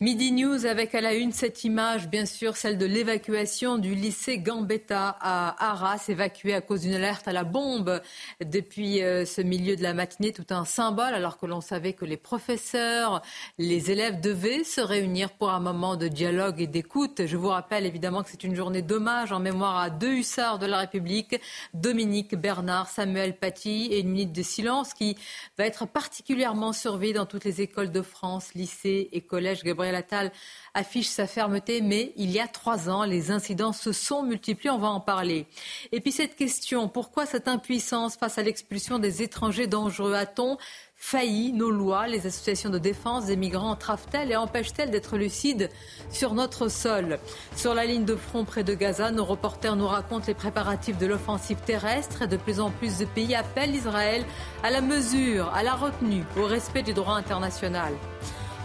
Midi News avec à la une cette image, bien sûr, celle de l'évacuation du lycée Gambetta à Arras, évacué à cause d'une alerte à la bombe depuis euh, ce milieu de la matinée, tout un symbole, alors que l'on savait que les professeurs, les élèves devaient se réunir pour un moment de dialogue et d'écoute. Je vous rappelle évidemment que c'est une journée d'hommage en mémoire à deux hussards de la République, Dominique Bernard, Samuel Paty, et une minute de silence qui va être particulièrement surveillée dans toutes les écoles de France, lycées et collèges. Attal affiche sa fermeté, mais il y a trois ans, les incidents se sont multipliés, on va en parler. Et puis cette question, pourquoi cette impuissance face à l'expulsion des étrangers dangereux? A-t-on failli nos lois? Les associations de défense des migrants entravent-elles et empêchent-elles d'être lucides sur notre sol? Sur la ligne de front près de Gaza, nos reporters nous racontent les préparatifs de l'offensive terrestre et de plus en plus de pays appellent Israël à la mesure, à la retenue, au respect du droit international.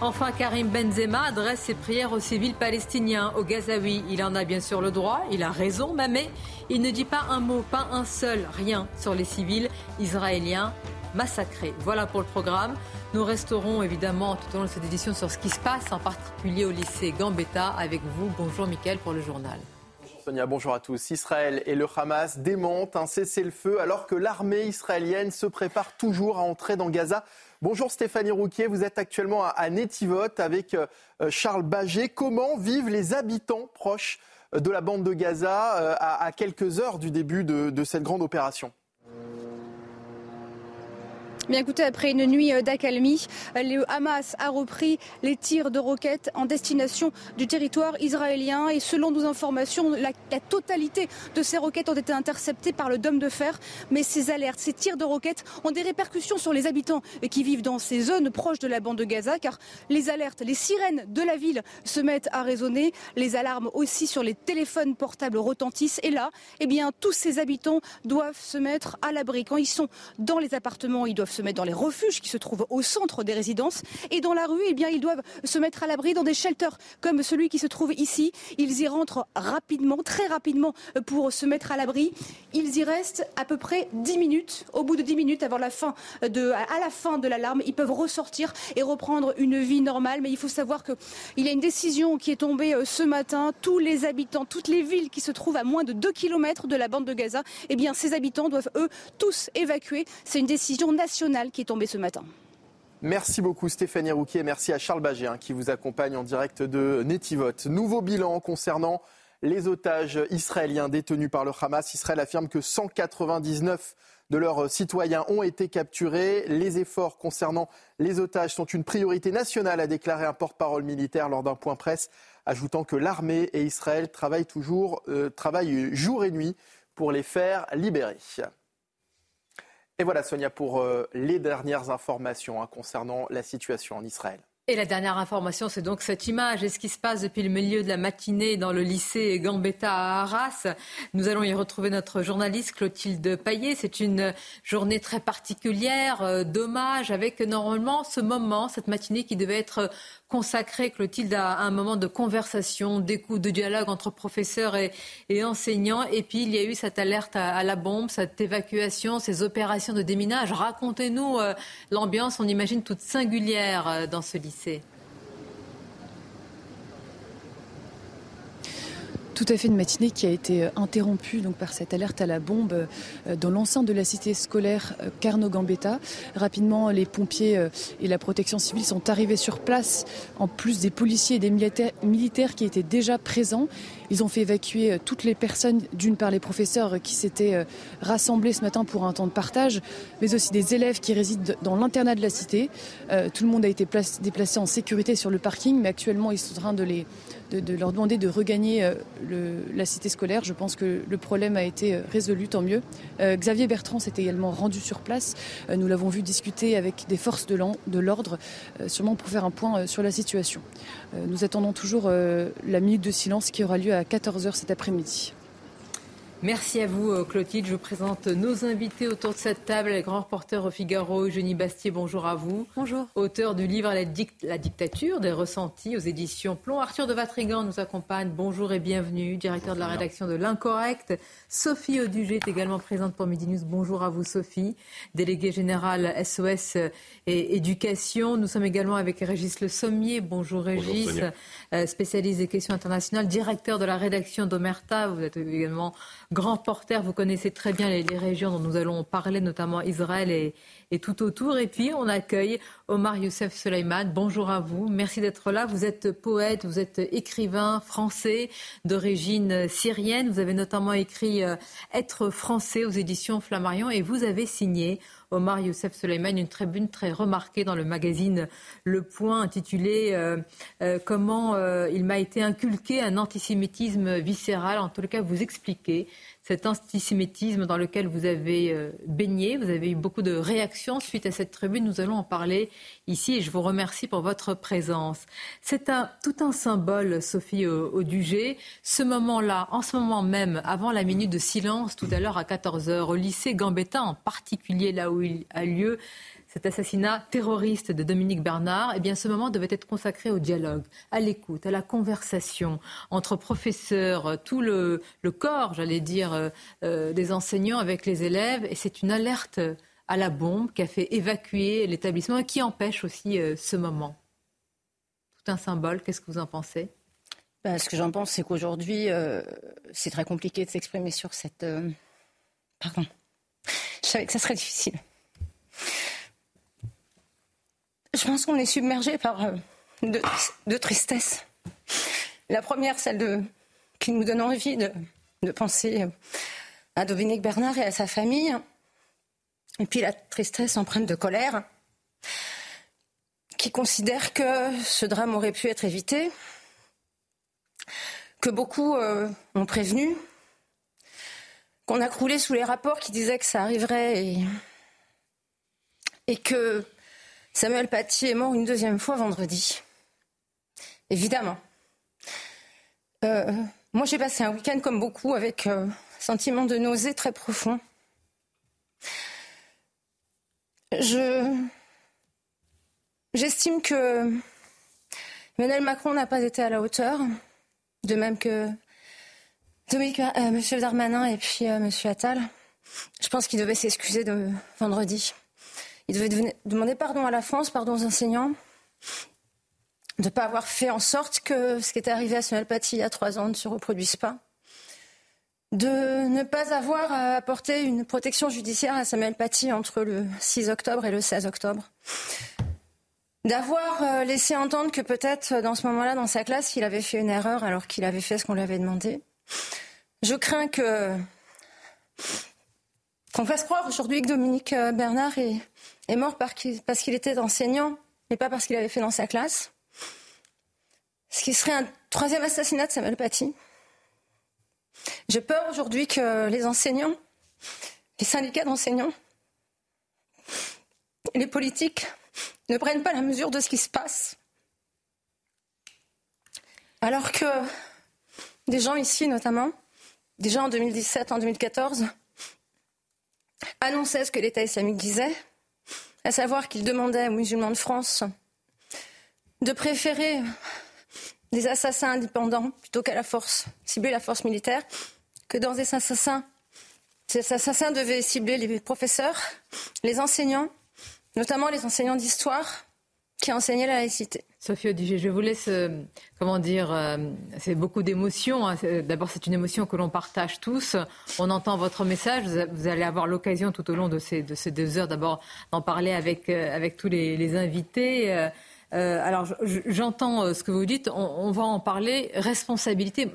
Enfin, Karim Benzema adresse ses prières aux civils palestiniens, aux Gazaouis. Il en a bien sûr le droit, il a raison, mais il ne dit pas un mot, pas un seul, rien sur les civils israéliens massacrés. Voilà pour le programme. Nous resterons évidemment tout au long de cette édition sur ce qui se passe, en particulier au lycée Gambetta, avec vous. Bonjour Mickaël pour le journal. Sonia, bonjour à tous. Israël et le Hamas démentent un cessez-le-feu alors que l'armée israélienne se prépare toujours à entrer dans Gaza. Bonjour Stéphanie Rouquier, vous êtes actuellement à Netivot avec euh, Charles Baget. Comment vivent les habitants proches euh, de la bande de Gaza euh, à quelques heures du début de cette grande opération? Bien écoutez, après une nuit euh, d'accalmie, euh, le Hamas a repris les tirs de roquettes en destination du territoire israélien et selon nos informations, la, totalité de ces roquettes ont été interceptées par le dôme de fer. Mais ces alertes, ces tirs de roquettes ont des répercussions sur les habitants qui vivent dans ces zones proches de la bande de Gaza car les alertes, les sirènes de la ville se mettent à résonner, les alarmes aussi sur les téléphones portables retentissent et là, eh bien, tous ces habitants doivent se mettre à l'abri. Quand ils sont dans les appartements, ils doivent se mettre dans les refuges qui se trouvent au centre des résidences. Et dans la rue, eh bien, ils doivent se mettre à l'abri dans des shelters comme celui qui se trouve ici. Ils y rentrent rapidement, très rapidement, pour se mettre à l'abri. Ils y restent à peu près 10 minutes. Au bout de 10 minutes, avant la fin de, à la fin de l'alarme, ils peuvent ressortir et reprendre une vie normale. Mais il faut savoir qu'il y a une décision qui est tombée euh, ce matin. Tous les habitants, toutes les villes qui se trouvent à moins de 2 km de la bande de Gaza, eh bien, ces habitants doivent, eux, tous évacuer. C'est une décision nationale Merci beaucoup Stéphanie Rouquier merci à Charles Bagé qui vous accompagne en direct de Netivot. Nouveau bilan concernant les otages israéliens détenus par le Hamas. Israël affirme que 199 de leurs citoyens ont été capturés. Les efforts concernant les otages sont une priorité nationale, a déclaré un porte-parole militaire lors d'un point presse, ajoutant que l'armée et Israël travaillent toujours, euh, travaillent jour et nuit pour les faire libérer. Et voilà Sonia pour euh, les dernières informations hein, concernant la situation en Israël. Et la dernière information, c'est donc cette image et ce qui se passe depuis le milieu de la matinée dans le lycée Gambetta à Arras. Nous allons y retrouver notre journaliste Clotilde Paillet. C'est une journée très particulière, euh, dommage, avec normalement ce moment, cette matinée qui devait être consacrée, Clotilde, à un moment de conversation, d'écoute, de dialogue entre professeurs et, enseignants. Et puis, il y a eu cette alerte à, la bombe, cette évacuation, ces opérations de déminage. Racontez-nous euh, l'ambiance, on imagine, toute singulière euh, dans ce lycée. Tout à fait une matinée qui a été euh, interrompue par cette alerte à la bombe euh, dans l'enceinte de la cité scolaire euh, Carno Gambetta. Rapidement, les pompiers et la protection civile sont arrivés sur place, en plus des policiers et des militaires qui étaient déjà présents. Ils ont fait évacuer toutes les personnes, d'une part les professeurs qui s'étaient rassemblés ce matin pour un temps de partage, mais aussi des élèves qui résident dans l'internat de la cité. Tout le monde a été déplacé en sécurité sur le parking, mais actuellement ils sont en train de leur demander de regagner euh, la cité scolaire. Je pense que le problème a été résolu, tant mieux. Xavier Bertrand s'est également rendu sur place. nous l'avons vu discuter avec des forces de l'ordre, sûrement pour faire un point sur la situation. Nous attendons toujours la minute de silence qui aura lieu à 14h cet après-midi. Merci à vous, euh, Clotilde. Je vous présente nos invités autour de cette table. Les grands reporters au Figaro, Eugénie Bastier, bonjour à vous. Bonjour. Auteur du livre La, dictature des ressentis aux éditions Plomb. Arthur de Vatrigan nous accompagne. Bonjour et bienvenue. Directeur de la rédaction de L'Incorrect. Sophie Audugé est également présente pour Midi News. Bonjour à vous, Sophie. Déléguée générale SOS et Éducation. Nous sommes également avec Régis Le Sommier. Bonjour, Régis. Bonjour, euh, spécialiste des questions internationales. Directeur de la rédaction d'Omerta. Vous êtes également grand porteur, vous connaissez très bien les, régions dont nous allons parler, notamment Israël et, tout autour. Et puis, on accueille Omar Youssef Suleiman. Bonjour à vous. Merci d'être là. Vous êtes poète, vous êtes écrivain français d'origine syrienne. Vous avez notamment écrit euh, Être français aux éditions Flammarion et vous avez signé Omar Youssef Suleiman, une tribune très remarquée dans le magazine Le Point intitulée euh, euh, Comment il m'a été inculqué un antisémitisme viscéral. En tout cas, vous expliquez cet antisémitisme dans lequel vous avez euh, baigné. Vous avez eu beaucoup de réactions suite à cette tribune. Nous allons en parler ici et je vous remercie pour votre présence. C'est un, tout un symbole, Sophie Audugé. Ce moment-là, en ce moment même, avant la minute de silence, tout à l'heure à 14h, au lycée Gambetta en particulier, là où il a lieu, cet assassinat terroriste de Dominique Bernard, eh bien, ce moment devait être consacré au dialogue, à l'écoute, à la conversation entre professeurs, tout le, corps, j'allais dire, euh, euh, des enseignants avec les élèves. Et c'est une alerte à la bombe qui a fait évacuer l'établissement et qui empêche aussi euh, ce moment. Tout un symbole. Qu'est-ce que vous en pensez? Ben, Ce que j'en pense, c'est qu'aujourd'hui, c'est très compliqué de s'exprimer sur cette. Pardon. Je savais que ça serait difficile. Je pense qu'on est submergé par euh, deux, tristesses. La première, celle de, qui nous donne envie de, penser euh, à Dominique Bernard et à sa famille. Et puis la tristesse empreinte de colère, qui considère que ce drame aurait pu être évité, que beaucoup euh, ont prévenu, qu'on a croulé sous les rapports qui disaient que ça arriverait et que Samuel Paty est mort une deuxième fois vendredi. Évidemment. Euh, moi, j'ai passé un week-end comme beaucoup avec un euh, sentiment de nausée très profond. Je j'estime que Emmanuel Macron n'a pas été à la hauteur, de même que Dominique, euh, M. Darmanin et puis M. Attal. Je pense qu'il devait s'excuser de vendredi. Il devait demander pardon à la France, pardon aux enseignants, de ne pas avoir fait en sorte que ce qui était arrivé à Samuel Paty il y a trois ans ne se reproduise pas, de ne pas avoir apporté une protection judiciaire à Samuel Paty entre le 6 octobre et le 16 octobre, d'avoir euh, laissé entendre que peut-être dans ce moment-là, dans sa classe, il avait fait une erreur alors qu'il avait fait ce qu'on lui avait demandé. Je crains que qu'on fasse croire aujourd'hui que Dominique euh, Bernard est, est mort parce qu'il était enseignant et pas parce qu'il avait fait dans sa classe. Ce qui serait un troisième assassinat de Samuel Paty. J'ai peur aujourd'hui que les enseignants, les syndicats d'enseignants, les politiques ne prennent pas la mesure de ce qui se passe. Alors que des gens ici, notamment, déjà en 2017, en 2014, annonçaient ce que l'État islamique disait, à savoir qu'il demandait aux musulmans de France de préférer des assassins indépendants plutôt qu'à la force, cibler la force militaire, que dans des assassins, ces assassins devaient cibler les professeurs, les enseignants, notamment les enseignants d'histoire qui enseignaient la laïcité. Sophie Odiger, je vous laisse, euh, comment dire, euh, c'est beaucoup d'émotions. Hein. D'abord, c'est une émotion que l'on partage tous. On entend votre message. Vous allez avoir l'occasion tout au long de ces, de ces deux heures d'abord d'en parler avec, euh, tous les, invités. alors, j'entends ce que vous dites. On, va en parler. Responsabilité.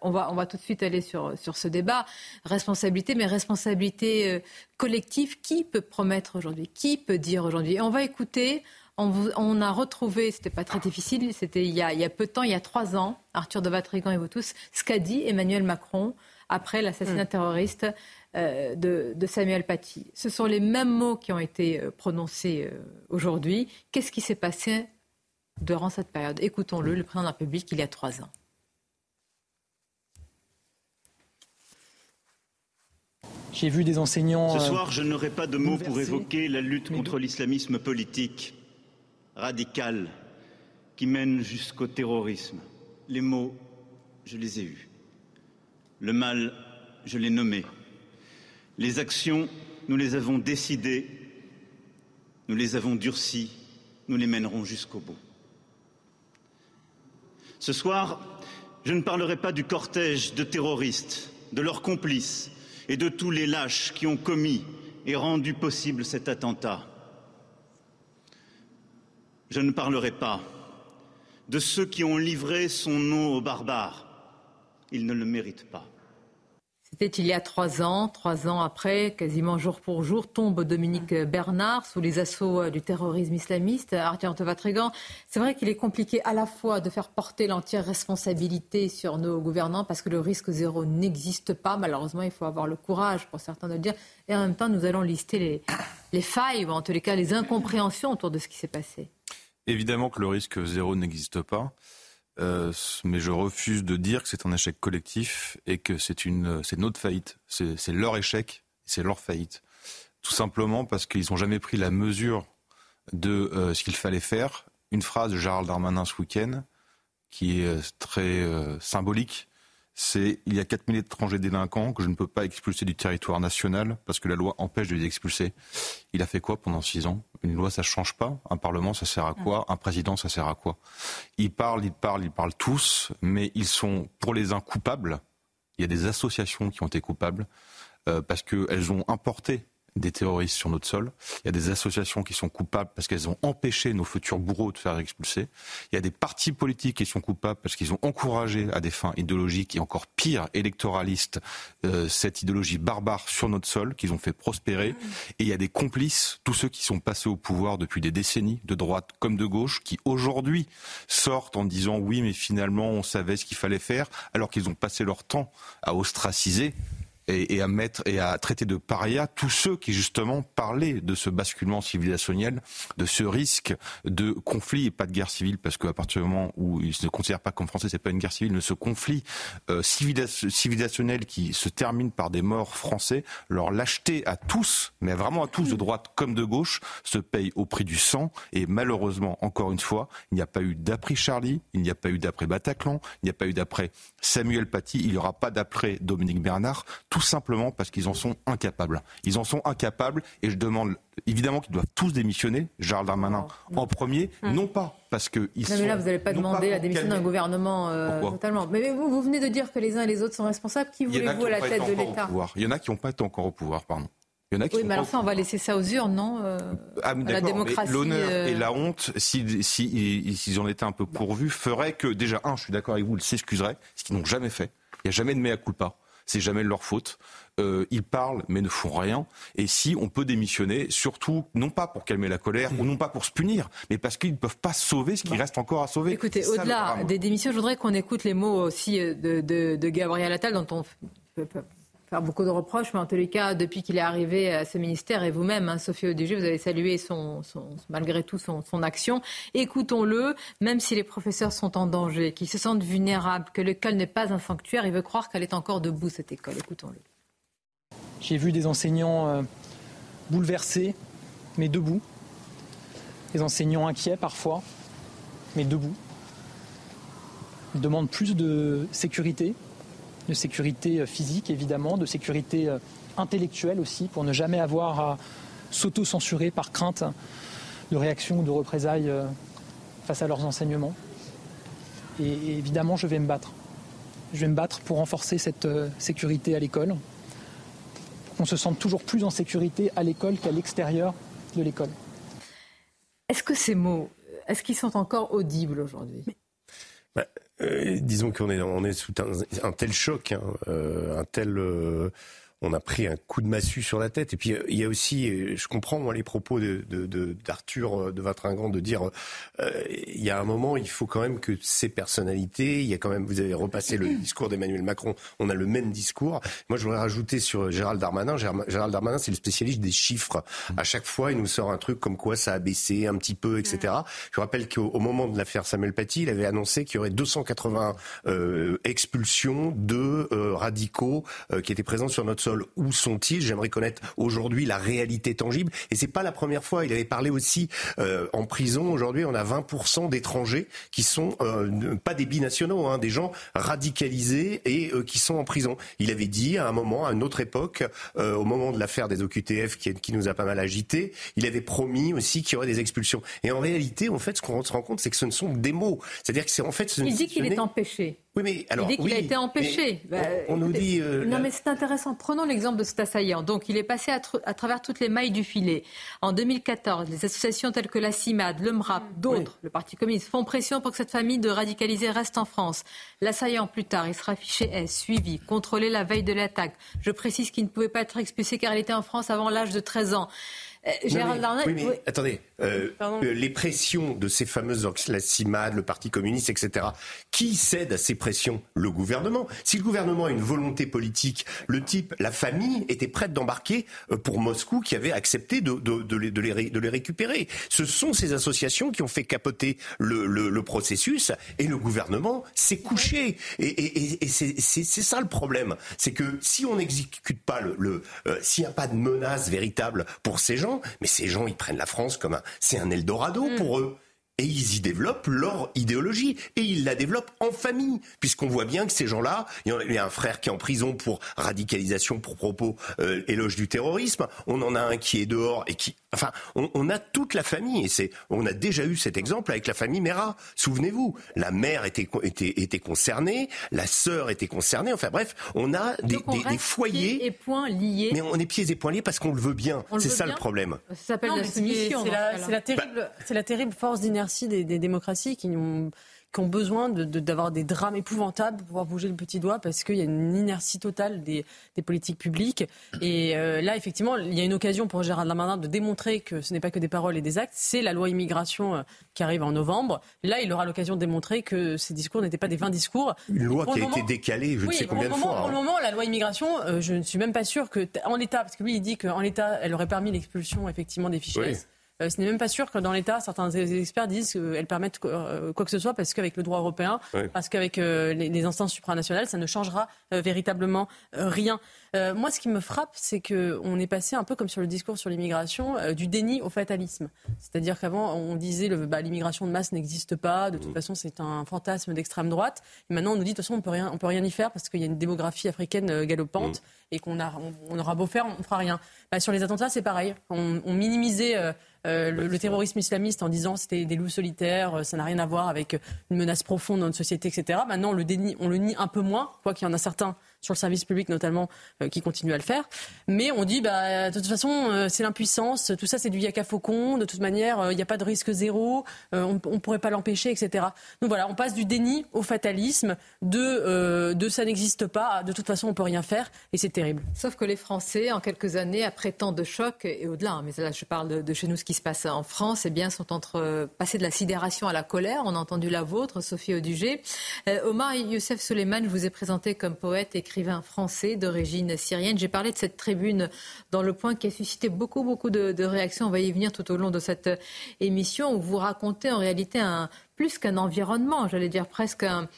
On va tout de suite aller sur, sur ce débat. Responsabilité, mais responsabilité collective. Qui peut promettre aujourd'hui? Qui peut dire aujourd'hui? Et on va écouter On, a retrouvé, c'était pas très difficile, c'était il, y a peu de temps, il y a trois ans, Arthur de Vatrigan et vous tous, ce qu'a dit Emmanuel Macron après l'assassinat mm. terroriste euh, de, Samuel Paty. Ce sont les mêmes mots qui ont été euh, prononcés euh, aujourd'hui. Qu'est-ce qui s'est passé durant cette période? Écoutons-le, le président de la République, il y a trois ans. J'ai vu des enseignants. Ce soir, je n'aurai pas de mots pour évoquer la lutte contre l'islamisme politique radical qui mène jusqu'au terrorisme. Les mots, je les ai eus. Le mal, je l'ai nommé. Les actions, nous les avons décidées, nous les avons durcies, nous les mènerons jusqu'au bout. Ce soir, je ne parlerai pas du cortège de terroristes, de leurs complices et de tous les lâches qui ont commis et rendu possible cet attentat. Je ne parlerai pas de ceux qui ont livré son nom aux barbares il ne le mérite pas. C'était il y a trois ans. Trois ans après, quasiment jour pour jour, tombe Dominique Bernard sous les assauts du terrorisme islamiste. Tevatregan, c'est vrai qu'il est compliqué à la fois de faire porter l'entière responsabilité sur nos gouvernants parce que le risque zéro n'existe pas. Malheureusement, il faut avoir le courage pour certains de le dire. Et en même temps, nous allons lister les, les failles ou en tous les cas les incompréhensions autour de ce qui s'est passé. Évidemment que le risque zéro n'existe pas. Euh, mais je refuse de dire que c'est un échec collectif et que c'est une, c'est notre faillite. C'est leur échec, c'est leur faillite. Tout simplement parce qu'ils n'ont jamais pris la mesure de euh, ce qu'il fallait faire. Une phrase de Gérald Darmanin ce week-end qui est euh, très symbolique c'est il y a 4000 étrangers délinquants que je ne peux pas expulser du territoire national parce que la loi empêche de les expulser. Il a fait quoi pendant six ans? Une loi, ça change pas? Un parlement, ça sert à quoi? Un président, ça sert à quoi? Ils parlent, ils parlent, ils parlent tous, mais ils sont pour les uns coupables. Il y a des associations qui ont été coupables euh, parce qu'elles ont importé des terroristes sur notre sol. Il y a des associations qui sont coupables parce qu'elles ont empêché nos futurs bourreaux de faire expulser. Il y a des partis politiques qui sont coupables parce qu'ils ont encouragé à des fins idéologiques et encore pire, électoralistes, euh, cette idéologie barbare sur notre sol qu'ils ont fait prospérer. Et il y a des complices, tous ceux qui sont passés au pouvoir depuis des décennies, de droite comme de gauche, qui aujourd'hui sortent en disant oui, mais finalement on savait ce qu'il fallait faire, alors qu'ils ont passé leur temps à ostraciser et, à mettre et à traiter de paria tous ceux qui justement parlaient de ce basculement civilisationnel, de ce risque de conflit et pas de guerre civile, parce qu'à partir du moment où ils ne considèrent pas comme français, c'est pas une guerre civile, mais ce conflit euh, civilisationnel qui se termine par des morts français, leur lâcheté à tous, mais vraiment à tous, de droite comme de gauche, se paye au prix du sang. Et malheureusement, encore une fois, il n'y a pas eu d'après Charlie, il n'y a pas eu d'après Bataclan, il n'y a pas eu d'après Samuel Paty, il n'y aura pas d'après Dominique Bernard simplement parce qu'ils en sont incapables. Ils en sont incapables et je demande évidemment qu'ils doivent tous démissionner, Gérald Darmanin en premier, hum. non pas parce qu'ils non, mais là, vous n'allez pas demander la démission d'un gouvernement euh, totalement. Mais vous, vous venez de dire que les uns et les autres sont responsables. Qui voulez-vous à la tête de l'État Il y en a qui n'ont pas été encore au pouvoir, pardon. Il y en a qui oui, mais alors ça, on va laisser ça aux urnes, non euh, ah, La démocratie. L'honneur euh, et la honte, s'ils si, si, en étaient un peu pourvus, ferait que, déjà, un, je suis d'accord avec vous, ils s'excuseraient, ce qu'ils n'ont jamais fait. Il n'y a jamais de mea culpa c'est jamais de leur faute. Euh, ils parlent mais ne font rien. Et si on peut démissionner, surtout non pas pour calmer la colère ou non pas pour se punir, mais parce qu'ils ne peuvent pas sauver ce qui reste encore à sauver. Écoutez, au-delà des démissions, je voudrais qu'on écoute les mots aussi de, de Gabriel Attal, dont on faire beaucoup de reproches, mais en tous les cas, depuis qu'il est arrivé à ce ministère, et vous-même, hein, Sophie Audégé, vous avez salué son, malgré tout son, action. Écoutons-le, même si les professeurs sont en danger, qu'ils se sentent vulnérables, que l'école n'est pas un sanctuaire, il veut croire qu'elle est encore debout, cette école. Écoutons-le. J'ai vu des enseignants euh, bouleversés, mais debout. Des enseignants inquiets parfois, mais debout. Ils demandent plus de sécurité, de sécurité euh, physique évidemment, de sécurité euh, intellectuelle aussi, pour ne jamais avoir à s'auto-censurer par crainte de réaction ou de représailles euh, face à leurs enseignements. Et évidemment, je vais me battre. Je vais me battre pour renforcer cette sécurité à l'école, pour qu'on se sente toujours plus en sécurité à l'école qu'à l'extérieur de l'école. Est-ce que ces mots, est-ce qu'ils sont encore audibles aujourd'hui? Disons qu'on est, on est sous un, tel choc, hein, euh, un tel. Euh, on a pris un coup de massue sur la tête. Et puis il y a aussi, je comprends moi les propos de, d'Arthur de, Vatringant de dire, il y a un moment, il faut quand même que ces personnalités, il y a quand même, vous avez repassé le discours d'Emmanuel Macron, on a le même discours. Moi, je voudrais rajouter sur Gérald Darmanin. Gérald Darmanin, c'est le spécialiste des chiffres. À chaque fois, il nous sort un truc comme quoi ça a baissé un petit peu, etc. Je rappelle qu'au moment de l'affaire Samuel Paty, il avait annoncé qu'il y aurait 280 euh, expulsions de euh, radicaux euh, qui étaient présents sur notre sol. Où sont-ils? J'aimerais connaître aujourd'hui la réalité tangible. Et c'est pas la première fois. Il avait parlé aussi en prison. Aujourd'hui, on a 20% d'étrangers qui sont pas des binationaux, hein, des gens radicalisés et qui sont en prison. Il avait dit à un moment, à une autre époque, au moment de l'affaire des OQTF qui, qui nous a pas mal agité, il avait promis aussi qu'il y aurait des expulsions. Et en réalité, en fait, ce qu'on se rend compte, c'est que ce ne sont que des mots. C'est-à-dire que c'est en fait. Il dit qu'il est empêché. Oui, mais alors. Il dit qu'il a été empêché. Bah, on, nous dit. Euh, non, mais c'est intéressant. Prenons l'exemple de cet assaillant. Donc, il est passé à, travers toutes les mailles du filet. En 2014, les associations telles que la CIMAD, le MRAP, d'autres, le Parti communiste, font pression pour que cette famille de radicalisés reste en France. L'assaillant, plus tard, il sera fiché S, suivi, contrôlé la veille de l'attaque. Je précise qu'il ne pouvait pas être expulsé car il était en France avant l'âge de 13 ans. Euh, Gérald Darmanin. Oui, mais attendez, euh, euh, les pressions de ces fameuses la CIMAD, le Parti communiste, etc. Qui cède à ces pressions? Le gouvernement. Si le gouvernement a une volonté politique, le type, la famille était prête d'embarquer pour Moscou, qui avait accepté de, de, de, les, de, les, récupérer. Ce sont ces associations qui ont fait capoter le, le, le processus et le gouvernement s'est couché. Et, et, et c'est ça le problème. C'est que si on n'exécute pas le, le s'il n'y a pas de menace véritable pour ces gens, mais ces gens, ils prennent la France comme un, c'est un Eldorado mm. pour eux. Et ils y développent leur idéologie. Et ils la développent en famille. Puisqu'on voit bien que ces gens-là, il y a un frère qui est en prison pour radicalisation, pour propos euh, éloge du terrorisme. On en a un qui est dehors et qui Enfin, on, a toute la famille, et c'est, on a déjà eu cet exemple avec la famille Mera. Souvenez-vous, la mère était, était, était concernée, la sœur était concernée. Enfin bref, on a des, des, foyers. Pieds et points liés. Mais on est pieds et points liés parce qu'on le veut bien. C'est ça le problème. Ça s'appelle la soumission. C'est la, terrible, c'est la terrible force d'inertie des, des démocraties qui ont qui ont besoin d'avoir de, des drames épouvantables pour pouvoir bouger le petit doigt parce qu'il y a une inertie totale des, des politiques publiques. Et euh, là, effectivement, il y a une occasion pour Gérard Darmanin de démontrer que ce n'est pas que des paroles et des actes. C'est la loi immigration euh, qui arrive en novembre. Là, il aura l'occasion de démontrer que ces discours n'étaient pas des vains discours. Une loi qui a été décalée, je ne sais combien de fois. Pour le hein. moment, la loi immigration, euh, je ne suis même pas sûr que, en l'état, parce que lui, il dit qu'en l'état, elle aurait permis l'expulsion effectivement des fichiers. Euh, ce n'est même pas sûr que dans l'État, certains experts disent qu'elles permettent euh, quoi que ce soit parce qu'avec le droit européen, parce qu'avec euh, les, instances supranationales, ça ne changera véritablement rien. Moi, ce qui me frappe, c'est qu'on est passé un peu comme sur le discours sur l'immigration, du déni au fatalisme. C'est-à-dire qu'avant, on disait que bah, l'immigration de masse n'existe pas, de toute mmh. façon, c'est un fantasme d'extrême droite. Et maintenant, on nous dit de toute façon, on peut rien, on peut rien y faire parce qu'il y a une démographie africaine galopante mmh. et qu'on on, aura beau faire, on ne fera rien. Bah, sur les attentats, c'est pareil. On, on minimisait euh, le, terrorisme islamiste en disant c'était des loups solitaires, euh, ça n'a rien à voir avec une menace profonde dans notre société, etc. Maintenant, on le, dénie, on le nie un peu moins, quoi qu'il y en a certains sur le service public notamment euh, qui continuent à le faire. Mais on dit, bah, de toute façon, c'est l'impuissance, tout ça c'est du yaka faucon, de toute manière, il n'y a pas de risque zéro, on ne pourrait pas l'empêcher, etc. Donc voilà, on passe du déni au fatalisme, de, de ça n'existe pas, de toute façon on peut rien faire, et c'est terrible. Sauf que les Français, en quelques années, après tant de chocs, et au-delà, hein, mais là je parle de, de chez nous, ce qui se passe en France, eh bien, sont entre passer de la sidération à la colère. On a entendu la vôtre, Sophie Audugé. Euh, Omar Youssef Soleiman, je vous ai présenté comme poète, écrivain français d'origine syrienne. J'ai parlé de cette tribune dans Le Point qui a suscité beaucoup, beaucoup de, réactions. On va y venir tout au long de cette émission où vous racontez en réalité un plus qu'un environnement, j'allais dire presque un,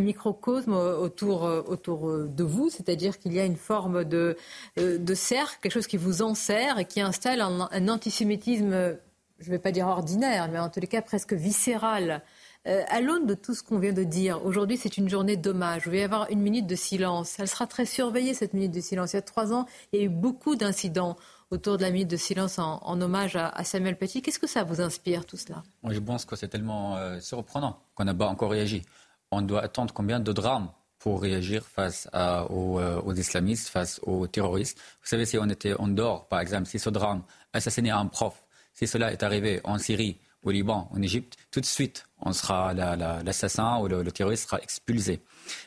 microcosme autour, autour de vous, c'est-à-dire qu'il y a une forme de, de cercle, quelque chose qui vous enserre et qui installe un, antisémitisme, je ne vais pas dire ordinaire, mais en tous les cas presque viscéral. Euh, à l'aune de tout ce qu'on vient de dire, aujourd'hui c'est une journée d'hommage. Il va avoir une minute de silence. Elle sera très surveillée, cette minute de silence. Il y a trois ans, il y a eu beaucoup d'incidents autour de la minute de silence en, hommage à, Samuel Paty. Qu'est-ce que ça vous inspire tout cela? Je pense que c'est tellement euh, surprenant qu'on n'a pas encore réagi. On doit attendre combien de drames pour réagir face euh, aux, islamistes, face aux terroristes. Vous savez, si on était en dehors, par exemple, si ce drame assassiné un prof, si cela est arrivé en Syrie, au Liban, en Égypte, tout de suite, on sera l'assassin ou le, terroriste sera expulsé.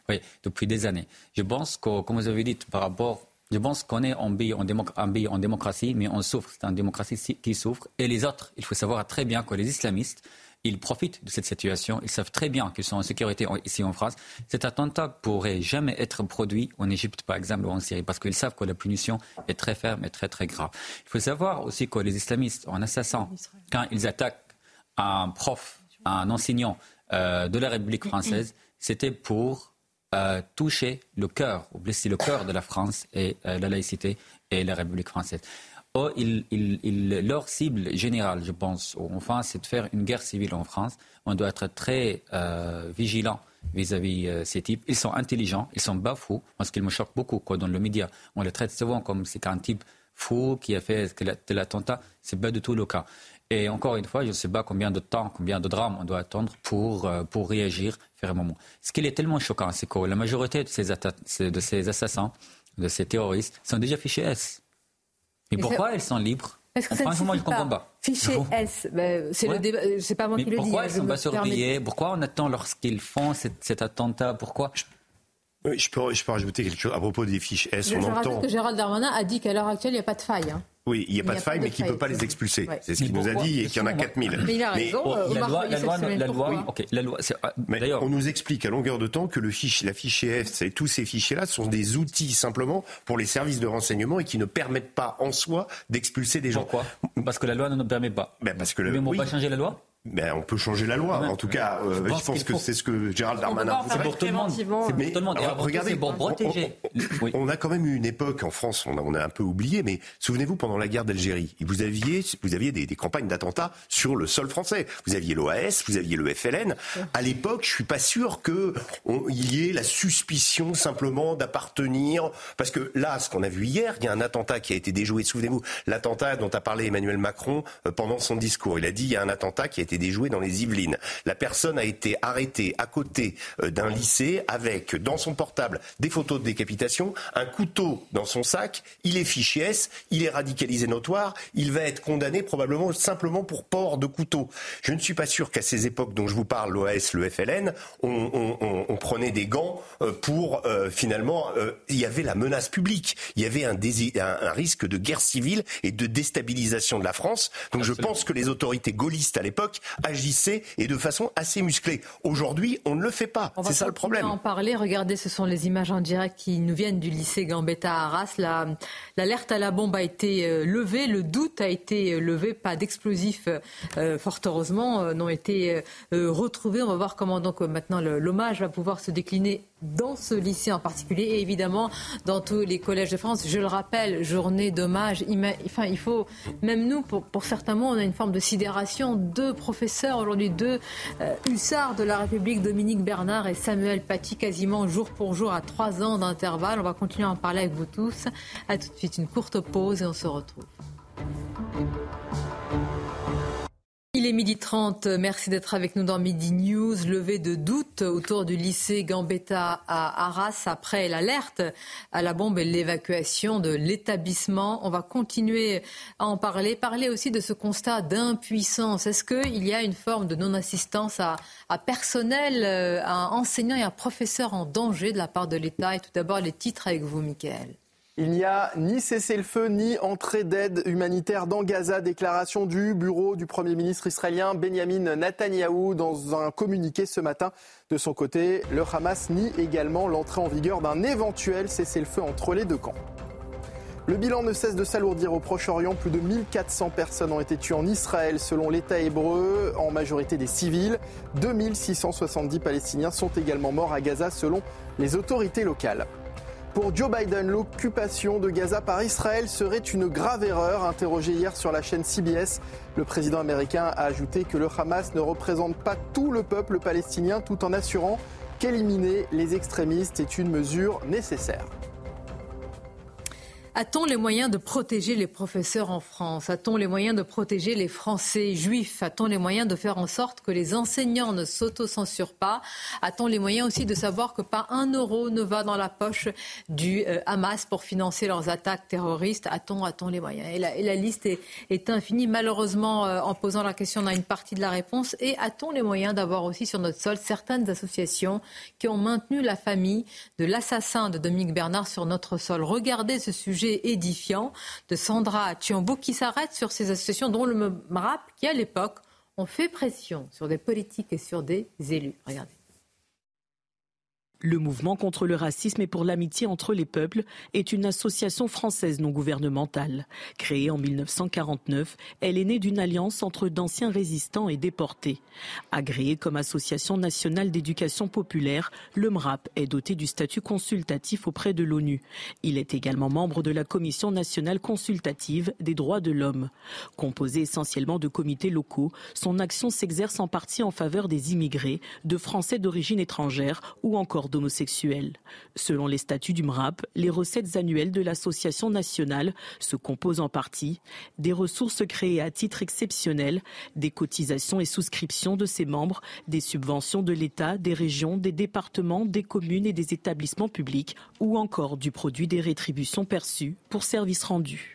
Oui, depuis des années. Je pense que, comme vous avez dit, par rapport Je pense qu'on est en pays en, en, démocratie, mais on souffre. C'est une démocratie qui souffre. Et les autres, il faut savoir très bien que les islamistes, ils profitent de cette situation. Ils savent très bien qu'ils sont en sécurité ici en France. Cet attentat pourrait jamais être produit en Égypte, par exemple, ou en Syrie, parce qu'ils savent que la punition est très ferme et très, très grave. Il faut savoir aussi que les islamistes, en assassin, quand ils attaquent un prof, un enseignant euh, de la République française, c'était pour euh, toucher le cœur, ou blesser le cœur de la France et euh, la laïcité et la République française. Oh, leur cible générale, je pense, enfin, c'est de faire une guerre civile en France. On doit être très vigilant vis-à-vis de ces types. Ils sont intelligents, ils sont pas fous. Parce qu'il me choque beaucoup, quoi, dans le média, on les traite souvent comme c'est un type fou qui a fait l'attentat. C'est pas du tout le cas. Et encore une fois, je ne sais pas combien de temps, combien de drames on doit attendre pour, euh, pour réagir, faire un moment. Ce qui est tellement choquant, c'est que la majorité de ces, de ces assassins, de ces terroristes, sont déjà fichés S. Mais pourquoi ils sont libres? Est-ce que ça Franchement, je ne comprends pas? Fiché S, ben, c'est le débat, euh, c'est pas moi qui le dis. Pourquoi hein, ils sont pas surveillés Pourquoi on attend lorsqu'ils font cet, attentat? Pourquoi? Je peux, je peux rajouter quelque chose à propos des fiches S. Je, on je entend... que Gérald Darmanin a dit qu'à l'heure actuelle, il n'y a pas de faille. Hein. Oui, il n'y a pas de faille, mais qui ne peut pas les expulser. C'est ce qu'il nous a dit et qu'il y en a 4000. Mais il a raison. Euh, la, loi, la, loi, la, loi, la loi, D'ailleurs, on nous explique à longueur de temps que le fichier, la fichier F, tous ces fichiers-là sont des outils simplement pour les services de renseignement et qui ne permettent pas en soi d'expulser des gens. Pourquoi? Parce que la loi ne nous permet pas. Ben parce que le, mais on ne pas changer la loi? Ben, on peut changer la loi. En tout cas, euh, je pense que c'est ce que Gérald Darmanin. C'est pour tout le monde. C'est pour tout le monde. regardez, pour protéger. On, a quand même eu une époque en France, on a, on a un peu oublié, mais souvenez-vous pendant la guerre d'Algérie, vous aviez, vous aviez des, des campagnes d'attentats sur le sol français. Vous aviez l'OAS, vous aviez le FLN. À l'époque, je suis pas sûr que il y ait la suspicion simplement d'appartenir, parce que là, ce qu'on a vu hier, il y a un attentat qui a été déjoué. Souvenez-vous, l'attentat dont a parlé Emmanuel Macron euh, pendant son discours. Il a dit il y a un attentat qui a été déjoué dans les Yvelines. La personne a été arrêtée à côté euh, d'un lycée avec dans son portable des photos de décapitation, un couteau dans son sac. Il est fiché S, il est radicalisé notoire, il va être condamné probablement simplement pour port de couteau. Je ne suis pas sûr qu'à ces époques dont je vous parle, l'OAS, le FLN, on, prenait des gants euh, pour euh, finalement, il y avait la menace publique, il y avait un, un, risque de guerre civile et de déstabilisation de la France. Donc je pense que les autorités gaullistes à l'époque agissait et de façon assez musclée. Aujourd'hui, on ne le fait pas. C'est ça le problème. On va en parler. Regardez, ce sont les images en direct qui nous viennent du lycée Gambetta à Arras. L'alerte à la bombe a été euh, levée, le doute a été euh, levé, pas d'explosifs, euh, fort heureusement, n'ont été retrouvés. On va voir comment donc maintenant l'hommage va pouvoir se décliner dans ce lycée en particulier et évidemment dans tous les collèges de France. Je le rappelle, journée d'hommage. Enfin, il faut, même nous, pour, certains mots, on a une forme de sidération. Deux professeurs, aujourd'hui deux euh, hussards de la République, Dominique Bernard et Samuel Paty, quasiment jour pour jour à trois ans d'intervalle. On va continuer à en parler avec vous tous. À tout de suite, une courte pause et on se retrouve. Il est midi 30. Merci d'être avec nous dans Midi News. Levée de doute autour du lycée Gambetta à Arras après l'alerte à la bombe et l'évacuation de l'établissement. On va continuer à en parler. Parler aussi de ce constat d'impuissance. Est-ce qu'il y a une forme de non-assistance à, à, personnel, euh, à enseignants et à professeurs en danger de la part de l'État? Et tout d'abord, les titres avec vous, Michael. Il n'y a ni cessez-le-feu ni entrée d'aide humanitaire dans Gaza. Déclaration du bureau du Premier ministre israélien Benjamin Netanyahou dans un communiqué ce matin. De son côté, le Hamas nie également l'entrée en vigueur d'un éventuel cessez-le-feu entre les deux camps. Le bilan ne cesse de s'alourdir au Proche-Orient. Plus de 1400 personnes ont été tuées en Israël selon l'État hébreu, en majorité des civils. 2670 Palestiniens sont également morts à Gaza selon les autorités locales. Pour Joe Biden, l'occupation de Gaza par Israël serait une grave erreur. Interrogé hier sur la chaîne CBS, le président américain a ajouté que le Hamas ne représente pas tout le peuple palestinien tout en assurant qu'éliminer les extrémistes est une mesure nécessaire. A-t-on les moyens de protéger les professeurs en France? A-t-on les moyens de protéger les Français juifs? A-t-on les moyens de faire en sorte que les enseignants ne s'autocensurent pas? A-t-on les moyens aussi de savoir que pas un euro ne va dans la poche du euh, Hamas pour financer leurs attaques terroristes? A-t-on a les moyens? Et la, liste est, infinie. Malheureusement, euh, en posant la question, on a une partie de la réponse. Et a-t-on les moyens d'avoir aussi sur notre sol certaines associations qui ont maintenu la famille de l'assassin de Dominique Bernard sur notre sol? Regardez ce sujet édifiant de Sandra Thiambo qui s'arrête sur ces associations dont le MRAP, qui à l'époque ont fait pression sur des politiques et sur des élus. Regardez. Le mouvement contre le racisme et pour l'amitié entre les peuples est une association française non gouvernementale. Créée en 1949, elle est née d'une alliance entre d'anciens résistants et déportés. Agréée comme association nationale d'éducation populaire, le MRAP est doté du statut consultatif auprès de l'ONU. Il est également membre de la Commission nationale consultative des droits de l'homme. Composé essentiellement de comités locaux, son action s'exerce en partie en faveur des immigrés, de Français d'origine étrangère ou encore d'homosexuels. Selon les statuts du MRAP, les recettes annuelles de l'association nationale se composent en partie des ressources créées à titre exceptionnel, des cotisations et souscriptions de ses membres, des subventions de l'État, des régions, des départements, des communes et des établissements publics, ou encore du produit des rétributions perçues pour services rendus.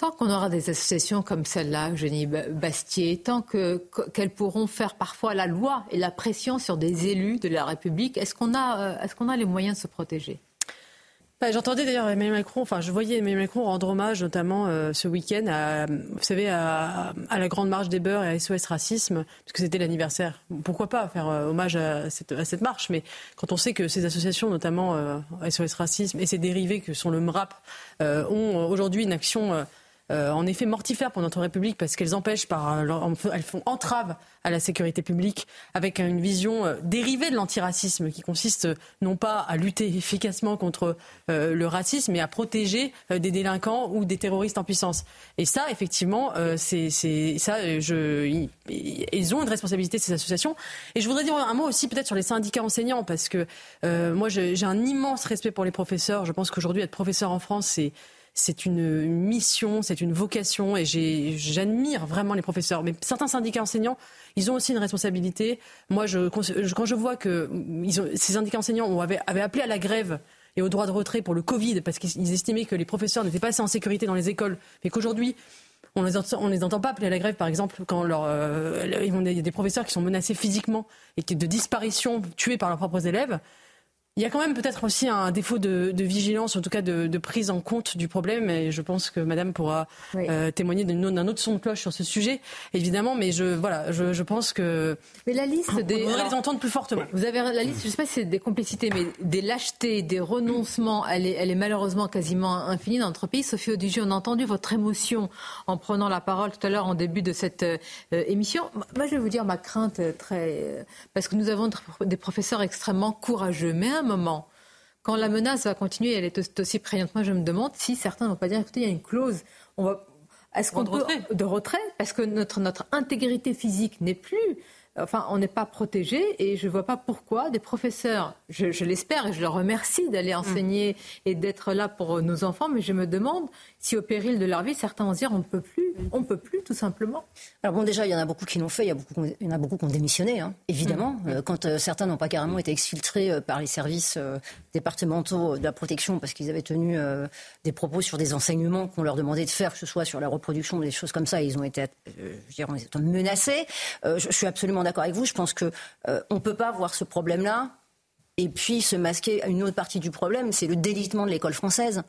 Tant qu'on aura des associations comme celle-là, Eugénie Bastier, tant qu'elles pourront faire parfois la loi et la pression sur des élus de la République, est-ce qu'on a, euh, est qu'on a les moyens de se protéger? Bah, J'entendais d'ailleurs Emmanuel Macron, enfin je voyais Emmanuel Macron rendre hommage notamment euh, ce week-end à, vous savez, à, la Grande Marche des Beurs et à SOS Racisme, parce que c'était l'anniversaire. Pourquoi pas faire euh, hommage à cette, à cette, marche? Mais quand on sait que ces associations, notamment SOS Racisme et ses dérivés que sont le MRAP, ont aujourd'hui une action euh, en effet mortifères pour notre République parce qu'elles empêchent par euh, elles font entrave à la sécurité publique avec une vision euh, dérivée de l'antiracisme qui consiste non pas à lutter efficacement contre le racisme mais à protéger des délinquants ou des terroristes en puissance. Et ça, effectivement, c'est ça. Je, ils ont une responsabilité ces associations. Et je voudrais dire un mot aussi peut-être sur les syndicats enseignants parce que moi j'ai un immense respect pour les professeurs. Je pense qu'aujourd'hui être professeur en France c'est c'est une mission, c'est une vocation et j'admire vraiment les professeurs. Mais certains syndicats enseignants, ils ont aussi une responsabilité. Moi, quand je vois que ces syndicats enseignants avaient, appelé à la grève et au droit de retrait pour le Covid parce qu'ils estimaient que les professeurs n'étaient pas assez en sécurité dans les écoles, mais qu'aujourd'hui, on les, entend, les entend pas appeler à la grève, par exemple, quand euh, il y a des professeurs qui sont menacés physiquement et qui de disparition, tués par leurs propres élèves. Il y a quand même peut-être aussi un défaut de, vigilance, en tout cas de, prise en compte du problème. Et je pense que Madame pourra euh, témoigner d'un autre son de cloche sur ce sujet, évidemment. Mais je voilà, je, pense que. Mais la liste des. On les entendre plus fortement. Vous avez la liste. Je ne sais pas si c'est des complicités, mais des lâchetés, des renoncements. Elle est, elle est malheureusement quasiment infinie dans notre pays. Sophie Audigier, on a entendu votre émotion en prenant la parole tout à l'heure en début de cette euh, émission. Moi, je vais vous dire ma crainte très, parce que nous avons des professeurs extrêmement courageux, mais un moment, quand la menace va continuer, elle est aussi prégnante. Moi, je me demande si certains ne vont pas dire, écoutez, il y a une clause, on va, est-ce qu'on peut de retrait? Parce que notre notre intégrité physique n'est plus enfin, on n'est pas protégé et je ne vois pas pourquoi des professeurs, je, l'espère et je leur remercie d'aller enseigner et d'être là pour nos enfants, mais je me demande si au péril de leur vie, certains vont dire on ne peut plus, on peut plus tout simplement. Alors bon, déjà, il y en a beaucoup qui l'ont fait, il y, a beaucoup, il y en a beaucoup qui ont démissionné, hein, évidemment, mm. euh, quand euh, certains n'ont pas carrément été exfiltrés euh, par les services départementaux de la protection parce qu'ils avaient tenu des propos sur des enseignements qu'on leur demandait de faire, que ce soit sur la reproduction ou des choses comme ça, ils ont été, je dirais, menacés. je suis absolument d'accord avec vous. Je pense qu'on euh, ne peut pas voir ce problème-là et puis se masquer à une autre partie du problème, c'est le délitement de l'école française,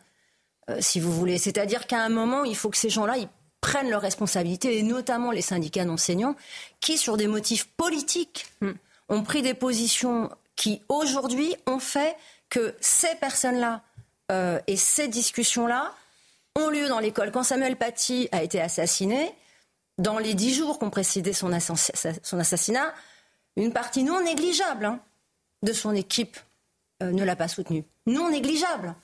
euh, si vous voulez. C'est-à-dire qu'à un moment, il faut que ces gens-là ils prennent leurs responsabilités, et notamment les syndicats d'enseignants, qui, sur des motifs politiques, hmm. ont pris des positions qui, aujourd'hui, ont fait que ces personnes-là euh, et ces discussions-là ont lieu dans l'école. Quand Samuel Paty a été assassiné, dans les dix jours qui ont précédé son, assassinat, une partie non négligeable hein, de son équipe euh, ne l'a pas soutenu. Non négligeable.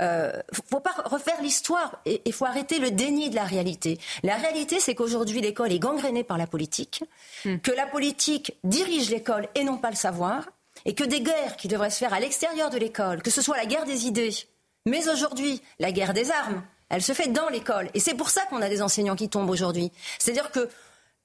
Il euh, faut pas refaire l'histoire et il faut arrêter le déni de la réalité. La réalité, c'est qu'aujourd'hui, l'école est gangrénée par la politique, hmm. que la politique dirige l'école et non pas le savoir, et que des guerres qui devraient se faire à l'extérieur de l'école, que ce soit la guerre des idées, Mais aujourd'hui, la guerre des armes, elle se fait dans l'école. Et c'est pour ça qu'on a des enseignants qui tombent aujourd'hui. C'est-à-dire que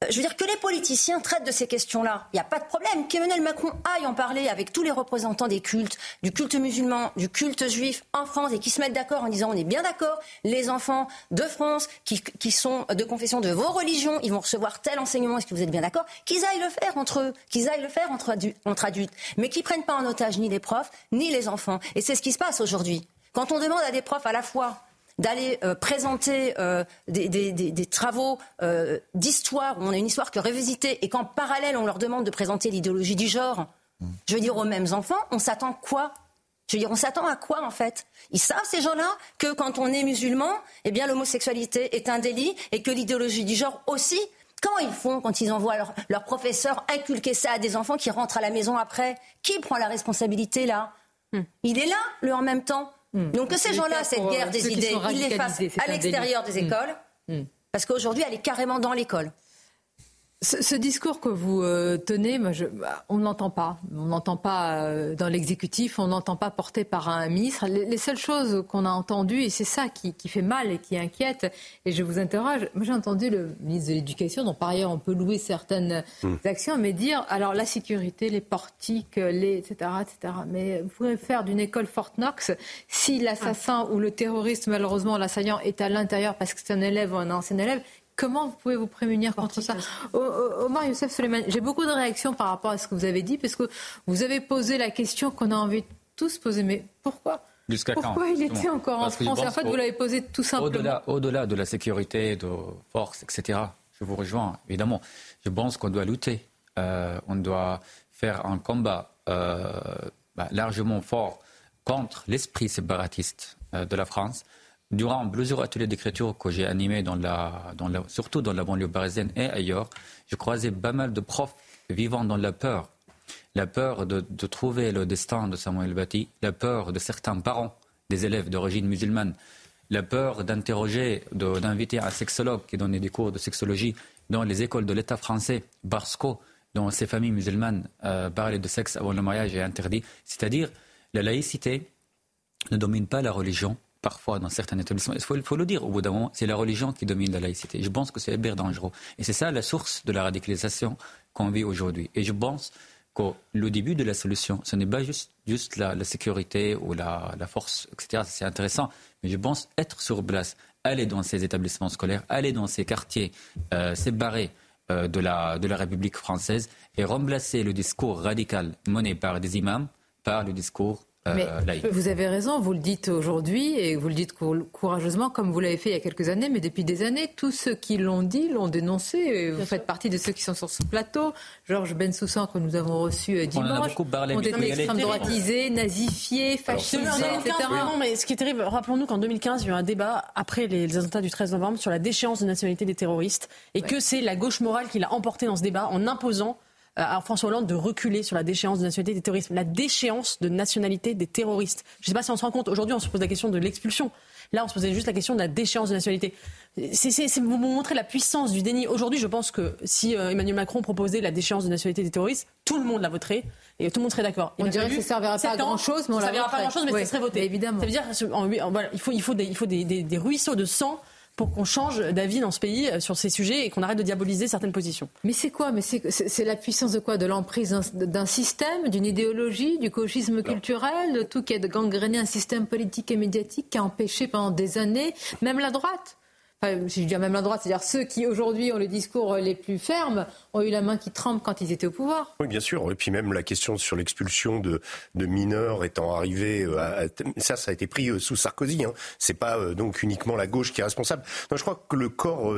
je veux dire que les politiciens traitent de ces questions-là. Il n'y a pas de problème. Qu'Emmanuel Macron aille en parler avec tous les représentants des cultes, du culte musulman, du culte juif en France et qui se mettent d'accord en disant on est bien d'accord, les enfants de France qui, qui, sont de confession de vos religions, ils vont recevoir tel enseignement, est-ce que vous êtes bien d'accord? Qu'ils aillent le faire entre eux, qu'ils aillent le faire entre, entre adultes, mais qu'ils prennent pas en otage ni les profs, ni les enfants. Et c'est ce qui se passe aujourd'hui. Quand on demande à des profs à la fois d'aller euh, présenter euh, des, travaux euh, d'histoire où on a une histoire que revisiter et qu'en parallèle on leur demande de présenter l'idéologie du genre, je veux dire aux mêmes enfants, on s'attend quoi? Je veux dire, on s'attend à quoi en fait? Ils savent ces gens-là que quand on est musulman, eh bien l'homosexualité est un délit et que l'idéologie du genre aussi. Comment ils font quand ils envoient leur, leur professeur inculquer ça à des enfants qui rentrent à la maison après Qui prend la responsabilité là? Hmm. Il est là, le en même temps. Hmm. Donc que ces gens-là, cette guerre euh, des idées, ils les fassent à l'extérieur des hmm. écoles, parce qu'aujourd'hui, elle est carrément dans l'école. Ce, discours que vous euh, tenez, moi, je, bah, on ne l'entend pas. On n'entend pas euh, dans l'exécutif, on n'entend pas porté par un ministre. Les, seules choses qu'on a entendues, et c'est ça qui, fait mal et qui inquiète, et je vous interroge, moi j'ai entendu le ministre de l'Éducation, dont par ailleurs on peut louer certaines hmm. actions, mais dire, alors la sécurité, les portiques, les, etc., etc. Mais vous pouvez faire d'une école Fort Knox si l'assassin ou le terroriste, malheureusement l'assaillant, est à l'intérieur parce que c'est un élève ou un ancien élève, Comment vous pouvez vous prémunir contre ça Omar Youssef Suleiman, j'ai beaucoup de réactions par rapport à ce que vous avez dit, parce que vous avez posé la question qu'on a envie de tous poser. Mais pourquoi Pourquoi il était encore en France En fait, vous l'avez posé tout simplement. Au-delà de la sécurité, de force, etc., je vous rejoins, évidemment. Je pense qu'on doit lutter. Euh, on doit faire un combat euh, bah, largement fort contre l'esprit séparatiste euh, de la France durant plusieurs ateliers d'écriture que j'ai animés, dans la, surtout dans la banlieue parisienne et ailleurs, je croisais pas mal de profs vivant dans la peur. La peur de, trouver le destin de Samuel Bati, la peur de certains parents des élèves d'origine musulmane, la peur d'interroger, d'inviter un sexologue qui donnait des cours de sexologie dans les écoles de l'État français, parce que dans ces familles musulmanes, euh, de sexe avant le mariage est interdit. C'est-à-dire, la laïcité ne domine pas la religion, parfois dans certains établissements. Il faut, le dire au bout d'un moment, c'est la religion qui domine la laïcité. Je pense que c'est hyper dangereux. Et c'est ça la source de la radicalisation qu'on vit aujourd'hui. Et je pense que le début de la solution, ce n'est pas juste, la, sécurité ou la, force, etc. C'est intéressant. Mais je pense être sur place, aller dans ces établissements scolaires, aller dans ces quartiers euh, euh, de, la, de la République française et remplacer le discours radical mené par des imams par le discours euh, mais vous avez raison, vous le dites aujourd'hui et vous le dites courageusement comme vous l'avez fait il y a quelques années, mais depuis des années, tous ceux qui l'ont dit l'ont dénoncé. Vous faites partie de ceux qui sont sur ce plateau. Georges Bensoussan, que nous avons reçu euh, dimanche, ont été extrême droitisés, nazifiés, fascisés, etc. Non, mais ce qui est terrible, rappelons-nous qu'en 2015, il y a eu un débat après les attentats du 13 novembre sur la déchéance de nationalité des terroristes et que c'est la gauche morale qui l'a emporté dans ce débat en imposant euh, à François Hollande de reculer sur la déchéance de nationalité des terroristes. La déchéance de nationalité des terroristes. Je ne sais pas si on se rend compte. Aujourd'hui, on se pose la question de l'expulsion. Là, on se posait juste la question de la déchéance de nationalité. C'est vous montrer la puissance du déni. Aujourd'hui, je pense que si euh, Emmanuel Macron proposait la déchéance de nationalité des terroristes, tout le monde la voterait et tout le monde serait d'accord. On dirait que ça ne servira pas à grand chose, mais on ça ne servira pas à grand chose, mais ça serait voté. Évidemment. Ça veut dire il faut, il faut, des, il faut des, des ruisseaux de sang pour qu'on change d'avis dans ce pays euh, sur ces sujets et qu'on arrête de diaboliser certaines positions. Mais c'est quoi Mais c'est la puissance de quoi De l'emprise d'un système, d'une idéologie, du gauchisme culturel, de tout qui a gangréné un système politique et médiatique qui a empêché pendant des années, même la droite, si je dis même la droite, c'est-à-dire ceux qui aujourd'hui ont le discours les plus fermes, ont eu la main qui tremble quand ils étaient au pouvoir. Oui, bien sûr. Et puis même la question sur l'expulsion de, de, mineurs étant arrivée, euh, à, ça, ça a été pris euh, sous Sarkozy. Hein. C'est pas euh, donc uniquement la gauche qui est responsable. Non, je crois que le corps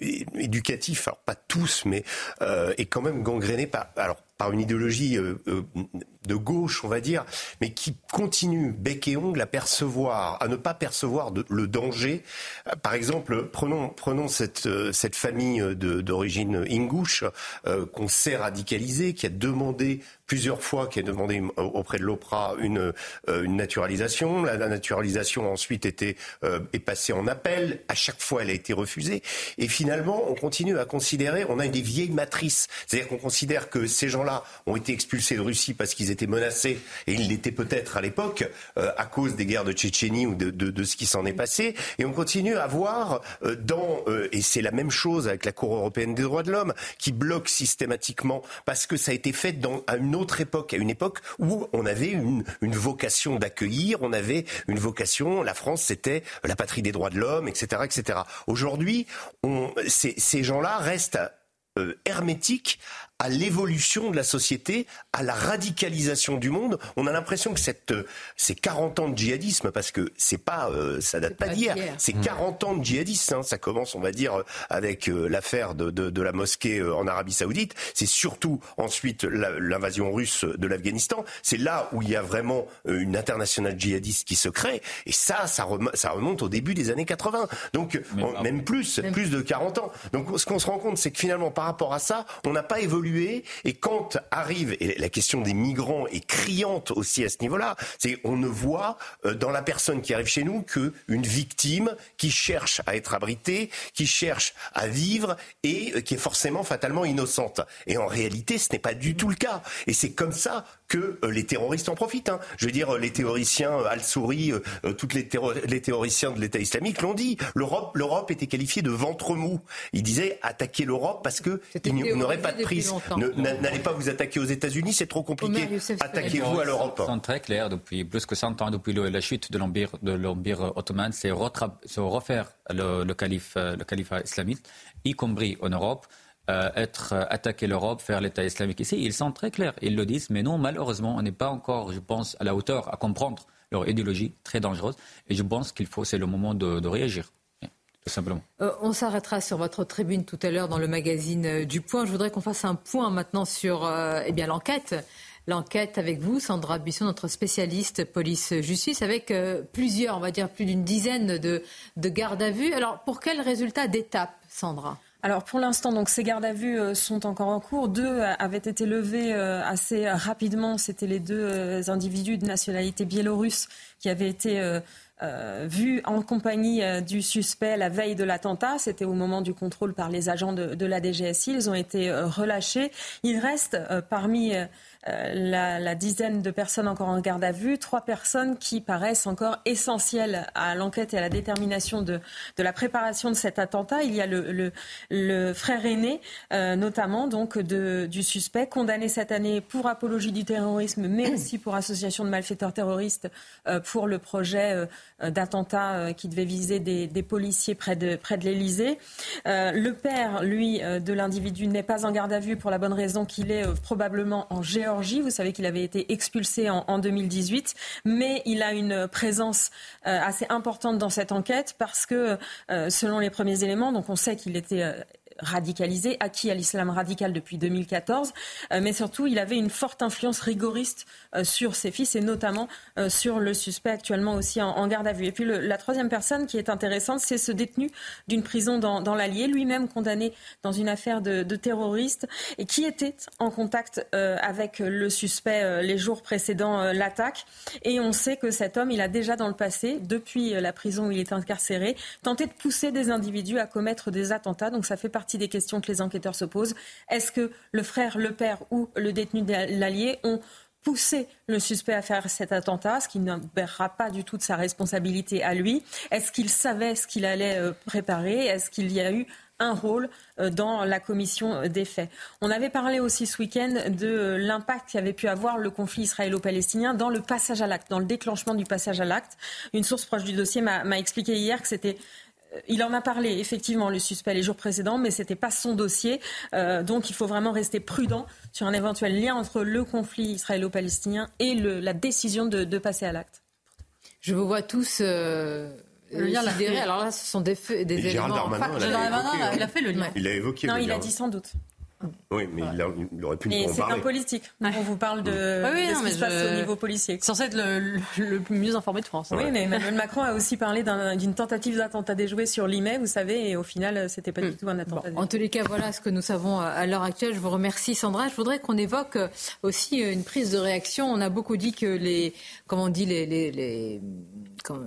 éducatif, alors pas tous, mais est quand même gangréné par, alors par une idéologie de gauche, on va dire, mais qui continue bec et ongle à percevoir, à ne pas percevoir le danger. Par exemple, prenons, prenons cette, euh, famille d'origine ingouche euh, qu'on sait radicalisée, qui a demandé plusieurs fois, qui a demandé auprès de l'OPRA une, une naturalisation. La, naturalisation ensuite était, est passée en appel. À chaque fois, elle a été refusée. Et finalement, on continue à considérer, on a des vieilles matrices. C'est-à-dire qu'on considère que ces gens-là ont été expulsés de Russie parce qu'ils étaient menacés, et ils l'étaient peut-être à l'époque, à cause des guerres de Tchétchénie ou de, de, ce qui s'en est passé. Et on continue à voir dans, et c'est la même chose avec la Cour européenne des droits de l'homme, qui bloque systématiquement parce que ça a été fait dans, à une autre époque, à une époque où on avait une, vocation d'accueillir, on avait une vocation, la France c'était la patrie des droits de l'homme, etc., etc. Aujourd'hui, ces, ces gens-là restent euh, hermétiques à l'évolution de la société, à la radicalisation du monde. On a l'impression que cette, euh, ces 40 ans de djihadisme, parce que c'est pas, euh, ça date pas d'hier, c'est 40 ans de djihadisme. Hein. ça commence, on va dire, avec euh, l'affaire de, de, de, la mosquée en Arabie Saoudite. C'est surtout ensuite l'invasion russe de l'Afghanistan. C'est là où il y a vraiment une internationale djihadiste qui se crée. Et ça, ça, remonte, ça remonte au début des années 80. Donc, même plus, plus de 40 ans. Donc, ce qu'on se rend compte, c'est que finalement, par rapport à ça, on n'a pas évolué et quand arrive, et la question des migrants est criante aussi à ce niveau-là, c'est on ne voit euh, dans la personne qui arrive chez nous qu'une victime qui cherche à être abritée, qui cherche à vivre et euh, qui est forcément fatalement innocente. Et en réalité, ce n'est pas du tout le cas. Et c'est comme ça que euh, les terroristes en profitent. Hein. Je veux dire, les théoriciens Al-Souri, toutes les, les, théoriciens de l'État islamique l'ont dit. L'Europe, l'Europe était qualifiée de ventre mou. Ils disaient attaquer l'Europe parce que il n'aurait pas de prise. N'allez pas vous attaquer aux États-Unis, c'est trop compliqué. Attaquez-vous à l'Europe. Sont très clairs depuis plus que 100 ans, depuis la chute de l'Empire ottoman, c'est refaire le, le, calife, le califat islamiste, y compris en Europe. Euh, être euh, attaquer l'Europe, faire l'État islamique ici. Ils sont très clairs, ils le disent, mais non, malheureusement, on n'est pas encore, je pense, à la hauteur à comprendre leur idéologie très dangereuse. Et je pense qu'il faut, c'est le moment de réagir simplement. Euh, on s'arrêtera sur votre tribune tout à l'heure dans le magazine euh, du Point. Je voudrais qu'on fasse un point maintenant sur eh bien l'enquête. L'enquête avec vous, Sandra Buisson, notre spécialiste police-justice, avec plusieurs, on va dire plus d'une dizaine de, de gardes à vue. Alors, pour quel résultat d'étape, Sandra? Alors pour l'instant, donc ces gardes à vue sont encore en cours. Deux avaient été levés assez rapidement. C'était les deux individus de nationalité biélorusse qui avaient été euh, vu en compagnie euh, du suspect la veille de l'attentat. C'était au moment du contrôle par les agents de, la DGSI. Ils ont été euh, relâchés. Il reste parmi euh, la, dizaine de personnes encore en garde à vue, trois personnes qui paraissent encore essentielles à l'enquête et à la détermination de, de, la préparation de cet attentat. Il y a le, le, frère aîné, euh, notamment donc de, du suspect, condamné cette année pour apologie du terrorisme, mais aussi pour association de malfaiteurs terroristes euh, pour le projet d'attentat qui devait viser des, des, policiers près de, près de l'Élysée. le père, lui, de l'individu n'est pas en garde à vue pour la bonne raison qu'il est probablement en Géorgie vous savez qu'il avait été expulsé en, 2018, mais il a une présence euh, assez importante dans cette enquête parce que, euh, selon les premiers éléments, donc on sait qu'il était euh, radicalisé, acquis à l'islam radical depuis 2014, euh, mais surtout il avait une forte influence rigoriste euh, sur ses fils et notamment euh, sur le suspect actuellement aussi en, garde à vue. Et puis la troisième personne qui est intéressante, c'est ce détenu d'une prison dans, l'Allier, lui-même condamné dans une affaire de, de terroriste et qui était en contact avec le suspect les jours précédant l'attaque. Et on sait que cet homme, il a déjà dans le passé, depuis la prison où il est incarcéré, tenté de pousser des individus à commettre des attentats. Donc ça fait partie des questions que les enquêteurs se posent. Est-ce que le frère, le père ou le détenu de l'allié ont poussé le suspect à faire cet attentat, ce qui n'empêchera pas du tout de sa responsabilité à lui? Est-ce qu'il savait ce qu'il allait euh, préparer? Est-ce qu'il y a eu un rôle euh, dans la commission des faits? On avait parlé aussi ce week-end de euh, l'impact qu'avait pu avoir le conflit israélo-palestinien dans le passage à l'acte, dans le déclenchement du passage à l'acte. Une source proche du dossier m'a expliqué hier que c'était il en a parlé effectivement le suspect les jours précédents, mais ce n'était pas son dossier. Euh, donc il faut vraiment rester prudent sur un éventuel lien entre le conflit israélo-palestinien et la décision de, passer à l'acte. Je vous vois tous. Euh, Alors là, ce sont des, des éléments. Gérald Darmanin, il, a fait le lien. Il l'a évoqué. Non, il a dit sans doute. Oui, mais il, aurait pu nous en parler. c'est un politique. On vous parle de, oui, ce qui se passe au niveau policier. Censé être le, mieux informé de France. Oui, mais Emmanuel Macron a aussi parlé d'une tentative d'attentat déjoué sur l'IME, vous savez, et au final, c'était pas du hmm. tout un attentat. en tous les cas, voilà ce que nous savons à l'heure actuelle. Je vous remercie, Sandra. Je voudrais qu'on évoque aussi une prise de réaction. On a beaucoup dit que les, comment on dit, les, les, les,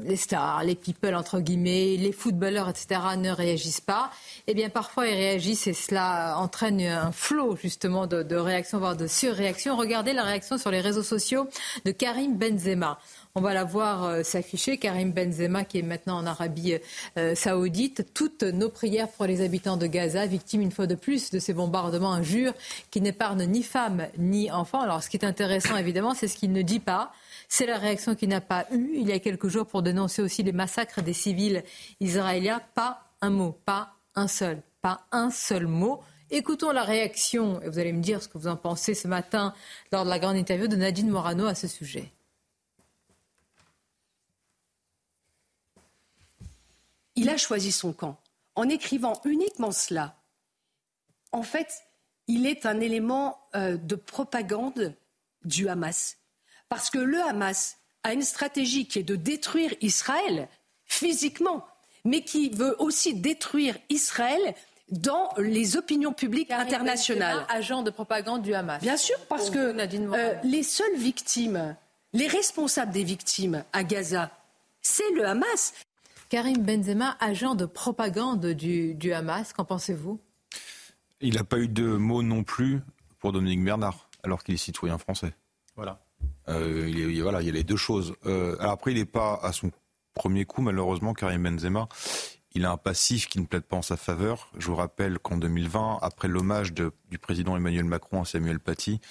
les stars, les people entre guillemets, les footballeurs, etc., ne réagissent pas. Eh bien, parfois, ils réagissent et cela entraîne un flot justement de, réactions, voire de surréactions. Regardez la réaction sur les réseaux sociaux de Karim Benzema. On va la voir euh, s'afficher. Karim Benzema, qui est maintenant en Arabie euh, saoudite. Toutes nos prières pour les habitants de Gaza, victimes une fois de plus de ces bombardements injures qui n'épargnent ni femmes ni enfants. Alors, ce qui est intéressant, évidemment, c'est ce qu'il ne dit pas. C'est la réaction qu'il n'a pas eue il y a quelques jours pour dénoncer aussi les massacres des civils israéliens. Pas un mot, pas un seul, pas un seul mot. Écoutons la réaction, et vous allez me dire ce que vous en pensez ce matin lors de la grande interview de Nadine Morano à ce sujet. Il a choisi son camp. En écrivant uniquement cela, en fait, il est un élément euh, de propagande du Hamas. Parce que le Hamas a une stratégie qui est de détruire Israël physiquement, mais qui veut aussi détruire Israël dans les opinions publiques internationales. Agent de propagande du Hamas. Bien sûr, parce que euh, les seules victimes, les responsables des victimes à Gaza, c'est le Hamas. Karim Benzema, agent de propagande du, du Hamas, qu'en pensez-vous? Il n'a pas eu de mots non plus pour Dominique Bernard, alors qu'il est citoyen français. Voilà. Euh, il, voilà, il y a les deux choses. Euh, alors après, il n'est pas à son premier coup, malheureusement, Karim Benzema. Il a un passif qui ne plaide pas en sa faveur. Je vous rappelle qu'en 2020, après l'hommage du président Emmanuel Macron à Samuel Paty,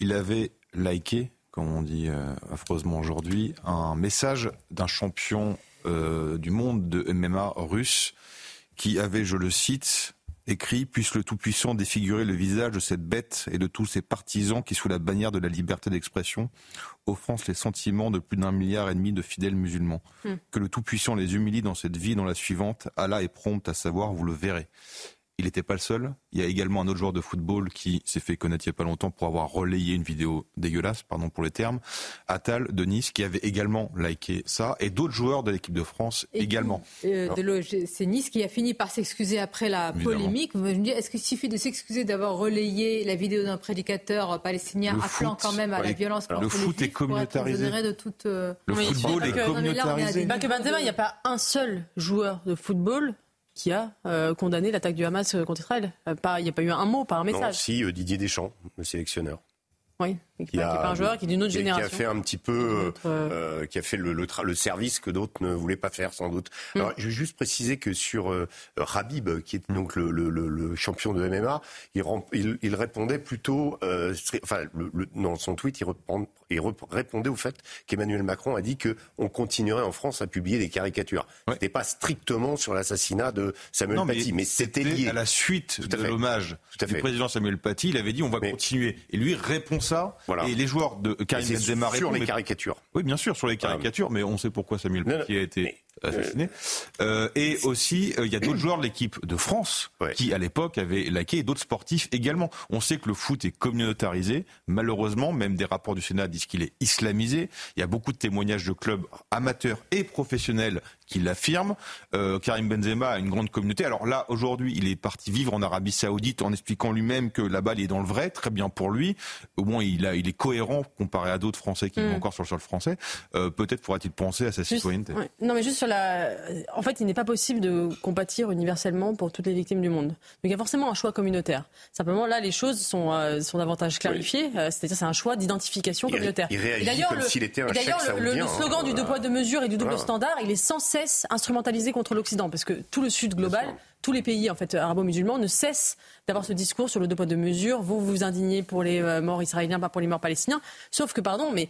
il avait liké, comme on dit euh, affreusement aujourd'hui, un message d'un champion euh, du monde de MMA russe qui avait, je le cite, écrit Puisse le Tout-Puissant défigurer le visage de cette bête et de tous ses partisans qui, sous la bannière de la liberté d'expression, offensent les sentiments de plus d'un milliard et demi de fidèles musulmans. Hmm. Que le Tout-Puissant les humilie dans cette vie dans la suivante. Allah est prompt à savoir, vous le verrez. Il n'était pas le seul. Il y a également un autre joueur de football qui s'est fait connaître il n'y a pas longtemps pour avoir relayé une vidéo dégueulasse, pardon pour les termes. Attal de Nice qui avait également liké ça et d'autres joueurs de l'équipe de France également. Euh, c'est Nice qui a fini par s'excuser après la polémique. Je me dis, est-ce qu'il suffit de s'excuser d'avoir relayé la vidéo d'un prédicateur palestinien appelant quand même à la violence contre Le foot est communautarisé. De toute, euh, Le football est communautarisé. Il n'y a pas un seul joueur de football qui a euh, condamné l'attaque du Hamas euh, contre Israël. Euh, il n'y a pas eu un mot, par un message. Non, si, Didier Deschamps, le sélectionneur. Oui, qui n'est pas un joueur, qui est d'une autre génération. Qui a fait un petit peu, euh, qui a fait le, le, le, service que d'autres ne voulaient pas faire, sans doute. Mm. Alors, je vais juste préciser que sur euh, Rabib, qui est donc le, le champion de MMA, il, il, il répondait plutôt, euh, enfin, dans son tweet, il, répond, il, répondait au fait qu'Emmanuel Macron a dit que on continuerait en France à publier des caricatures. Ce C'était pas strictement sur l'assassinat de Samuel Paty, mais c'était lié à la suite de l'hommage du président Samuel Paty. Il avait dit on va continuer, et lui répond et les joueurs de Karim Benzema sur les caricatures. Oui, bien sûr, sur les caricatures, mais on sait pourquoi Samuel Paty a été assassiné. Euh, et aussi, euh, il y a d'autres joueurs de l'équipe de France qui, à l'époque, avaient laqué, et d'autres sportifs également. On sait que le foot est communautarisé. Malheureusement, même des rapports du Sénat disent qu'il est islamisé. Il y a beaucoup de témoignages de clubs amateurs et professionnels qui l'affirment. Euh, Karim Benzema a une grande communauté. Alors là, aujourd'hui, il est parti vivre en Arabie Saoudite en expliquant lui-même que là-bas, il est dans le vrai. Très bien pour lui. Au moins, il, a, il est cohérent comparé à d'autres Français qui vivent mm. encore sur le sol français. Peut-être pourra-t-il penser à sa citoyenneté. Non, mais juste sur en fait, il n'est pas possible de compatir universellement pour toutes les victimes du monde. Donc il y a forcément un choix communautaire. Simplement, là, les choses sont, euh, sont davantage clarifiées. Euh, c'est-à-dire, c'est un choix d'identification communautaire. Il réagit comme s'il était un D'ailleurs, le, le, slogan du deux poids deux mesures et du double standard, il est sans cesse instrumentalisé contre l'Occident, parce que tout le Sud global tous les pays en fait arabo-musulmans ne cessent d'avoir ce discours sur le deux poids deux mesures. Vous vous indignez pour les euh, morts israéliens, pas pour les morts palestiniens. Sauf que, pardon, mais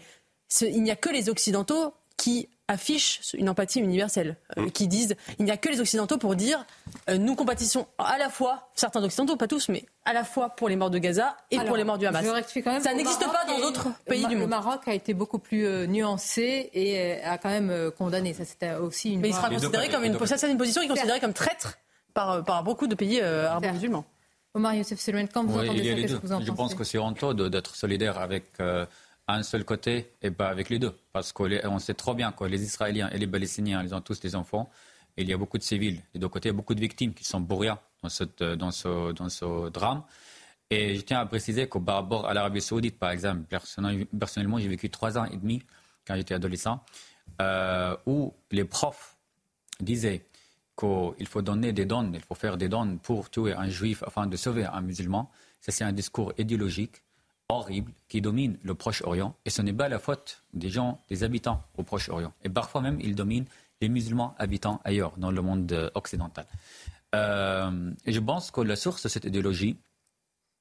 il n'y a que les occidentaux qui affichent une empathie universelle, euh, qui disent il n'y a que les Occidentaux pour dire euh, nous compatissons à la fois, certains Occidentaux, pas tous, mais à la fois pour les morts de Gaza et pour les morts du Hamas. Ça n'existe pas dans d'autres pays du monde. Le Maroc a été beaucoup plus euh, nuancé et a quand même condamné. Ça, c'était aussi une. Mais il sera considéré comme une, ça, c'est une position qui est considérée comme traître par, par beaucoup de pays arabes musulmans. Omar Youssef quand vous entendez ça, qu'est-ce que vous en Je pense que c'est honteux d'être solidaire avec euh, un seul côté et pas avec les deux. Parce qu'on sait trop bien que les Israéliens et les Palestiniens, ils ont tous des enfants. il y a beaucoup de civils. Des deux côtés, il y a beaucoup de victimes qui sont pour rien dans, cette, dans, ce, dans ce drame. Et je tiens à préciser qu'au par rapport à l'Arabie Saoudite, par exemple, personnellement, j'ai vécu trois ans et demi quand j'étais adolescent, euh, où les profs disaient qu'il faut donner des dons, il faut faire des dons pour tuer un juif afin de sauver un musulman. Ça, c'est un discours idéologique horrible qui domine le Proche-Orient. Et ce n'est pas la faute des gens, des habitants au Proche-Orient. Et parfois même, il domine les musulmans habitants ailleurs, dans le monde occidental. Euh, et je pense que la source de cette idéologie,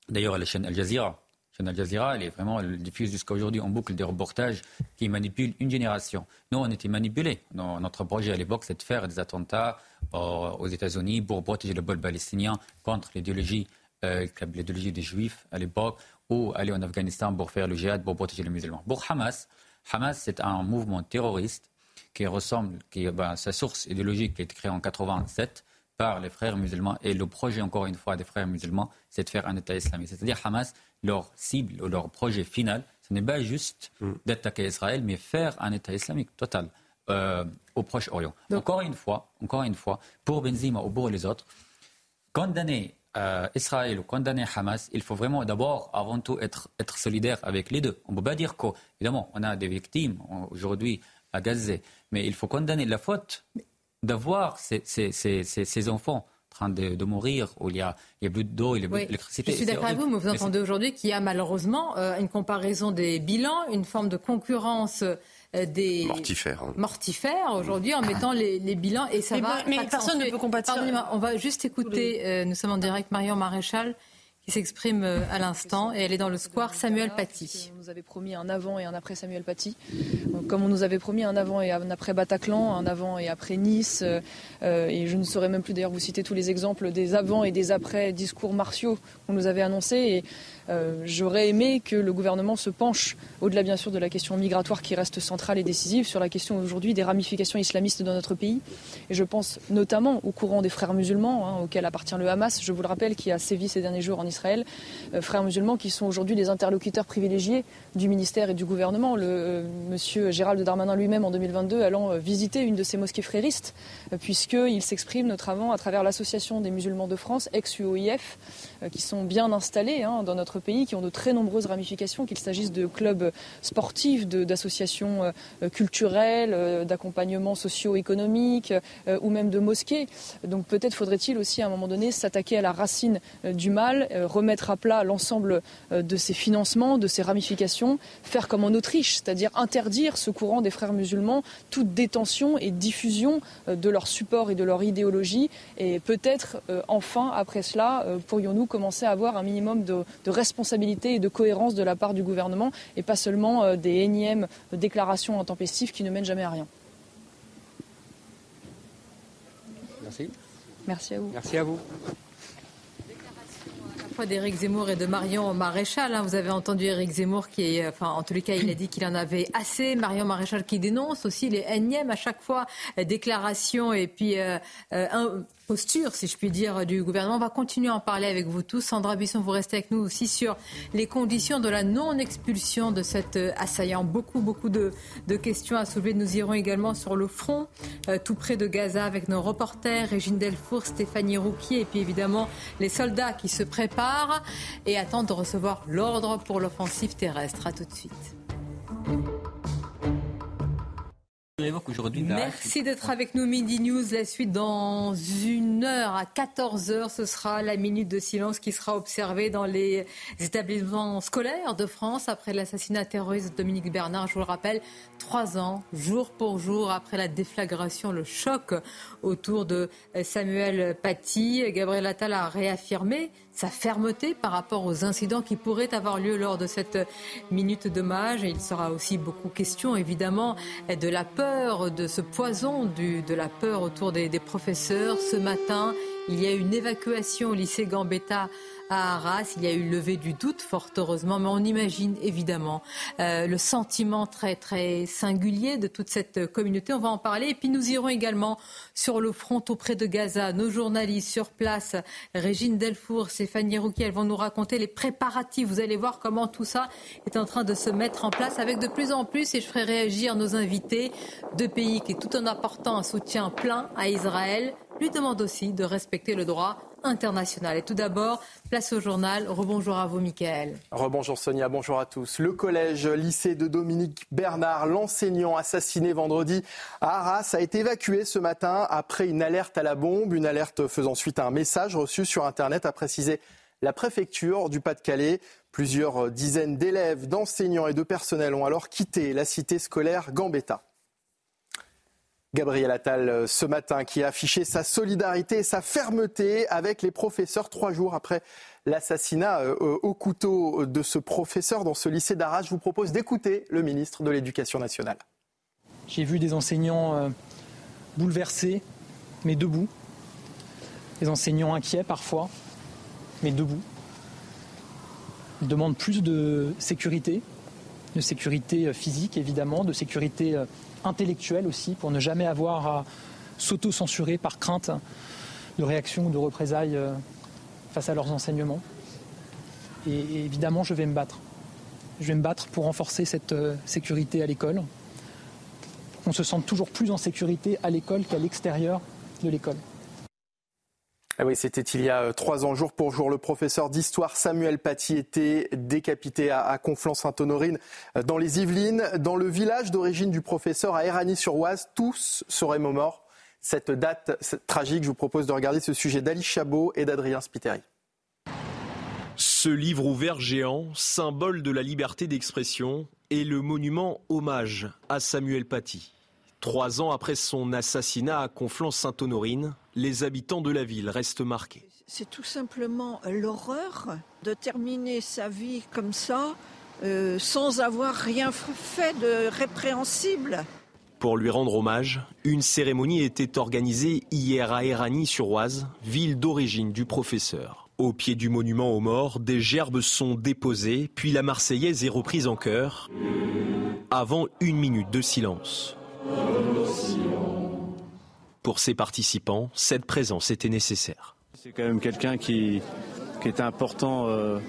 d'ailleurs, la chaîne Al Jazeera, Al Jazeera, elle est vraiment, diffuse jusqu'à aujourd'hui en boucle des reportages qui manipulent une génération. Nous, on était manipulés. Notre projet à l'époque, c'est de faire des attentats euh, aux États-Unis pour protéger le peuple palestinien contre l'idéologie, euh, l'idéologie des Juifs à l'époque, ou aller en Afghanistan pour faire le djihad pour protéger les musulmans. Pour Hamas, Hamas, c'est un mouvement terroriste qui ressemble, qui, ben, sa source idéologique qui a été créée en 87 par les frères musulmans. Et le projet, encore une fois, des frères musulmans, c'est de faire un État islamique. C'est-à-dire Hamas, leur cible ou leur projet final, ce n'est pas juste mm. d'attaquer Israël, mais faire un État islamique total euh, au Proche-Orient. Encore une fois, encore une fois, pour Benzima ou pour les autres, condamner euh, Israël ou condamner Hamas, il faut vraiment d'abord, avant tout, être, être solidaire avec les deux. On ne peut pas dire qu'évidemment, on a des victimes aujourd'hui à Gaza, mais il faut condamner la faute d'avoir ces, ces, ces, ces enfants train de, mourir, où il y a, il y a plus d'eau, il y a plus d'électricité. Je suis d'accord avec vous, mais vous entendez aujourd'hui qu'il y a malheureusement euh, une comparaison des bilans, une forme de concurrence des mortifères, hein. mortifères aujourd'hui en mettant les, bilans et ça va. Mais, personne ne peut compatir. On va juste écouter. Euh, nous sommes en direct, Marion Maréchal s'exprime euh, à l'instant et elle est dans le square Samuel Paty. On nous avait promis un avant et un après Samuel Paty. comme on nous avait promis un avant et un après Bataclan, un avant et après Nice, euh, euh, et je ne saurais même plus d'ailleurs vous citer tous les exemples des avant et des après discours martiaux qu'on nous avait annoncés. Et j'aurais aimé que le gouvernement se penche, au-delà bien sûr de la question migratoire qui reste centrale et décisive, sur la question aujourd'hui des ramifications islamistes dans notre pays. Et je pense notamment au courant des frères musulmans, hein, appartient le Hamas, je vous le rappelle, qui a sévi ces derniers jours en Israël euh, frères musulmans qui sont aujourd'hui des interlocuteurs privilégiés du ministère et du gouvernement. Le euh, monsieur Gérald Darmanin lui-même en 2022 allant euh, visiter une de ces mosquées fréristes, puisqu'il s'exprime notamment à travers l'association des musulmans de France, ex-UOIF, qui sont bien installés hein, dans notre pays, qui ont de très nombreuses ramifications, qu'il s'agisse de clubs sportifs, d'associations culturelles, d'accompagnement socio-économique ou même de mosquées. Donc peut-être faudrait-il aussi à un moment donné s'attaquer à la racine du mal, remettre à plat l'ensemble euh, de ces financements, de ces ramifications, faire comme en Autriche, c'est-à-dire interdire ce courant des frères musulmans, toute détention et diffusion euh, de leur support et de leur idéologie. Et peut-être, euh, enfin, après cela, pourrions-nous commencer à avoir un minimum de, responsabilité et de cohérence de la part du gouvernement et pas seulement des énièmes déclarations intempestives qui ne mènent jamais à rien. Merci. Merci à vous. Merci à vous d'Éric Zemmour et de Marion Maréchal. Hein. Vous avez entendu Éric Zemmour qui, est, enfin, en tous les cas, il a dit qu'il en avait assez. Marion Maréchal qui dénonce aussi les énièmes à chaque fois déclarations et puis euh, euh, un, posture, si je puis dire, du gouvernement. On va continuer à en parler avec vous tous. Sandra Bisson, vous restez avec nous aussi sur les conditions de la non-expulsion de cet euh, assaillant. Beaucoup, beaucoup de, questions à soulever. Nous irons également sur le front, euh, tout près de Gaza, avec nos reporters, Régine Delfour, Stéphanie Rouquier, et puis évidemment les soldats qui se préparent et attendent de recevoir l'ordre pour l'offensive terrestre. À tout de suite. Merci d'être avec nous, Midi News. La suite dans une heure à 14 heures, ce sera la minute de silence qui sera observée dans les établissements scolaires de France après l'assassinat terroriste de Dominique Bernard. Je vous le rappelle, trois ans, jour pour jour, après la déflagration, le choc autour de Samuel Paty. Gabriel Attal a réaffirmé sa fermeté par rapport aux incidents qui pourraient avoir lieu lors de cette minute d'hommage. Il sera aussi beaucoup question, évidemment, de la peur, de ce poison, de la peur autour des, des professeurs. Ce matin, Il y a eu une évacuation au lycée Gambetta à Arras. Il y a eu levé du doute, fort heureusement, mais on imagine évidemment euh, le sentiment très très singulier de toute cette communauté. On va en parler. Et puis nous irons également sur le front auprès de Gaza. Nos journalistes sur place, Régine Delfour, Stéphanie Rouquet, elles vont nous raconter les préparatifs. Vous allez voir comment tout ça est en train de se mettre en place avec de plus en plus, et je ferai réagir nos invités, de pays qui, tout en apportant un soutien plein à Israël, lui demandent aussi de respecter le droit international. Et tout d'abord, place au journal. Rebonjour à vous, Michael. Rebonjour Sonia, bonjour à tous. Le collège lycée de Dominique Bernard, l'enseignant assassiné vendredi à Arras, a été évacué ce matin après une alerte à la bombe. Une alerte faisant suite à un message reçu sur Internet, a précisé la préfecture du Pas-de-Calais. Plusieurs dizaines d'élèves, d'enseignants et de personnels ont alors quitté la cité scolaire Gambetta. Gabriel Attal euh, ce matin qui a affiché sa solidarité et sa fermeté avec les professeurs trois jours après l'assassinat euh, au couteau de ce professeur dans ce lycée d'Arras. Je vous propose d'écouter le ministre de l'Éducation nationale. J'ai vu des enseignants euh, bouleversés, mais debout. Des enseignants inquiets parfois, mais debout. Ils demandent plus de sécurité, de sécurité physique évidemment, de sécurité intellectuelle aussi, pour ne jamais avoir à s'auto-censurer par crainte de réaction ou de représailles euh, face à leurs enseignements. Et, évidemment, je vais me battre. Je vais me battre pour renforcer cette euh, sécurité à l'école. On se sente toujours plus en sécurité à l'école qu'à l'extérieur de l'école. Ah oui, c'était il y a euh, trois ans, jour pour jour. Le professeur d'histoire Samuel Paty était décapité à, Conflans-Sainte-Honorine, euh, dans les Yvelines. Dans le village d'origine du professeur, à Éragny-sur-Oise, tous seraient morts. Cette date tragique, je vous propose de regarder ce sujet d'Ali Chabot et d'Adrien Spiteri. Ce livre ouvert géant, symbole de la liberté d'expression, est le monument hommage à Samuel Paty. Trois ans après son assassinat à Conflans-Sainte-Honorine, les habitants de la ville restent marqués. C'est tout simplement l'horreur de terminer sa vie comme ça, euh, sans avoir rien fait de répréhensible. Pour lui rendre hommage, une cérémonie était organisée hier à Éragny-sur-Oise, ville d'origine du professeur. Au pied du monument aux morts, des gerbes sont déposées, puis la Marseillaise est reprise en chœur, avant une minute de silence. Pour ces participants, cette présence était nécessaire. C'est quand même quelqu'un qui, était important euh,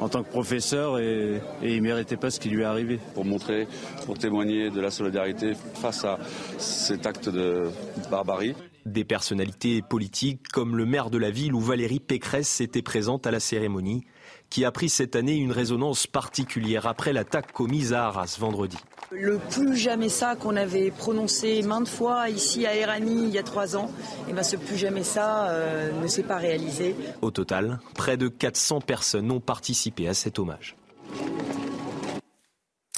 en tant que professeur et, et il ne méritait pas ce qui lui est arrivé. Pour montrer, pour témoigner de la solidarité face à cet acte de barbarie. Des personnalités politiques comme le maire de la ville où Valérie Pécresse était présente à la cérémonie qui a pris cette année une résonance particulière après l'attaque commise à Arras vendredi. Le plus jamais ça qu'on avait prononcé maintes fois ici à Erani il y a trois ans, et eh ben ce plus jamais ça euh, ne s'est pas réalisé. Au total, près de 400 personnes ont participé à cet hommage.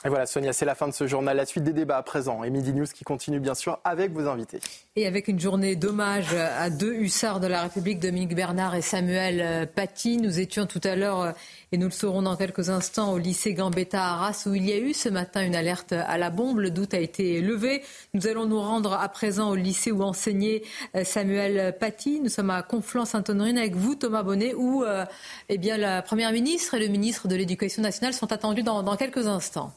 Et voilà, Sonia, c'est la fin de ce journal. La suite des débats à présent. Et Midi News qui continue bien sûr avec vos invités. Et avec une journée d'hommage à deux hussards de la République, Dominique Bernard et Samuel euh, Paty. Nous étions tout à l'heure, euh, et nous le saurons dans quelques instants, au lycée Gambetta Arras, où il y a eu ce matin une alerte à la bombe. Le doute a été levé. Nous allons nous rendre à présent au lycée où enseignait euh, Samuel Paty. Nous sommes à Conflans-Sainte-Honorine avec vous, Thomas Bonnet, où eh bien, la Première ministre et le ministre de l'Éducation nationale sont attendus dans quelques instants.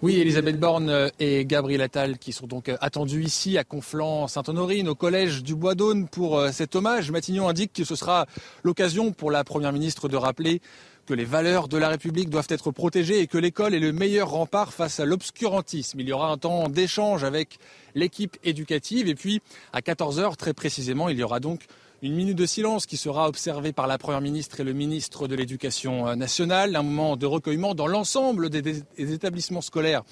Oui, Elisabeth Borne et Gabriel Attal qui sont donc attendus ici à Conflans-Sainte-Honorine, au collège du Bois d'Aune pour euh, cet hommage. Matignon indique que ce sera l'occasion pour la Première ministre de rappeler que les valeurs de la République doivent être protégées et que l'école est le meilleur rempart face à l'obscurantisme. Il y aura un temps d'échange avec l'équipe éducative et puis à 14h très précisément, il y aura donc une minute de silence qui sera observée par la Première ministre et le ministre de l'Éducation euh, nationale, un moment de recueillement dans l'ensemble des, établissements scolaires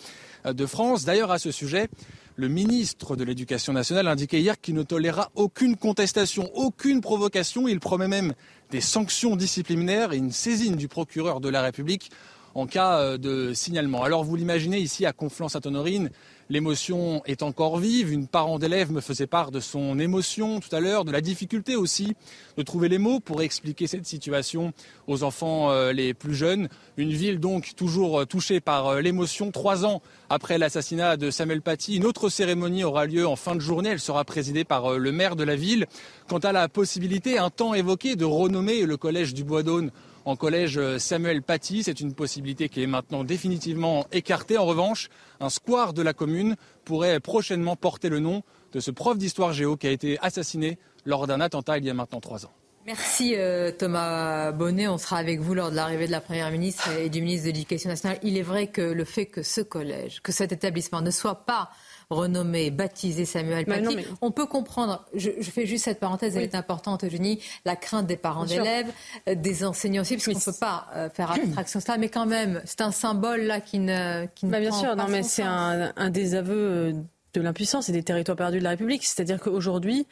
euh, de France. D'ailleurs, à ce sujet, le ministre de l'Éducation nationale indiquait hier qu'il ne tolérera aucune contestation, aucune provocation. Il promet même des sanctions disciplinaires et une saisine du procureur de la République en cas euh, de signalement. Alors vous l'imaginez ici à Conflans-Sainte-Honorine, L'émotion est encore vive. Une parent d'élève me faisait part de son émotion tout à l'heure, de la difficulté aussi de trouver les mots pour expliquer cette situation aux enfants euh, les plus jeunes. Une ville donc toujours euh, touchée par euh, l'émotion. Trois ans après l'assassinat de Samuel Paty, une autre cérémonie aura lieu en fin de journée. Elle sera présidée par le maire de la ville. Quant à la possibilité, un temps évoqué, de renommer le collège du Bois d'Aune en collège Samuel Paty. C'est une possibilité qui est maintenant définitivement écartée. En revanche, un square de la commune pourrait prochainement porter le nom de ce prof d'histoire géo qui a été assassiné lors d'un attentat il y a maintenant trois ans. Merci euh, Thomas Bonnet. On sera avec vous lors de l'arrivée de la Première ministre et du ministre de l'Éducation nationale. Il est vrai que le fait que ce collège, que cet établissement ne soit pas renommé, baptisé Samuel Paty. On peut comprendre, je, fais juste cette parenthèse, elle est importante, Eugénie, la crainte des parents d'élèves, euh, des enseignants aussi, parce qu'on ne peut pas euh, faire abstraction de ça, mais quand même, c'est un symbole là qui ne, qui ne bah, Bien sûr, non, mais c'est un, un désaveu de l'impuissance et des territoires perdus de la République. C'est-à-dire qu'aujourd'hui,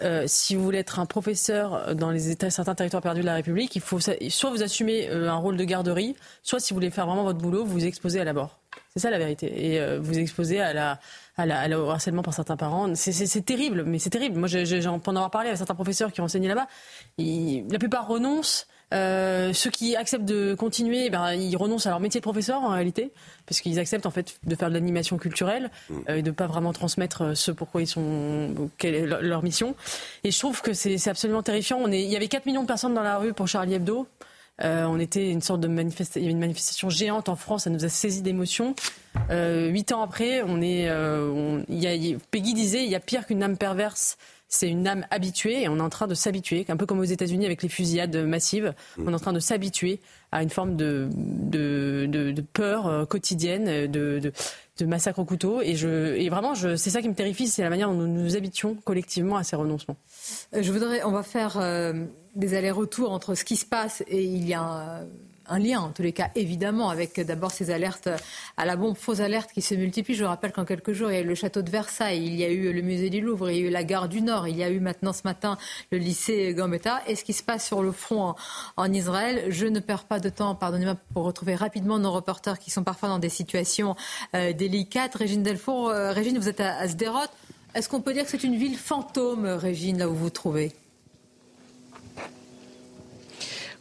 euh, si vous voulez être un professeur dans les États, certains territoires perdus de la République, il faut soit vous assumez euh, un rôle de garderie, soit si vous voulez faire vraiment votre boulot, vous vous exposez à la mort. C'est ça la vérité. Et euh, vous exposez à la, à la, au harcèlement par certains parents. C'est terrible, mais c'est terrible. Moi, j'ai en avoir parlé avec certains professeurs qui ont enseigné là-bas. La plupart renoncent euh, ceux qui acceptent de continuer, ben, ils renoncent à leur métier de professeur en réalité, parce qu'ils acceptent en fait de faire de l'animation culturelle mm. euh, et de pas vraiment transmettre euh, ce pourquoi ils sont, quelle est leur mission. Et je trouve que c'est absolument terrifiant. On est, il y avait 4 millions de personnes dans la rue pour Charlie Hebdo. On était une sorte de manifestation, il y avait une manifestation géante en France, ça nous a saisi d'émotion. Huit ans après, on est, y a, Peggy disait, il y a pire qu'une âme perverse c'est une âme habituée et on est en train de s'habituer, un peu comme aux États-Unis avec les fusillades massives, mm. on est en train de s'habituer à une forme de, de, peur euh, quotidienne, de, de, massacre au couteau. Et, je, et vraiment, c'est ça qui me terrifie, c'est la manière dont nous nous habituons collectivement à ces renoncements. Euh, je voudrais, on va faire euh, des allers-retours entre ce qui se passe et il y a un lien, en tous les cas, évidemment, avec d'abord ces alertes à la bombe, fausses alertes qui se multiplient. Je rappelle qu'en quelques jours, il y a eu le château de Versailles, il y a eu le musée du Louvre, il y a eu la gare du Nord, il y a eu maintenant ce matin le lycée Gambetta. Et ce qui se passe sur le front en, Israël, je ne perds pas de temps, pardonnez-moi, pour retrouver rapidement nos reporters qui sont parfois dans des situations euh, délicates. Régine Delfour, euh, Régine, vous êtes à, à Sderot. Est-ce qu'on peut dire que c'est une ville fantôme, Régine, là où vous vous trouvez?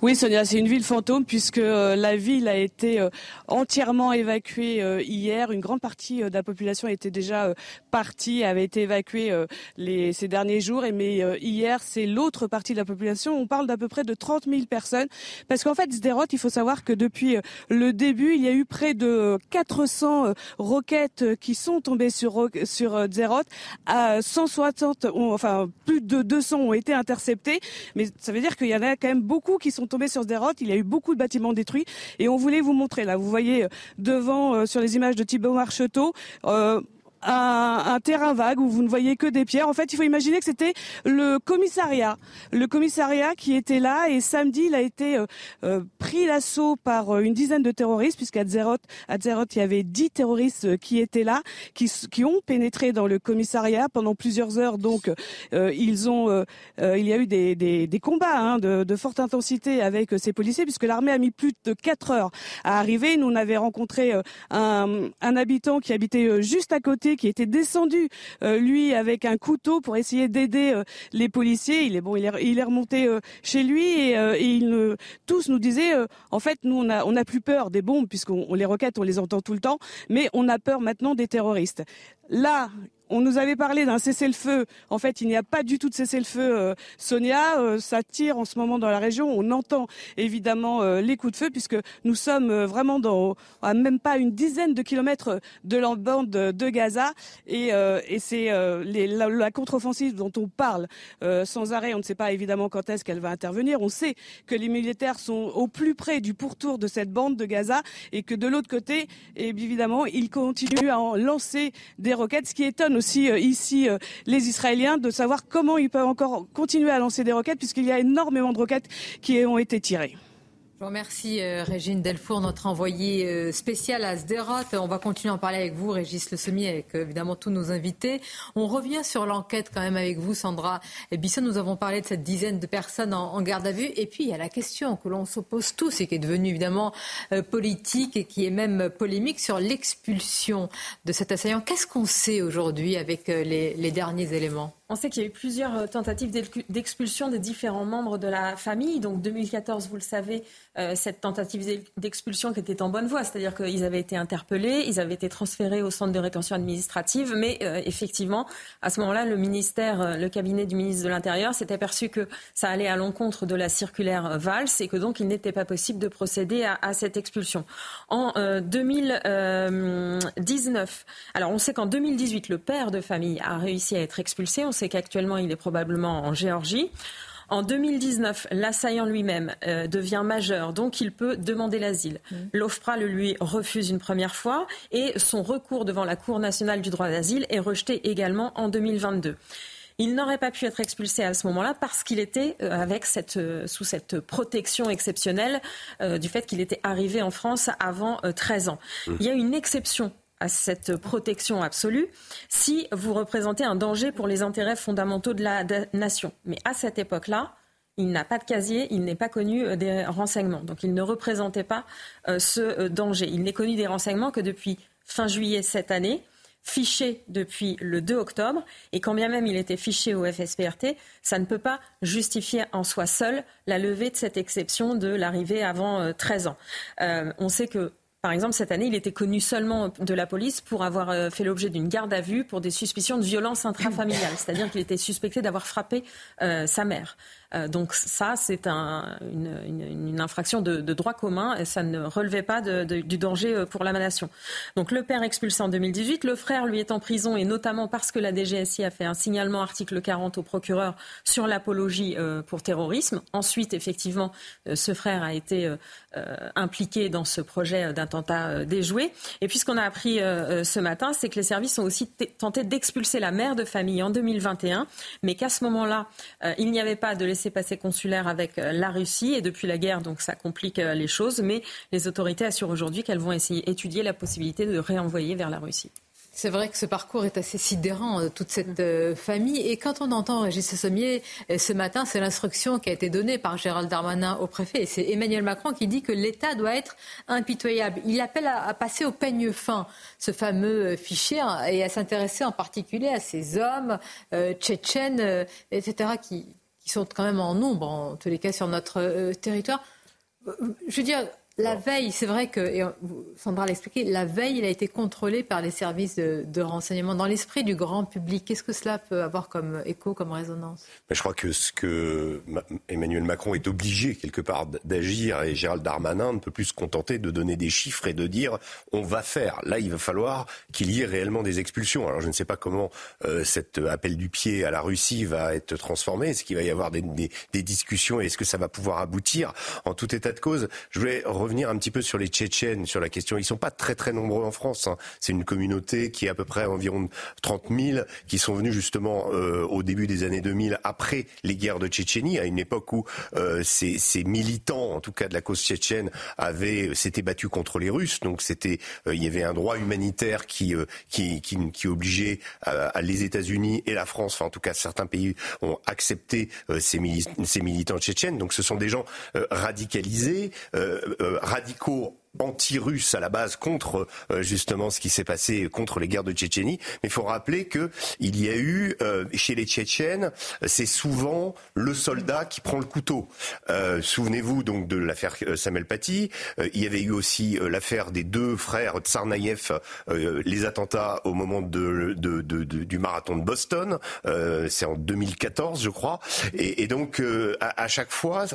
Oui, Sonia, c'est une ville fantôme puisque euh, la ville a été euh, entièrement évacuée euh, hier. Une grande partie de la population était déjà partie, avait été évacuée les, ces derniers jours. Et mais hier, c'est l'autre partie de la population. On parle d'à peu près de 30 000 personnes parce qu'en fait, Sderot, il faut savoir que depuis le début, il y a eu près de 400 roquettes qui sont tombées sur sur Sderot. À 160, enfin plus de 200 ont été interceptées. Mais ça veut dire qu'il y en a quand même beaucoup qui sont sur. Il y a eu beaucoup de bâtiments détruits et on voulait vous montrer là. Vous voyez euh, devant euh, sur les images de Thibaut Marcheteau. Euh, un, un, terrain vague où vous ne voyez que des pierres. En fait, il faut imaginer que c'était le commissariat, le commissariat qui était là. Et samedi, il a été euh, euh, pris l'assaut par euh, une dizaine de terroristes, puisqu'à Zerot, à Zerot, il y avait dix terroristes qui étaient là, qui, qui ont pénétré dans le commissariat pendant plusieurs heures. Donc, ils ont, il y a eu des, des, des combats hein, de, de, forte intensité avec ces policiers, puisque l'armée a mis plus de quatre heures à arriver. Nous, on avait rencontré un, un habitant qui habitait juste à côté qui était descendu euh, lui avec un couteau pour essayer d'aider euh, les policiers. Il est bon, remonté euh, chez lui et, tous nous disaient en fait nous on a on a plus peur des bombes puisqu'on les requête on les entend tout le temps, mais on a peur maintenant des terroristes. Là, on nous avait parlé d'un cessez-le-feu. En fait, il n'y a pas du tout de cessez-le-feu, euh, Sonia. Euh, ça tire en ce moment dans la région. On entend évidemment euh, les coups de feu puisque nous sommes vraiment dans, à même pas une dizaine de kilomètres de la bande de Gaza. Et, c'est la, contre-offensive dont on parle sans arrêt. On ne sait pas évidemment quand est-ce qu'elle va intervenir. On sait que les militaires sont au plus près du pourtour de cette bande de Gaza et que de l'autre côté, évidemment, ils continuent à en lancer des roquettes, ce qui étonne aussi euh, ici euh, les Israéliens de savoir comment ils peuvent encore continuer à lancer des roquettes puisqu'il y a énormément de roquettes qui ont été tirées. Je vous remercie euh, Régine Delfour, notre envoyée euh, spéciale à Sderot. On va continuer à en parler avec vous, Régis Le Semi, avec euh, évidemment tous nos invités. On revient sur l'enquête quand même avec vous, Sandra Bisson. Nous avons parlé de cette dizaine de personnes en, garde à vue. Et puis il y a la question que l'on s'oppose tous et qui est devenue évidemment politique et qui est même polémique sur l'expulsion de cet assaillant. Qu'est-ce qu'on sait aujourd'hui avec les derniers éléments? On sait qu'il y a eu plusieurs euh, tentatives d'expulsion des différents membres de la famille. Donc 2014, vous le savez, euh, cette tentative d'expulsion qui était en bonne voie, c'est-à-dire qu'ils avaient été interpellés, ils avaient été transférés au centre de rétention administrative, mais euh, effectivement, à ce moment-là, le ministère, le cabinet du ministre de l'Intérieur s'est aperçu que ça allait à l'encontre de la circulaire Valls et que donc il n'était pas possible de procéder à, cette expulsion. En 2019, alors on sait qu'en 2018, le père de famille a réussi à être expulsé. C'est qu'actuellement, il est probablement en Géorgie. En 2019, l'assaillant lui-même euh, devient majeur, donc il peut demander l'asile. Mmh. L'OFPRA le lui refuse une première fois et son recours devant la Cour nationale du droit d'asile est rejeté également en 2022. Il n'aurait pas pu être expulsé à ce moment-là parce qu'il était euh, avec cette, euh, sous cette protection exceptionnelle du fait qu'il était arrivé en France avant 13 ans. Mmh. Il y a une exception à cette protection absolue si vous représentez un danger pour les intérêts fondamentaux de la nation. Mais à cette époque-là, il n'a pas de casier, il n'est pas connu euh, des renseignements. Donc il ne représentait pas euh, ce euh, danger. Il n'est connu des renseignements que depuis fin juillet cette année, fiché depuis le 2 octobre. Et quand bien même il était fiché au FSPRT, ça ne peut pas justifier en soi seul la levée de cette exception de l'arrivée avant 13 ans. on sait que par exemple, cette année, il était connu seulement de la police pour avoir euh, fait l'objet d'une garde à vue pour des suspicions de violence intrafamiliale, c'est-à-dire qu'il était suspecté d'avoir frappé euh, sa mère. Euh, donc ça, c'est une, infraction de, droit commun et ça ne relevait pas du danger euh, pour la nation. Donc le père expulsé en 2018, le frère lui est en prison et notamment parce que la DGSI a fait un signalement article 40 au procureur sur l'apologie euh, pour terrorisme. Ensuite, effectivement, ce frère a été impliqué dans ce projet d'attentat déjoué. Et puis ce qu'on a appris ce matin, c'est que les services ont aussi tenté d'expulser la mère de famille en 2021, mais qu'à ce moment-là, il n'y avait pas de laisser passé consulaire avec euh, la Russie et depuis la guerre, donc ça complique euh, les choses. Mais les autorités assurent aujourd'hui qu'elles vont essayer d'étudier la possibilité de réenvoyer vers la Russie. C'est vrai que ce parcours est assez sidérant, euh, toute cette famille. Et quand on entend Régis Sommier ce matin, c'est l'instruction qui a été donnée par Gérald Darmanin au préfet. Et c'est Emmanuel Macron qui dit que l'État doit être impitoyable. Il appelle à, passer au peigne fin ce fameux fichier hein, et à s'intéresser en particulier à ces hommes tchétchènes, etc., qui, qui sont quand même en nombre, en tous les cas, sur notre euh, territoire. Euh, je veux dire, la veille, c'est vrai que, et Sandra l'a expliqué, la veille, il a été contrôlé par les services de, renseignement. Dans l'esprit du grand public, qu'est-ce que cela peut avoir comme écho, comme résonance? Je crois que ce que Emmanuel Macron est obligé, quelque part, d'agir, et Gérald Darmanin ne peut plus se contenter de donner des chiffres et de dire on va faire. Là, il va falloir qu'il y ait réellement des expulsions. Alors, je ne sais pas comment euh, cet appel du pied à la Russie va être transformé. Est-ce qu'il va y avoir des, des discussions et est-ce que ça va pouvoir aboutir? En tout état de cause, je voulais revenir un petit peu sur les Tchétchènes, sur la question. Ils sont pas très très nombreux en France. Hein. C'est une communauté qui est à peu près environ 30 000 qui sont venus justement euh, au début des années 2000 après les guerres de Tchétchénie, à une époque où euh, ces, militants, en tout cas de la cause tchétchène, avaient euh, s'étaient battus contre les Russes. Donc c'était, il y avait un droit humanitaire qui qui, qui, obligeait à, les États-Unis et la France, enfin en tout cas certains pays ont accepté ces militants tchétchènes. Donc ce sont des gens radicalisés radicaux anti-russe à la base contre euh, justement ce qui s'est passé contre les guerres de Tchétchénie. Mais il faut rappeler que il y a eu euh, chez les Tchétchènes, c'est souvent le soldat qui prend le couteau. Euh, souvenez-vous donc de l'affaire Samuel Paty. il y avait eu aussi l'affaire des deux frères Tsarnaïev, les attentats au moment de, de, de, du marathon de Boston. c'est en 2014, je crois. Et, donc à, à, chaque fois,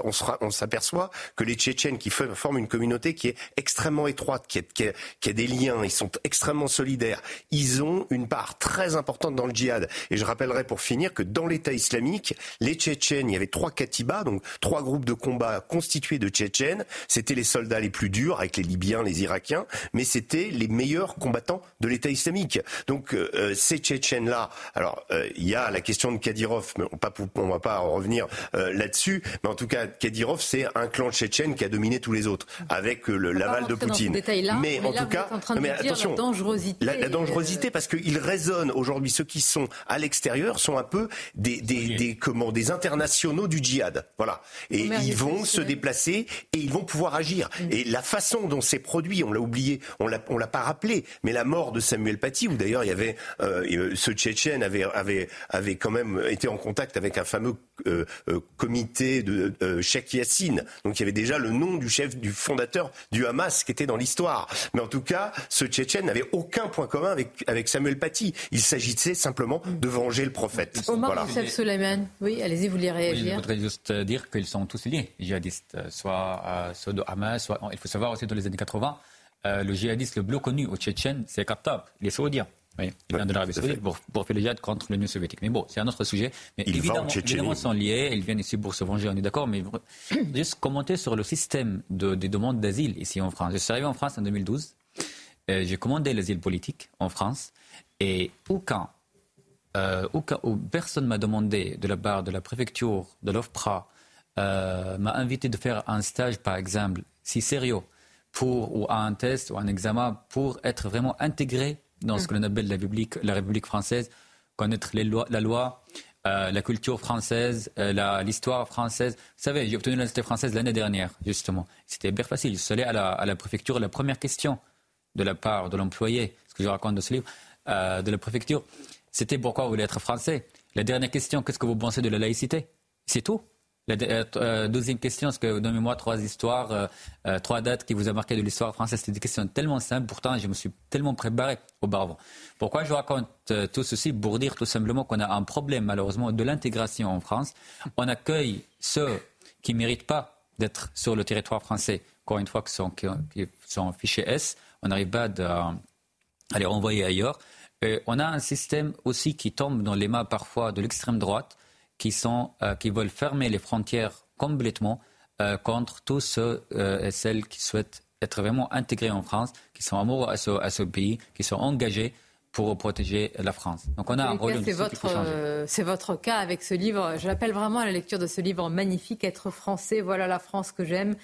on s'aperçoit que les Tchétchènes qui forment une communauté qui est extrêmement étroite, qui a, des liens, ils sont extrêmement solidaires, ils ont une part très importante dans le djihad. Et je rappellerai pour finir que dans l'État islamique, les Tchétchènes, il y avait trois katibas, donc trois groupes de combat constitués de Tchétchènes. C'était les soldats les plus durs, avec les Libyens, les Irakiens, mais c'était les meilleurs combattants de l'État islamique. Donc euh, ces Tchétchènes-là, alors euh, il y a la question de Kadyrov, mais on ne va pas revenir euh, là-dessus, mais en tout cas, Kadyrov, c'est un clan tchétchène qui a dominé tous les autres, avec le l'aval de Poutine. mais, en tout cas, mais attention, la dangerosité, la, dangerosité parce qu'ils résonnent aujourd'hui, ceux qui sont à l'extérieur sont un peu des, des, des, comment, des internationaux du djihad. Voilà. Et ils vont se déplacer et ils vont pouvoir agir. Et la façon dont c'est produit, on l'a oublié, on l'a, on l'a pas rappelé, mais la mort de Samuel Paty, où d'ailleurs il y avait, euh, ce Tchétchène avait, avait, avait quand même été en contact avec un fameux euh, euh, comité de euh, Sheikh Yassine. Donc il y avait déjà le nom du chef, du fondateur du Hamas qui était dans l'histoire. Mais en tout cas, ce Tchétchène n'avait aucun point commun avec, avec Samuel Paty. Il s'agissait simplement de venger le prophète. Omar voilà. Suleiman, oui, allez-y, vous voulez réagir oui, Je voudrais juste dire qu'ils sont tous liés, les djihadistes, soit, soit de Hamas, soit. Il faut savoir aussi dans les années 80, le djihadiste le plus connu au Tchétchène, c'est Khattab, les Saoudiens. Oui, il vient de l'Arabie Saoudite pour, pour, faire le djihad contre l'Union soviétique. Mais bon, c'est un autre sujet. Mais évidemment, évidemment, ils sont liés. Ils viennent ici pour se venger, on est d'accord. Mais juste commenter sur le système de, des demandes d'asile ici en France. Je suis arrivé en France en 2012. Euh, j'ai commandé l'asile politique en France. Et aucun, euh, aucun personne m'a demandé de la part de la préfecture, de l'OFPRA, euh, m'a invité de faire un stage, par exemple, si sérieux, pour, ou un test ou un examen pour être vraiment intégré dans ce que l'on appelle la République, la République française, connaître les lois, la loi, euh, la culture française, euh, l'histoire française. Vous savez, j'ai obtenu l'université française l'année dernière, justement. C'était bien facile. Je suis allé à la, à la, préfecture. La première question de la part de l'employé, ce que je raconte dans ce livre, euh, de la préfecture, c'était pourquoi vous voulez être français? La dernière question, qu'est-ce que vous pensez de la laïcité? C'est tout. La euh, euh, deuxième question, est-ce que donnez-moi trois histoires, euh, trois dates qui vous ont marqué de l'histoire française? C'était des questions tellement simples, pourtant je me suis tellement préparé auparavant. Pourquoi je raconte tout ceci Pour dire tout simplement qu'on a un problème malheureusement de l'intégration en France? On accueille ceux qui ne méritent pas d'être sur le territoire français, encore une fois, qui sont, fichés S. On n'arrive pas à les renvoyer ailleurs. On a un système aussi qui tombe dans les mains parfois de l'extrême droite qui, sont, euh, qui veulent fermer les frontières complètement euh, contre tous ceux euh, et celles qui souhaitent être vraiment intégrés en France, qui sont amoureux à ce, à ce pays, qui sont engagés pour protéger la France. Donc on a un rôle C'est votre, c'est votre cas avec ce livre. Je l'appelle vraiment à la lecture de ce livre magnifique, Être français, voilà la France que j'aime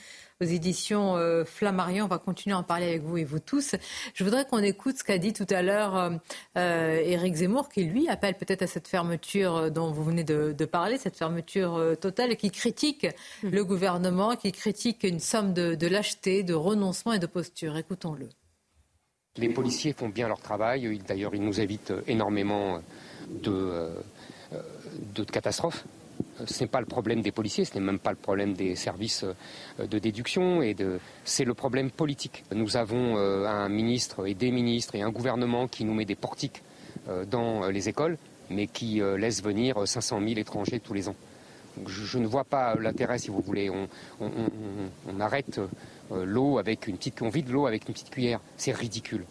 aux éditions euh, Flammarion. On va continuer à en parler avec vous et vous tous. Je voudrais qu'on écoute ce qu'a dit tout à l'heure euh, euh, Éric Zemmour, qui lui appelle peut-être à cette fermeture dont vous venez de, parler, cette fermeture totale, et qui critique mmh. le gouvernement, qui critique une somme de, de lâcheté, de renoncement et de posture. Écoutons-le. Les policiers font bien leur travail. D'ailleurs, ils nous évitent énormément de, de catastrophes ce n'est pas le problème des policiers, ce n'est même pas le problème des services euh, de déduction, et c'est le problème politique. Nous avons euh, un ministre et des ministres et un gouvernement qui nous met des portiques euh, dans les écoles, mais qui laisse venir 500 000 étrangers tous les ans. je, ne vois pas l'intérêt, si vous voulez. On arrête l'eau avec une petite, on vide l'eau avec une petite cuillère. C'est ridicule.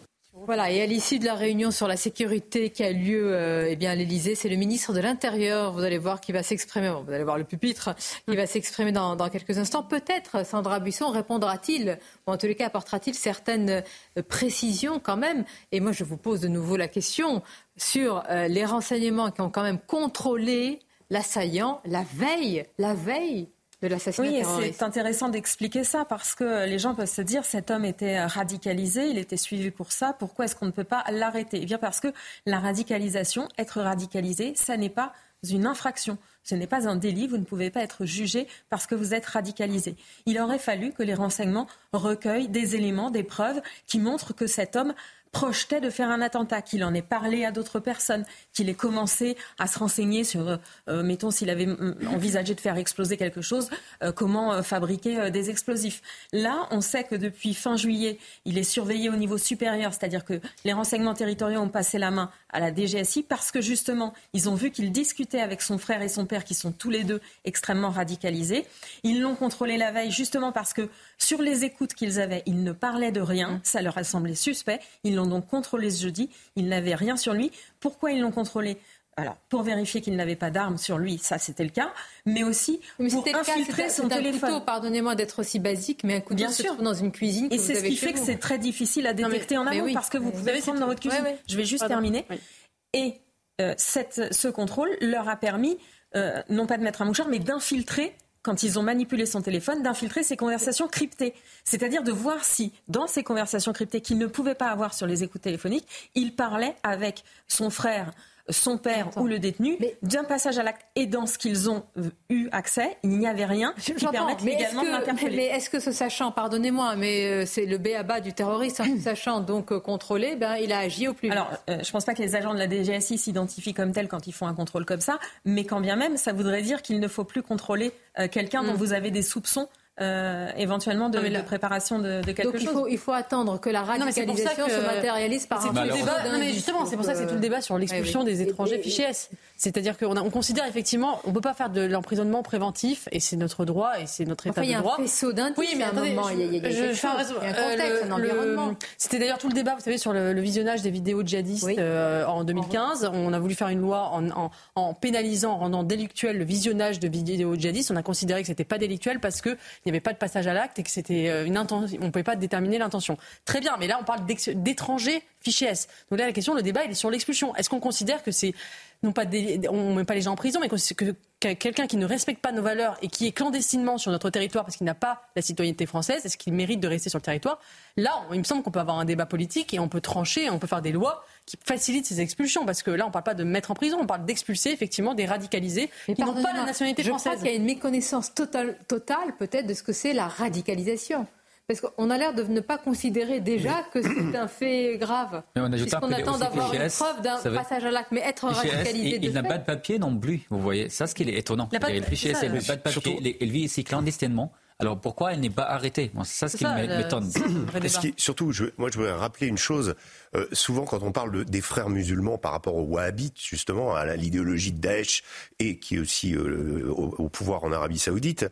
Voilà, et à l'issue de la réunion sur la sécurité qui a lieu euh, eh bien, à l'Elysée, c'est le ministre de l'Intérieur, vous allez voir, qui va s'exprimer, vous allez voir le pupitre, qui va s'exprimer dans, quelques instants. Peut-être, Sandra Buisson répondra-t-il, ou en tous les cas apportera-t-il certaines euh, précisions quand même? Et moi, je vous pose de nouveau la question sur euh, les renseignements qui ont quand même contrôlé l'assaillant la veille, la veille oui, c'est intéressant d'expliquer ça parce que les gens peuvent se dire cet homme était radicalisé, il était suivi pour ça, pourquoi est-ce qu'on ne peut pas l'arrêter? Eh bien parce que la radicalisation, être radicalisé, ça n'est pas une infraction. Ce n'est pas un délit, vous ne pouvez pas être jugé parce que vous êtes radicalisé. Il aurait fallu que les renseignements recueillent des éléments, des preuves qui montrent que cet homme projetait de faire un attentat, qu'il en ait parlé à d'autres personnes, qu'il ait commencé à se renseigner sur, euh, euh, mettons, s'il avait mm, envisagé de faire exploser quelque chose, euh, comment fabriquer des explosifs. Là, on sait que depuis fin juillet, il est surveillé au niveau supérieur, c'est-à-dire que les renseignements territoriaux ont passé la main à la DGSI parce que justement, ils ont vu qu'il discutait avec son frère et son père, qui sont tous les deux extrêmement radicalisés. Ils l'ont contrôlé la veille justement parce que sur les écoutes qu'ils avaient, ils ne parlaient de rien, ça leur a semblé suspect. Ils l'ont donc contrôlé ce jeudi, ils n'avaient rien sur lui. Pourquoi ils l'ont contrôlé? Alors, pour vérifier qu'il n'avait pas d'armes sur lui, ça c'était le cas, mais aussi pour infiltrer son téléphone. Pardonnez-moi d'être aussi basique, mais un couteau Bien se sûr. dans une cuisine. Et c'est ce qui fait que c'est très difficile à détecter en amont parce que vous pouvez prendre dans votre cuisine. Je vais juste terminer. Et euh, cette, ce contrôle leur a permis euh, non pas de mettre un mouchoir, mais d'infiltrer quand ils ont manipulé son téléphone, d'infiltrer ses conversations cryptées. C'est-à-dire de voir si, dans ces conversations cryptées qu'il ne pouvait pas avoir sur les écoutes téléphoniques, il parlait avec son frère, son père ou le détenu d'un passage à l'acte. Et dans ce qu'ils ont eu accès, il n'y avait rien qui permette légalement de l'interpeller. Mais est-ce que ce sachant, pardonnez-moi, mais euh, c'est le B à bas du terroriste, hein, sachant donc euh, contrôler, ben, il a agi au plus vite Alors, euh, je ne pense pas que les agents de la DGSI s'identifient comme tels quand ils font un contrôle comme ça, mais quand bien même, ça voudrait dire qu'il ne faut plus contrôler quelqu'un dont mm. vous avez des soupçons euh, éventuellement de, la... préparation de, de quelque Donc, chose. Il faut, il faut attendre que la radicalisation se matérialise par un débat. Non, mais justement, c'est pour ça que c'est tout le débat sur l'expulsion des étrangers fichés S. C'est-à-dire qu'on on considère effectivement, on ne peut pas faire de l'emprisonnement préventif, et c'est notre droit, et c'est notre état de droit. Il y a un faisceau Oui, mais attendez, il y a, il y a, il y a un contexte, un environnement. C'était d'ailleurs tout le débat, vous savez, sur le, visionnage des vidéos djihadistes euh, en 2015. On a voulu faire une loi en, en, en, pénalisant, en rendant délictuel le visionnage de vidéos djihadistes. On a considéré que c'était pas délictuel parce qu'il n'y avait pas de passage à l'acte et que c'était euh, une intention. On ne pouvait pas déterminer l'intention. Très bien, mais là on parle d'étrangers fichés S. Donc là la question, le débat, il est sur l'expulsion. Est-ce qu'on considère que c'est non pas on ne met pas les gens en prison, mais que quelqu'un qui ne respecte pas nos valeurs et qui est clandestinement sur notre territoire parce qu'il n'a pas la citoyenneté française, est-ce qu'il mérite de rester sur le territoire? Là, il me semble qu'on peut avoir un débat politique et on peut trancher, on peut faire des lois qui facilitent ces expulsions. Parce que là, on ne parle pas de mettre en prison, on parle d'expulser effectivement des radicalisés qui n'ont pas la nationalité française. Je crois qu'il y a une méconnaissance totale, totale peut-être de ce que c'est la radicalisation. Parce qu'on a l'air de ne pas considérer déjà que c'est un fait grave. Mais on attend d'avoir une preuve d'un passage à l'acte. Mais être radicalisé Il, n'a pas de papier non plus, vous voyez. Ça, ce qui est étonnant. Il, fichier elle n'a pas de papier. Elle vit ici clandestinement. Alors pourquoi elle n'est pas arrêtée? C'est ça ce qui m'étonne. Surtout, je, moi je veux rappeler une chose. Euh, souvent, quand on parle des frères musulmans par rapport aux wahhabites, justement, à l'idéologie de Daesh et qui est aussi euh, au, pouvoir en Arabie Saoudite,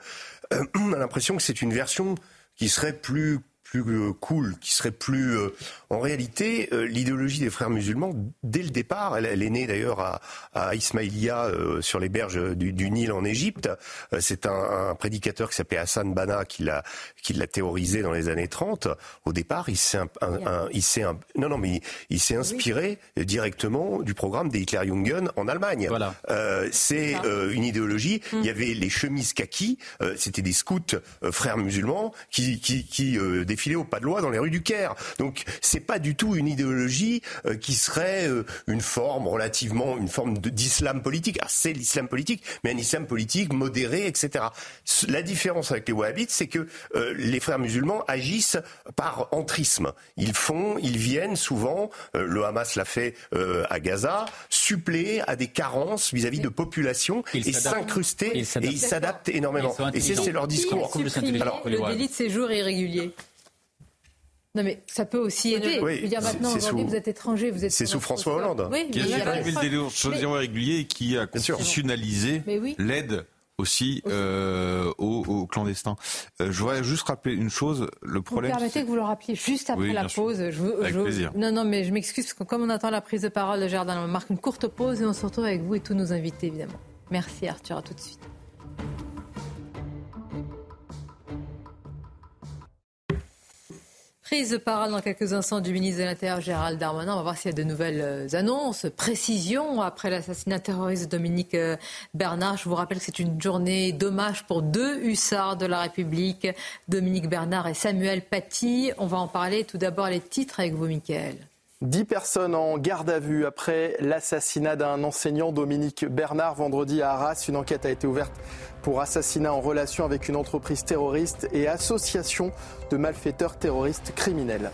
euh, on a l'impression que c'est une version qui serait plus plus euh, cool, qui serait plus... Euh, en réalité, euh, l'idéologie des frères musulmans, dès le départ, elle, est née d'ailleurs à, à Ismaïlia, sur les berges du, Nil en Égypte. C'est un, prédicateur qui s'appelait Hassan Banna qui l'a qui l'a théorisé dans les années 30. Au départ, il s'est un, il s'est non non mais il, s'est inspiré directement du programme des Hitler-Jungen en Allemagne. Voilà. c'est une idéologie. Il y avait les chemises kaki, c'était des scouts frères musulmans qui qui, qui filer au pas de loi dans les rues du Caire. Donc c'est pas du tout une idéologie euh, qui serait euh, une forme relativement une forme d'islam politique. Ah, c'est l'islam politique, mais un islam politique modéré, etc. La différence avec les wahhabites, c'est que euh, les frères musulmans agissent par entrisme. Ils font, ils viennent souvent, le Hamas l'a fait à Gaza, suppléer à des carences vis-à-vis de populations et s'incruster et ils s'adaptent énormément. Et c'est leur discours. Alors, le délit de séjour irrégulier. Non, mais ça peut aussi aider. Oui, dire maintenant, aujourd'hui, vous êtes étranger, vous êtes. C'est sous François Hollande. Oui, qui a supprimé le délai de régulier et qui a constitutionnalisé l'aide aussi euh, aux, clandestins. Euh, je voudrais juste rappeler une chose. Le problème. Vous permettez que vous le rappeliez juste après la pause. Je, Avec plaisir. Non, non, mais je m'excuse parce que comme on attend la prise de parole de Jardin, on marque une courte pause et on se retrouve avec vous et tous nos invités évidemment. Merci Arthur, à tout de suite. Prise de parole dans quelques instants du ministre de l'Intérieur Gérald Darmanin. On va voir s'il y a de nouvelles euh, annonces, précisions après l'assassinat terroriste de Dominique euh, Bernard. Je vous rappelle que c'est une journée d'hommage pour deux hussards de la République, Dominique Bernard et Samuel Paty. On va en parler tout d'abord les titres avec vous, Mickaël. Dix personnes en garde à vue après l'assassinat d'un enseignant, Dominique Bernard, vendredi à Arras. Une enquête a été ouverte pour assassinat en relation avec une entreprise terroriste et association de malfaiteurs terroristes criminels.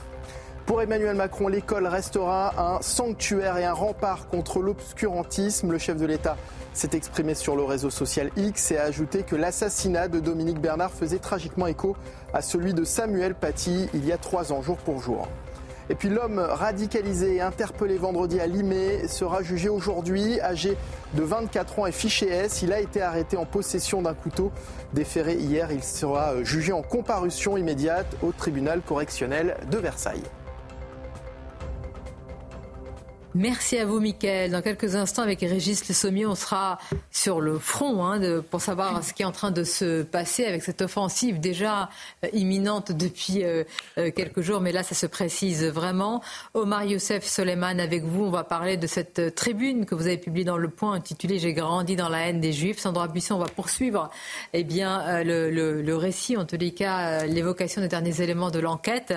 Pour Emmanuel Macron, l'école restera un sanctuaire et un rempart contre l'obscurantisme. Le chef de l'État s'est exprimé sur le réseau social X et a ajouté que l'assassinat de Dominique Bernard faisait tragiquement écho à celui de Samuel Paty il y a trois ans, jour pour jour. Et puis l'homme radicalisé et interpellé vendredi à Limay sera jugé aujourd'hui, âgé de 24 ans et fiché S. Il a été arrêté en possession d'un couteau déféré hier. Il sera jugé en comparution immédiate au tribunal correctionnel de Versailles. Merci à vous, Mickaël. Dans quelques instants, avec Régis Le Sommier, on sera sur le front hein, pour savoir ce qui est en train de se passer avec cette offensive déjà euh, imminente depuis euh, euh, quelques jours. Mais là, ça se précise vraiment. Omar Youssef Soleiman, avec vous, on va parler de cette tribune que vous avez publiée dans Le Point intitulée J'ai grandi dans la haine des Juifs. Sandra Buisson, on va poursuivre eh bien, le, récit, en tous les cas, l'évocation des derniers éléments de l'enquête.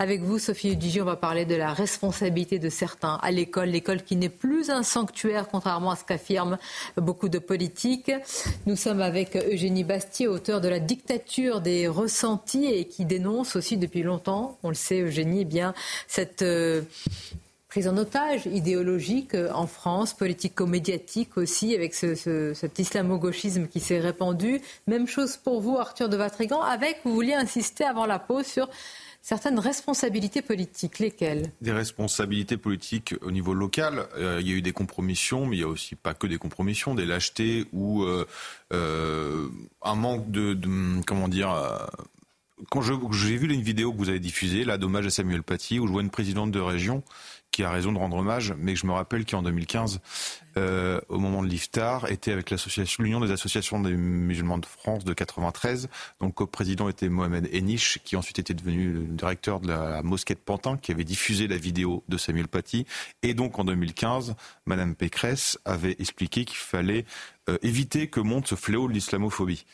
Avec vous, Sophie Dugy, on va parler de la responsabilité de certains à l'école l'école, qui n'est plus un sanctuaire, contrairement à ce qu'affirment beaucoup de politiques. Nous sommes avec Eugénie Bastier, auteur de La dictature des ressentis et qui dénonce aussi depuis longtemps, on le sait Eugénie, eh bien cette euh, prise en otage idéologique en France, politico-médiatique aussi, avec cet islamo-gauchisme qui s'est répandu. Même chose pour vous, Arthur de Vatrigan, avec, vous vouliez insister avant la pause sur certaines responsabilités politiques. Lesquelles? Des responsabilités politiques au niveau local. Euh, il y a eu des compromissions, mais il y a aussi pas que des compromissions, des lâchetés ou euh, euh, un manque de, comment dire. quand j'ai vu une vidéo que vous avez diffusée, là, d'hommage à Samuel Paty, où je vois une présidente de région qui a raison de rendre hommage, mais je me rappelle qu'en 2015, euh, au moment de l'Iftar, était avec l'association, l'Union des associations des musulmans de France de 93. Donc, co-président était Mohamed Enish, qui ensuite était devenu le directeur de la mosquée de Pantin, qui avait diffusé la vidéo de Samuel Paty. Et donc, en 2015, Madame Pécresse avait expliqué qu'il fallait euh, éviter que monte ce fléau de l'islamophobie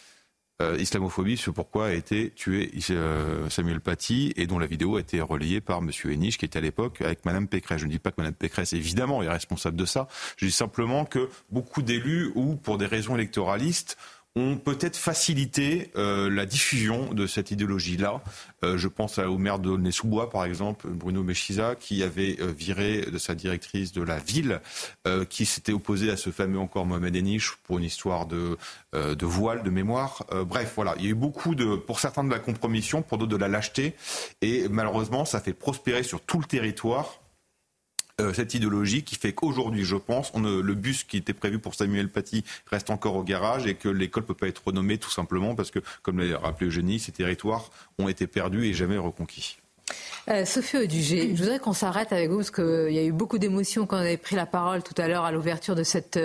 euh, islamophobie, c'est pourquoi a été tué euh, Samuel Paty et dont la vidéo a été relayée par M. Henich, qui était à l'époque avec Mme Pécresse. Je ne dis pas que Mme Pécresse, évidemment, est responsable de ça. Je dis simplement que beaucoup d'élus, ou pour des raisons électoralistes, ont peut-être facilité euh, la diffusion de cette idéologie-là. Euh, je pense au maire de Nessoubois, par exemple, Bruno Mechiza, qui avait euh, viré de sa directrice de la ville, qui s'était opposé à ce fameux encore Mohamed Enish pour une histoire de, de voile, de mémoire. bref, voilà, il y a eu beaucoup de, pour certains de la compromission, pour d'autres de la lâcheté, et malheureusement, ça fait prospérer sur tout le territoire euh, cette idéologie qui fait qu'aujourd'hui, je pense, le bus qui était prévu pour Samuel Paty reste encore au garage et que l'école ne peut pas être renommée tout simplement parce que, comme l'a rappelé Eugénie, ces territoires ont été perdus et jamais reconquis. Euh, Sophie Audugé, je voudrais qu'on s'arrête avec vous parce qu'il y a eu beaucoup d'émotions quand on avait pris la parole tout à l'heure à l'ouverture de cette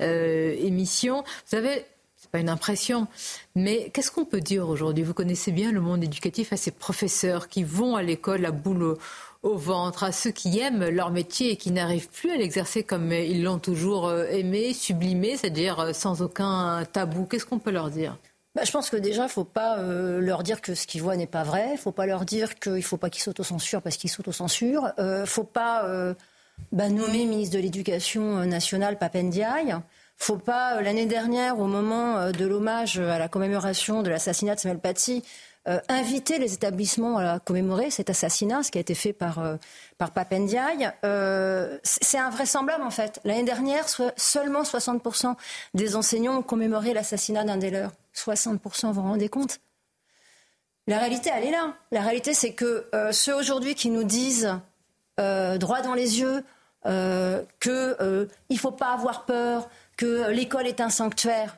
euh, émission. Vous savez, c'est pas une impression, mais qu'est-ce qu'on peut dire aujourd'hui? Vous connaissez bien le monde éducatif à ces professeurs qui vont à l'école à boulot au ventre, à ceux qui aiment leur métier et qui n'arrivent plus à l'exercer comme ils l'ont toujours euh, aimé, sublimé, c'est-à-dire euh, sans aucun tabou. Qu'est-ce qu'on peut leur dire? Bah, je pense que déjà, il ne faut pas euh, leur dire que ce qu'ils voient n'est pas vrai. Il ne faut pas leur dire qu'il ne faut pas qu'ils s'autocensurent parce qu'ils s'autocensurent. Il ne faut pas bah, nommer ministre de l'Éducation nationale Papendiaï. Faut pas, l'année dernière, au moment de l'hommage à la commémoration de l'assassinat de Samuel Paty, euh, inviter les établissements à commémorer cet assassinat, ce qui a été fait par, euh, Papendiaï. Euh, c'est invraisemblable en fait. L'année dernière, seulement 60% des enseignants ont commémoré l'assassinat d'un des leurs. 60%, vous vous rendez compte? La réalité, elle est là. La réalité, c'est que ceux aujourd'hui qui nous disent droit dans les yeux qu'il ne faut pas avoir peur, que l'école est un sanctuaire,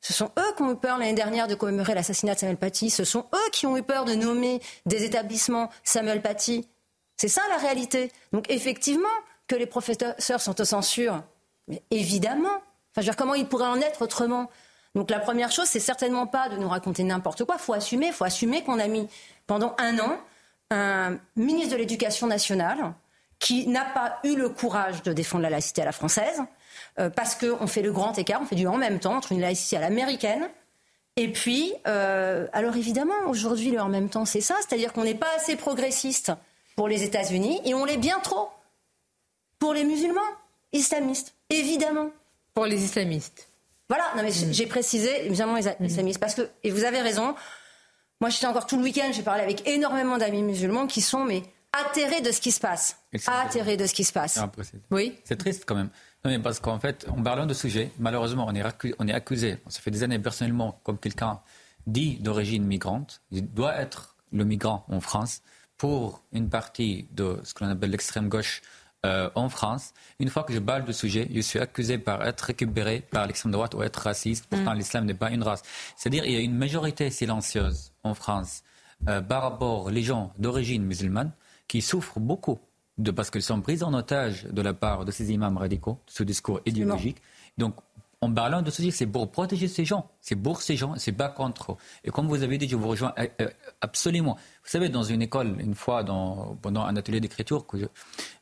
ce sont eux qui ont eu peur l'année dernière de commémorer l'assassinat de Samuel Paty. Ce sont eux qui ont eu peur de nommer des établissements Samuel Paty. C'est ça la réalité. Donc effectivement que les professeurs sont aux censures. Mais évidemment. Enfin, je veux dire, comment ils pourraient en être autrement? Donc la première chose, c'est certainement pas de nous raconter n'importe quoi. Il faut assumer. Il faut assumer qu'on a mis pendant un an un ministre de l'Éducation nationale qui n'a pas eu le courage de défendre la laïcité à la française, parce qu'on fait le grand écart, on fait du en même temps entre une laïcité à l'américaine et puis, euh, alors évidemment, aujourd'hui, le en même temps, c'est ça, c'est-à-dire qu'on n'est pas assez progressiste pour les États-Unis et on l'est bien trop pour les musulmans islamistes, évidemment. Pour les islamistes. Voilà, non mais j'ai précisé évidemment les mm. islamistes parce que, et vous avez raison, moi j'étais encore tout le week-end, j'ai parlé avec énormément d'amis musulmans qui sont mais atterré de ce qui se passe. Atterré de ce qui se passe. Oui. C'est triste quand même. Non, mais parce qu'en fait, en parlant de sujet, malheureusement, on est, on est accusé, ça fait des années personnellement, comme quelqu'un dit d'origine migrante, il doit être le migrant en France pour une partie de ce qu'on appelle l'extrême gauche euh, en France. Une fois que je parle de sujet, je suis accusé par être récupéré par l'extrême droite ou être raciste. Pourtant, mm. l'islam n'est pas une race. C'est-à-dire qu'il y a une majorité silencieuse en France euh, par rapport aux gens d'origine musulmane qui souffrent beaucoup de, parce qu'ils sont pris en otage de la part de ces imams radicaux, ce discours idéologique. Donc, en parlant de ceci, c'est pour protéger ces gens. C'est pour ces gens, c'est pas contre eux. Et comme vous avez dit, je vous rejoins euh, euh, absolument. Vous savez, dans une école, une fois, dans, pendant un atelier d'écriture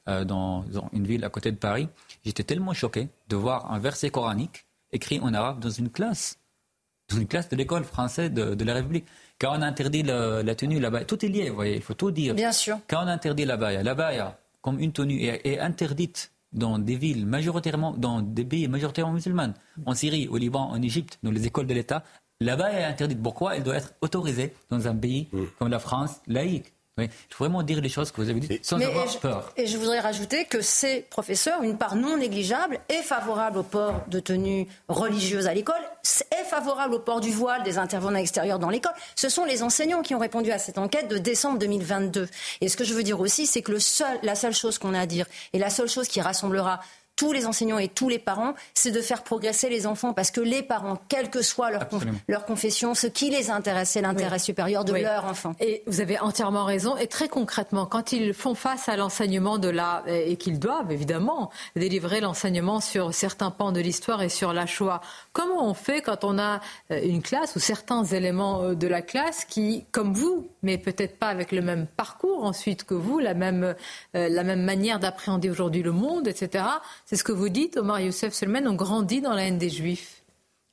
euh, dans, une ville à côté de Paris, j'étais tellement choqué de voir un verset coranique écrit en arabe dans une classe, dans une classe de l'école française de, la République. Quand on interdit la tenue là-bas, tout est lié, vous voyez, il faut tout dire. Bien sûr. Quand on interdit la baya, la baya, comme une tenue, est interdite dans des villes majoritairement, dans des pays majoritairement musulmans, en Syrie, au Liban, en Égypte, dans les écoles de l'État, là-bas elle est interdite. Pourquoi Elle doit être autorisée dans un pays mm. comme la France, laïque? Il faut vraiment dire les choses que vous avez dites sans avoir peur. Et je voudrais rajouter que ces professeurs, une part non négligeable, est favorable au port de tenues religieuses à l'école, est favorable au port du voile des intervenants extérieurs dans l'école. Ce sont les enseignants qui ont répondu à cette enquête de décembre 2022. Et ce que je veux dire aussi, c'est que la seule chose qu'on a à dire et la seule chose qui rassemblera tous les enseignants et tous les parents, c'est de faire progresser les enfants parce que les parents, quelle que soit leur, leur confession, ce qui les intéresse, c'est l'intérêt supérieur de leur enfant. Et vous avez entièrement raison. Et très concrètement, quand ils font face à l'enseignement de la et qu'ils doivent évidemment délivrer l'enseignement sur certains pans de l'histoire et sur la Shoah, comment on fait quand on a euh, une classe ou certains éléments euh, de la classe qui, comme vous, mais peut-être pas avec le même parcours ensuite que vous, la même, euh, la même manière d'appréhender aujourd'hui le monde, etc. C'est ce que vous dites, Omar Youssef Selman, on grandit dans la haine des Juifs.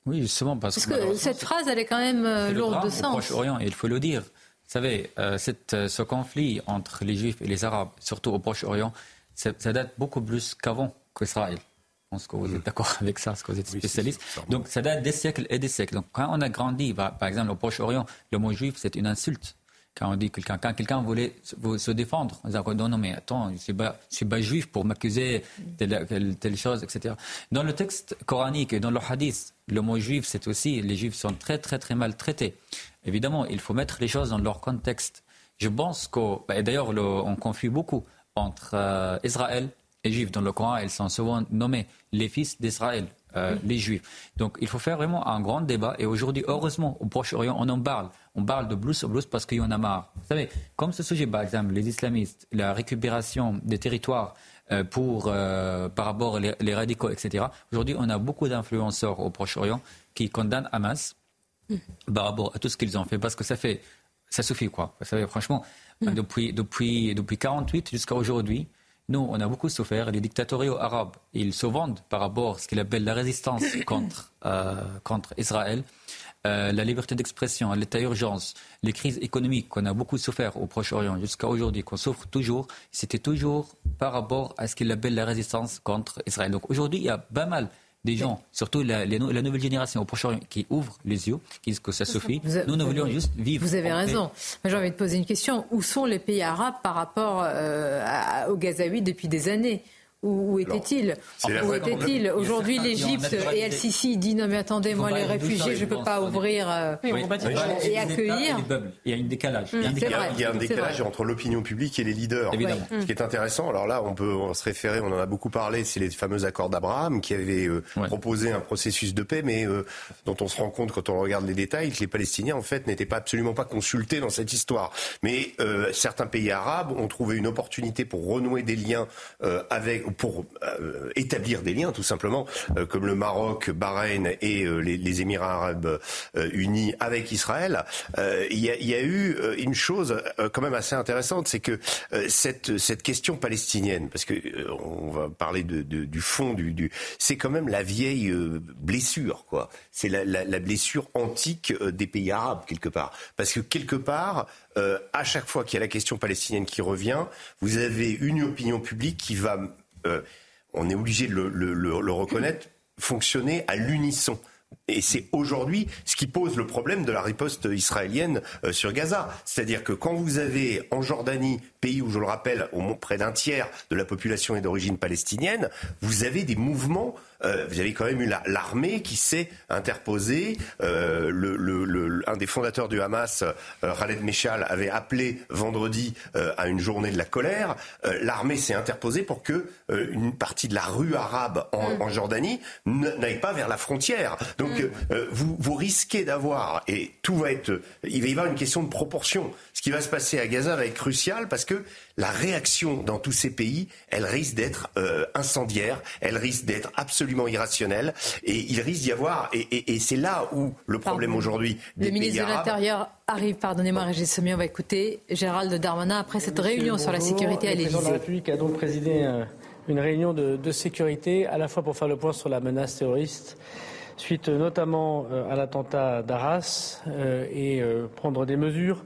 Oui, justement, parce, que, cette phrase, elle est quand même euh, lourde de sens. Au Proche-Orient, il faut le dire. Vous savez, euh, cette, ce conflit entre les Juifs et les Arabes, surtout au Proche-Orient, ça, date beaucoup plus qu'avant qu'Israël. Je pense que vous êtes d'accord avec ça, parce que vous êtes spécialiste. Donc ça date des siècles et des siècles. Donc quand on a grandi, par exemple au Proche-Orient, le mot juif, c'est une insulte. Quand on dit quelqu'un, quand quelqu'un voulait se défendre, on dit non, non, mais attends, je ne suis, pas juif pour m'accuser de telle, chose, etc. Dans le texte coranique et dans le hadith, le mot juif, c'est aussi, les juifs sont très, très, très mal traités. Évidemment, il faut mettre les choses dans leur contexte. Je pense que, d'ailleurs, on confie beaucoup entre euh, Israël et Juifs. Dans le Coran, ils sont souvent nommés les fils d'Israël. Euh, les Juifs. Donc il faut faire vraiment un grand débat. Et aujourd'hui, heureusement, au Proche-Orient, on en parle. On parle de blues au blues parce qu'il y en a marre. Vous savez, comme ce sujet, par exemple, les islamistes, la récupération des territoires euh, pour, euh, par rapport aux les, radicaux, etc. Aujourd'hui, on a beaucoup d'influenceurs au Proche-Orient qui condamnent Hamas par rapport à tout ce qu'ils ont fait parce que ça fait, ça suffit quoi. Vous savez, franchement, mm. depuis, depuis, depuis 48 jusqu'à aujourd'hui, nous, on a beaucoup souffert. Les dictatoriaux arabes, ils se vendent par rapport à ce qu'ils appellent la résistance contre, euh, contre Israël. Euh, la liberté d'expression, l'état d'urgence, les crises économiques qu'on a beaucoup souffert au Proche-Orient jusqu'à aujourd'hui, qu'on souffre toujours, c'était toujours par rapport à ce qu'ils appellent la résistance contre Israël. Donc aujourd'hui, il y a pas mal des gens, surtout la, nouvelle génération au Proche-Orient, qui ouvrent les yeux, qui disent que ça suffit. Nous, nous voulions juste vivre. Vous avez raison. J'ai envie de poser une question. Où sont les pays arabes par rapport euh, aux Gazaouis depuis des années? Où, était-il Où était-il Aujourd'hui, l'Égypte et El-Sisi dit non mais attendez, moi les réfugiés, je ne peux pas ouvrir euh, et accueillir. Il y a un décalage. Il y a un décalage. entre l'opinion publique et les leaders. Ce qui est intéressant, alors là, on peut se référer, on en a beaucoup parlé, c'est les fameux accords d'Abraham qui avaient euh, proposé un processus de paix, mais euh, dont on se rend compte quand on regarde les détails que les Palestiniens, en fait, n'étaient pas absolument pas consultés dans cette histoire. Mais certains pays arabes ont trouvé une opportunité pour renouer des liens avec pour euh, établir des liens, tout simplement, euh, comme le Maroc, Bahreïn et euh, les, Émirats arabes unis avec Israël, il y, y, a eu une chose quand même assez intéressante, c'est que cette, cette question palestinienne, parce que on va parler de, de, du fond, du, du c'est quand même la vieille blessure, quoi. C'est la, la, la, blessure antique des pays arabes quelque part, parce que quelque part, à chaque fois qu'il y a la question palestinienne qui revient, vous avez une opinion publique qui va euh, on est obligé de le, reconnaître, fonctionner à l'unisson Et c'est aujourd'hui ce qui pose le problème de la riposte israélienne euh, sur Gaza. C'est-à-dire que quand vous avez en Jordanie, pays où je le rappelle, au près d'un tiers de la population est d'origine palestinienne, vous avez des mouvements euh, vous avez quand même eu l'armée qui s'est interposée. Euh, le, un des fondateurs du Hamas, euh, Khaled Meshal, avait appelé vendredi à une journée de la colère. l'armée s'est interposée pour que une partie de la rue arabe en, mm. en Jordanie n'aille pas vers la frontière. Donc mm. vous, vous risquez d'avoir, et tout va être, il va y avoir une question de proportion. Ce qui va se passer à Gaza va être crucial parce que la réaction dans tous ces pays, elle risque d'être incendiaire, elle risque d'être absolument irrationnel et il risque d'y avoir et, c'est là où le problème aujourd'hui Le ministre de l'Intérieur arrive, pardonnez-moi Régis Sommier, on va écouter Gérald Darmanin après cette réunion sur la sécurité à l'Élysée. Le président de la République a donc présidé euh, une réunion de, sécurité à la fois pour faire le point sur la menace terroriste suite notamment euh, à l'attentat d'Arras euh, et prendre des mesures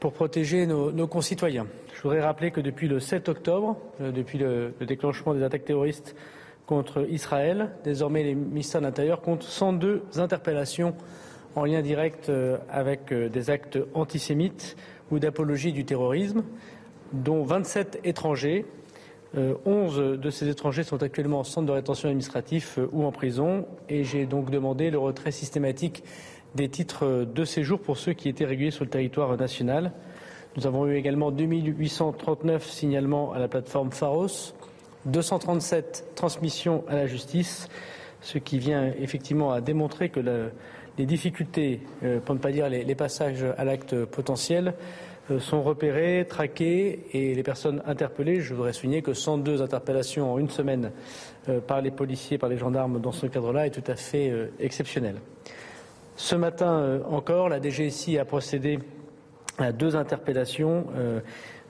pour protéger nos, concitoyens. Je voudrais rappeler que depuis le 7 octobre, depuis le déclenchement des attaques terroristes contre Israël. Désormais, les ministères de l'Intérieur comptent 102 interpellations en lien direct euh, avec euh, des actes antisémites ou d'apologie du terrorisme, dont 27 étrangers. 11 euh, de ces étrangers sont actuellement en centre de rétention administratif ou en prison et j'ai donc demandé le retrait systématique des titres de séjour pour ceux qui étaient réguliers sur le territoire national. Nous avons eu également 2839 signalements à la plateforme Pharos, 237 transmissions à la justice, ce qui vient effectivement à démontrer que les difficultés, euh, pour ne pas dire les, passages à l'acte potentiel, euh, sont repérés, traqués et les personnes interpellées, je voudrais souligner que 102 interpellations en une semaine euh, par les policiers, par les gendarmes dans ce cadre-là est tout à fait exceptionnel. Ce matin encore, la DGSI a procédé à deux interpellations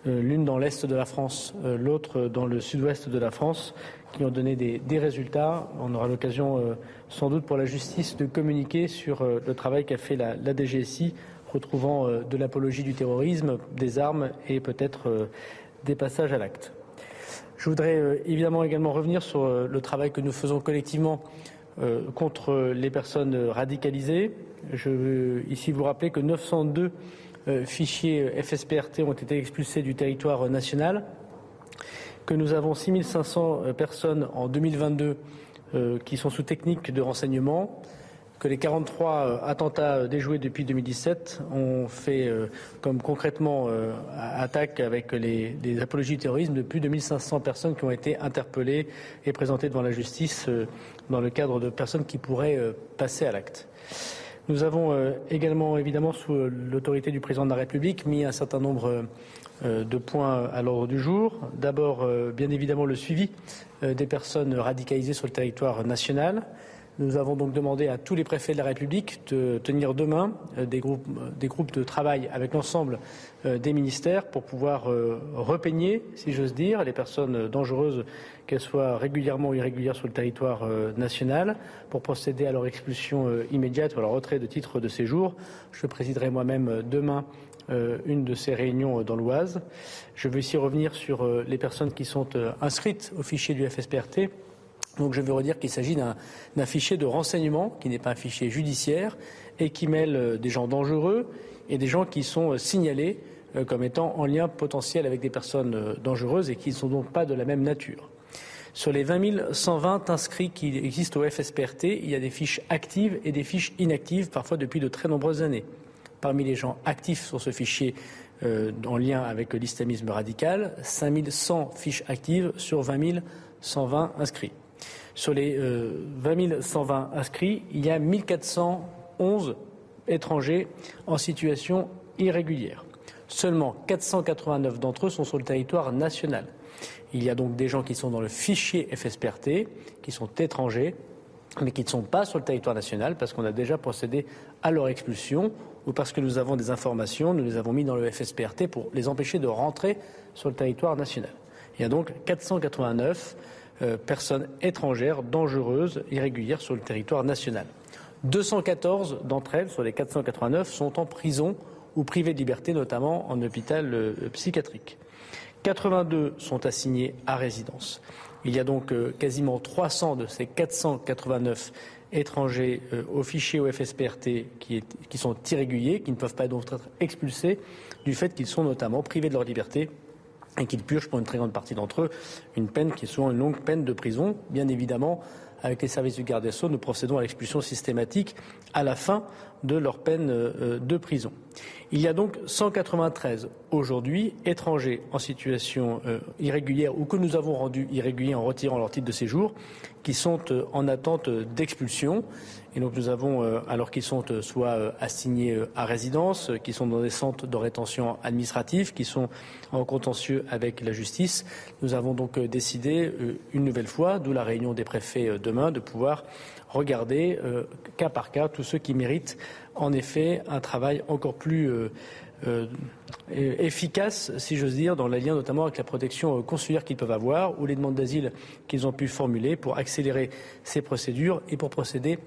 euh, l'une dans l'est de la France, euh, l'autre dans le sud-ouest de la France, qui ont donné des, résultats. On aura l'occasion euh, sans doute pour la justice de communiquer sur le travail qu'a fait la, DGSI, retrouvant de l'apologie du terrorisme, des armes et peut-être des passages à l'acte. Je voudrais évidemment également revenir sur le travail que nous faisons collectivement contre les personnes radicalisées. Je veux ici vous rappeler que 902 euh, fichiers FSPRT ont été expulsés du territoire national, que nous avons 6500 euh, personnes en 2022 euh, qui sont sous technique de renseignement, que les 43 attentats déjoués depuis 2017 ont fait comme concrètement attaque avec les, apologies du terrorisme de plus de 1500 personnes qui ont été interpellées et présentées devant la justice dans le cadre de personnes qui pourraient passer à l'acte. Nous avons euh, également, évidemment, sous euh, l'autorité du président de la République, mis un certain nombre euh, de points à l'ordre du jour. D'abord, bien évidemment, le suivi des personnes radicalisées sur le territoire national. Nous avons donc demandé à tous les préfets de la République de tenir demain des groupes, des groupes de travail avec l'ensemble des ministères pour pouvoir repeigner, si j'ose dire, les personnes dangereuses qu'elles soient régulièrement ou irrégulières sur le territoire euh, national, pour procéder à leur expulsion euh, immédiate ou à leur retrait de titre de séjour. Je présiderai moi-même euh, demain une de ces réunions dans l'Oise. Je veux ici revenir sur les personnes qui sont inscrites au fichier du FSPRT. Donc je veux redire qu'il s'agit d'un fichier de renseignement qui n'est pas un fichier judiciaire et qui mêle des gens dangereux et des gens qui sont signalés comme étant en lien potentiel avec des personnes dangereuses et qui ne sont donc pas de la même nature. Sur les 20 120 inscrits qui existent au FSPRT, il y a des fiches actives et des fiches inactives, parfois depuis de très nombreuses années. Parmi les gens actifs sur ce fichier euh, en lien avec l'islamisme radical, 5100 fiches actives sur 20 120 inscrits. Sur les 20 120 inscrits, il y a 1411 étrangers en situation irrégulière. Seulement 489 d'entre eux sont sur le territoire national. Il y a donc des gens qui sont dans le fichier FSPRT, qui sont étrangers, mais qui ne sont pas sur le territoire national parce qu'on a déjà procédé à leur expulsion ou parce que nous avons des informations, nous les avons mis dans le FSPRT pour les empêcher de rentrer sur le territoire national. Il y a donc 489 euh, personnes étrangères dangereuses, irrégulières sur le territoire national. 214 d'entre elles, sur les 489, sont en prison ou privées de liberté, notamment en hôpital euh, psychiatrique. 82 sont assignés à résidence. Il y a donc euh, quasiment 300 de ces 489 étrangers au fichier OFSPRT qui, qui sont irréguliers, qui ne peuvent pas donc être expulsés du fait qu'ils sont notamment privés de leur liberté et qu'ils purgent pour une très grande partie d'entre eux une peine qui est souvent une longue peine de prison. Bien évidemment, avec les services du garde des Sceaux, nous procédons à l'expulsion systématique à la fin de leur peine euh, de prison. Il y a donc 193 aujourd'hui étrangers en situation euh, irrégulière ou que nous avons rendus irréguliers en retirant leur titre de séjour qui sont euh, en attente d'expulsion. Nous avons, alors qu'ils sont soit assignés à résidence, qui sont dans des centres de rétention administrative, qui sont en contentieux avec la justice, nous avons donc décidé une nouvelle fois, d'où la réunion des préfets demain, de pouvoir regarder euh, cas par cas tous ceux qui méritent en effet un travail encore plus euh, euh, efficace, si j'ose dire, dans le lien notamment avec la protection consulaire qu'ils peuvent avoir ou les demandes d'asile qu'ils ont pu formuler pour accélérer ces procédures et pour procéder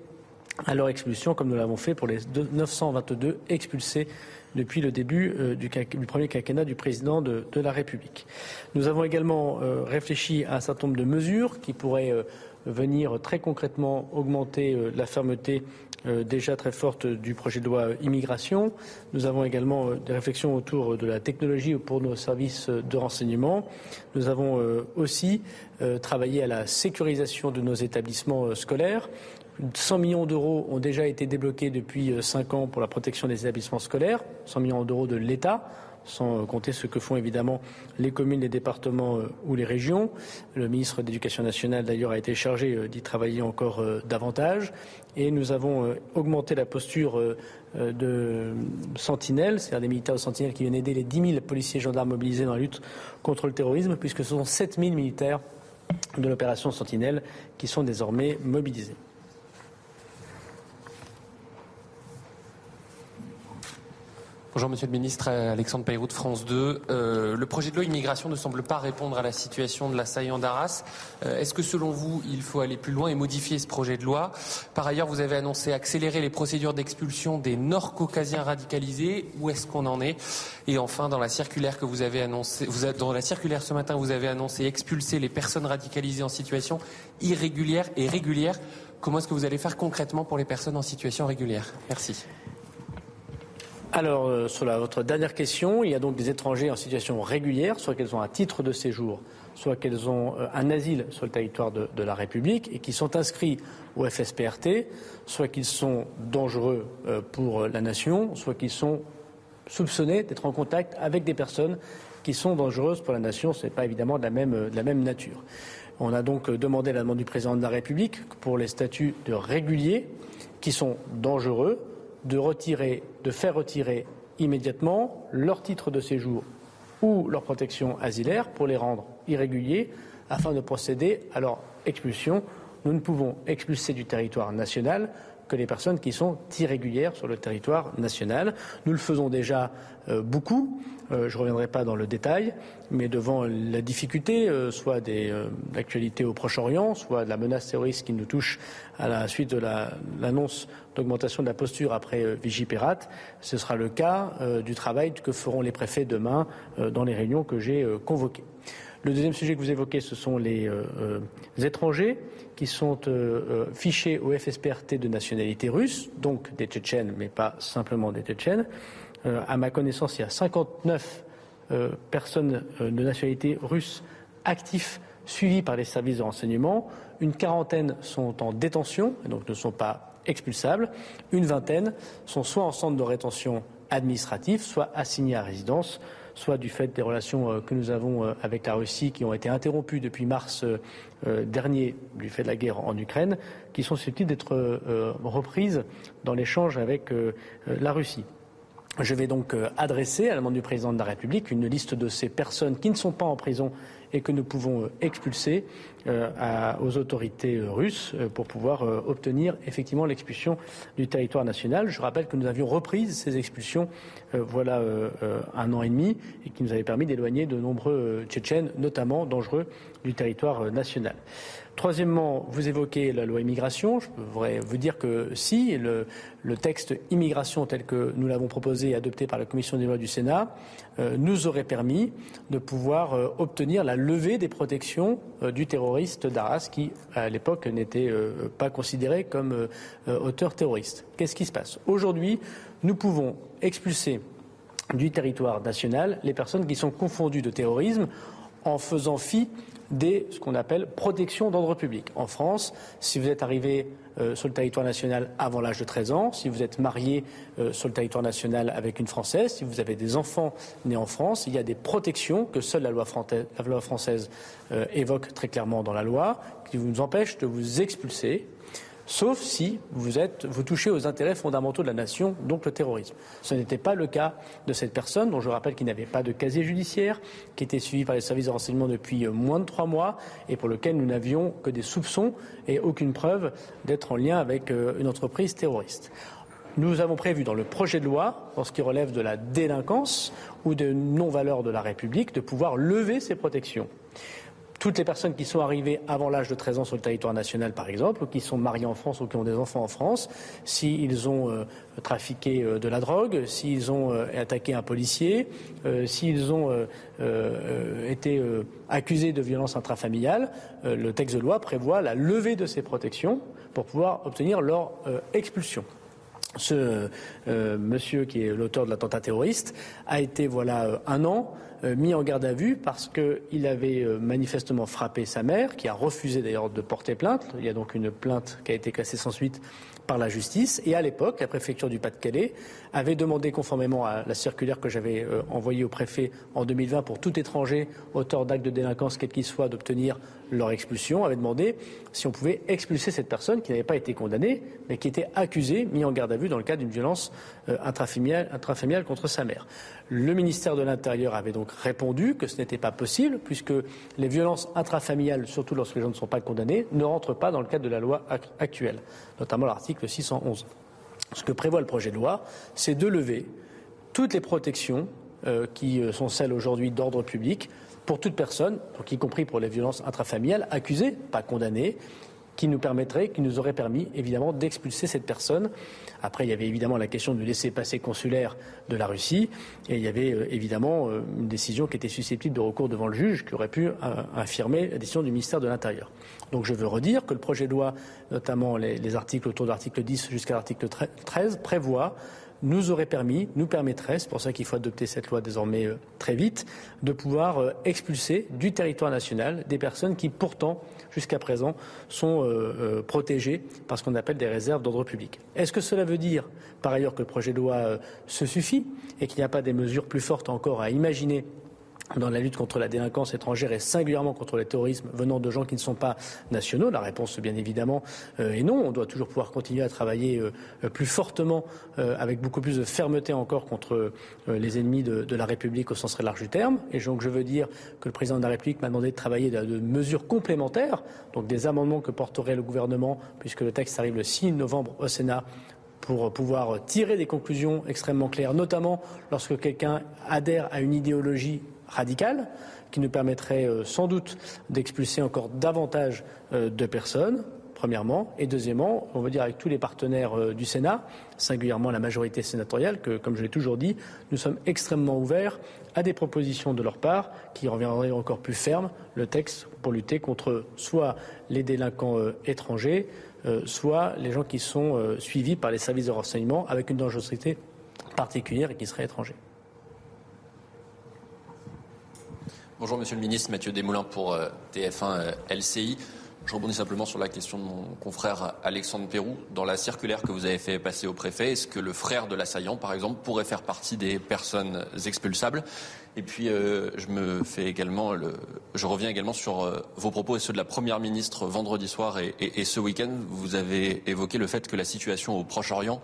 à leur expulsion, comme nous l'avons fait pour les 922 expulsés depuis le début du, premier quinquennat du président de, la République. Nous avons également réfléchi à un certain nombre de mesures qui pourraient venir très concrètement augmenter euh, la fermeté euh, déjà très forte du projet de loi immigration. Nous avons également euh, des réflexions autour de la technologie pour nos services de renseignement. Nous avons aussi travaillé à la sécurisation de nos établissements scolaires. 100 millions d'euros ont déjà été débloqués depuis cinq ans pour la protection des établissements scolaires, 100 millions d'euros de l'État sans compter ce que font évidemment les communes, les départements euh, ou les régions. Le ministre de l'Éducation nationale, d'ailleurs, a été chargé euh, d'y travailler encore euh, davantage. Et nous avons augmenté la posture de sentinelles, c'est-à-dire des militaires de sentinelles qui viennent aider les 10 000 policiers et gendarmes mobilisés dans la lutte contre le terrorisme, puisque ce sont 7 000 militaires de l'opération Sentinelle qui sont désormais mobilisés. Bonjour Monsieur le Ministre, Alexandre Peyroux de France 2. Euh, le projet de loi immigration ne semble pas répondre à la situation de l'assaillant d'Arras. Euh, est-ce que selon vous, il faut aller plus loin et modifier ce projet de loi? Par ailleurs, vous avez annoncé accélérer les procédures d'expulsion des Nord-Caucasiens radicalisés. Où est-ce qu'on en est? Et enfin, dans la circulaire que vous avez annoncé, dans la circulaire ce matin, vous avez annoncé expulser les personnes radicalisées en situation irrégulière et régulière. Comment est-ce que vous allez faire concrètement pour les personnes en situation régulière? Merci. Alors, euh, sur votre dernière question, il y a donc des étrangers en situation régulière, soit qu'elles ont un titre de séjour, soit qu'elles ont euh, un asile sur le territoire de, la République et qui sont inscrits au FSPRT, soit qu'ils sont dangereux euh, pour la nation, soit qu'ils sont soupçonnés d'être en contact avec des personnes qui sont dangereuses pour la nation. Ce n'est pas évidemment de la, même, de la même nature. On a donc demandé la demande du président de la République pour les statuts de réguliers qui sont dangereux de retirer, de faire retirer immédiatement leur titre de séjour ou leur protection asilaire pour les rendre irréguliers afin de procéder à leur expulsion. Nous ne pouvons expulser du territoire national que les personnes qui sont irrégulières sur le territoire national. Nous le faisons déjà euh, beaucoup. Euh, je ne reviendrai pas dans le détail, mais devant la difficulté, euh, soit des l'actualité au Proche-Orient, soit de la menace terroriste qui nous touche à la suite de l'annonce d'augmentation de la posture après Vigipirate, ce sera le cas du travail que feront les préfets demain dans les réunions que j'ai convoquées. Le deuxième sujet que vous évoquez, ce sont les étrangers qui sont euh, euh, fichés au FSPRT de nationalité russe, donc des Tchétchènes, mais pas simplement des Tchétchènes. Euh, à ma connaissance, il y a 59 personnes de nationalité russe actifs suivies par les services de renseignement. Une quarantaine sont en détention, et donc ne sont pas expulsables. Une vingtaine sont soit en centre de rétention administratif, soit assignés à résidence soit du fait des relations euh, que nous avons euh, avec la Russie qui ont été interrompues depuis mars euh, dernier du fait de la guerre en Ukraine, qui sont susceptibles d'être reprises dans l'échange avec la Russie. Je vais donc adresser à la demande du président de la République une liste de ces personnes qui ne sont pas en prison et que nous pouvons expulser aux autorités russes pour pouvoir obtenir effectivement l'expulsion du territoire national. Je rappelle que nous avions repris ces expulsions euh, voilà euh, euh, un an et demi et qui nous avait permis d'éloigner de nombreux Tchétchènes, notamment dangereux, du territoire national. Troisièmement, vous évoquez la loi immigration. Je voudrais vous dire que si le, texte immigration tel que nous l'avons proposé et adopté par la commission des lois du Sénat nous aurait permis de pouvoir obtenir la lever des protections du Daras, qui à l'époque n'était pas considéré comme auteur terroriste. Qu'est-ce qui se passe? Aujourd'hui, nous pouvons expulser du territoire national les personnes qui sont confondues de terrorisme en faisant fi des ce qu'on appelle protection d'ordre public. En France, si vous êtes arrivé euh, sur le territoire national avant l'âge de 13 ans, si vous êtes marié euh, sur le territoire national avec une Française, si vous avez des enfants nés en France, il y a des protections que seule la loi, française euh, évoque très clairement dans la loi, qui vous empêchent de vous expulser sauf si vous, touchez aux intérêts fondamentaux de la nation, donc le terrorisme. Ce n'était pas le cas de cette personne, dont je rappelle qu'il n'avait pas de casier judiciaire, qui était suivi par les services de renseignement depuis euh, moins de trois mois, et pour lequel nous n'avions que des soupçons et aucune preuve d'être en lien avec euh, une entreprise terroriste. Nous avons prévu dans le projet de loi, en ce qui relève de la délinquance ou de non-valeur de la République, de pouvoir lever ces protections toutes les personnes qui sont arrivées avant l'âge de 13 ans sur le territoire national, par exemple, ou qui sont mariées en France ou qui ont des enfants en France, s'ils ont euh, trafiqué euh, de la drogue, s'ils ont euh, attaqué un policier, s'ils ont été accusés de violence intrafamiliale, le texte de loi prévoit la levée de ces protections pour pouvoir obtenir leur expulsion. Ce monsieur qui est l'auteur de l'attentat terroriste a été voilà un an mis en garde à vue parce qu'il avait euh, manifestement frappé sa mère, qui a refusé d'ailleurs de porter plainte. Il y a donc une plainte qui a été classée sans suite par la justice. Et à l'époque, la préfecture du Pas-de-Calais avait demandé, conformément à la circulaire que j'avais euh, envoyée au préfet en 2020 pour tout étranger auteur d'actes de délinquance, quel qu'il soit, d'obtenir leur expulsion, avait demandé si on pouvait expulser cette personne qui n'avait pas été condamnée, mais qui était accusée, mise en garde à vue dans le cadre d'une violence euh, intrafamiliale, contre sa mère. Le ministère de l'Intérieur avait donc répondu que ce n'était pas possible, puisque les violences intrafamiliales, surtout lorsque les gens ne sont pas condamnés, ne rentrent pas dans le cadre de la loi actuelle, notamment l'article 611. Ce que prévoit le projet de loi, c'est de lever toutes les protections euh, qui euh, sont celles aujourd'hui d'ordre public pour toute personne, y compris pour les violences intrafamiliales, accusées, pas condamnées, qui nous permettrait, qui nous aurait permis évidemment d'expulser cette personne. Après, il y avait évidemment la question du laisser-passer consulaire de la Russie, et il y avait euh, évidemment une décision qui était susceptible de recours devant le juge, qui aurait pu infirmer la décision du ministère de l'Intérieur. Donc je veux redire que le projet de loi, notamment les, articles autour de l'article 10 jusqu'à l'article 13, prévoit nous aurait permis, nous permettrait, c'est pour ça qu'il faut adopter cette loi désormais euh, très vite, de pouvoir euh, expulser du territoire national des personnes qui pourtant, jusqu'à présent, sont euh, protégées par ce qu'on appelle des réserves d'ordre public. Est-ce que cela veut dire, par ailleurs, que le projet de loi se suffit et qu'il n'y a pas des mesures plus fortes encore à imaginer dans la lutte contre la délinquance étrangère et singulièrement contre le terrorisme venant de gens qui ne sont pas nationaux La réponse, bien évidemment, euh, est non. On doit toujours pouvoir continuer à travailler euh, plus fortement, euh, avec beaucoup plus de fermeté encore contre les ennemis de, la République au sens très large du terme. Et donc, je veux dire que le président de la République m'a demandé de travailler de, de, mesures complémentaires, donc des amendements que porterait le gouvernement, puisque le texte arrive le 6 novembre au Sénat pour pouvoir tirer des conclusions extrêmement claires, notamment lorsque quelqu'un adhère à une idéologie radicale qui nous permettrait euh, sans doute d'expulser encore davantage euh, de personnes, premièrement, et deuxièmement, on va dire avec tous les partenaires euh, du Sénat, singulièrement la majorité sénatoriale, que, comme je l'ai toujours dit, nous sommes extrêmement ouverts à des propositions de leur part qui rendraient encore plus ferme le texte pour lutter contre soit les délinquants étrangers, soit les gens qui sont suivis par les services de renseignement avec une dangerosité particulière et qui seraient étrangers. Bonjour Monsieur le Ministre, Mathieu Desmoulins pour euh, TF1 euh, LCI. Je rebondis simplement sur la question de mon confrère Alexandre Pérou. Dans la circulaire que vous avez fait passer au préfet, est-ce que le frère de l'assaillant, par exemple, pourrait faire partie des personnes expulsables? Et puis, euh, je me fais également, le... je reviens également sur vos propos et ceux de la première ministre vendredi soir et, et ce week-end. Vous avez évoqué le fait que la situation au Proche-Orient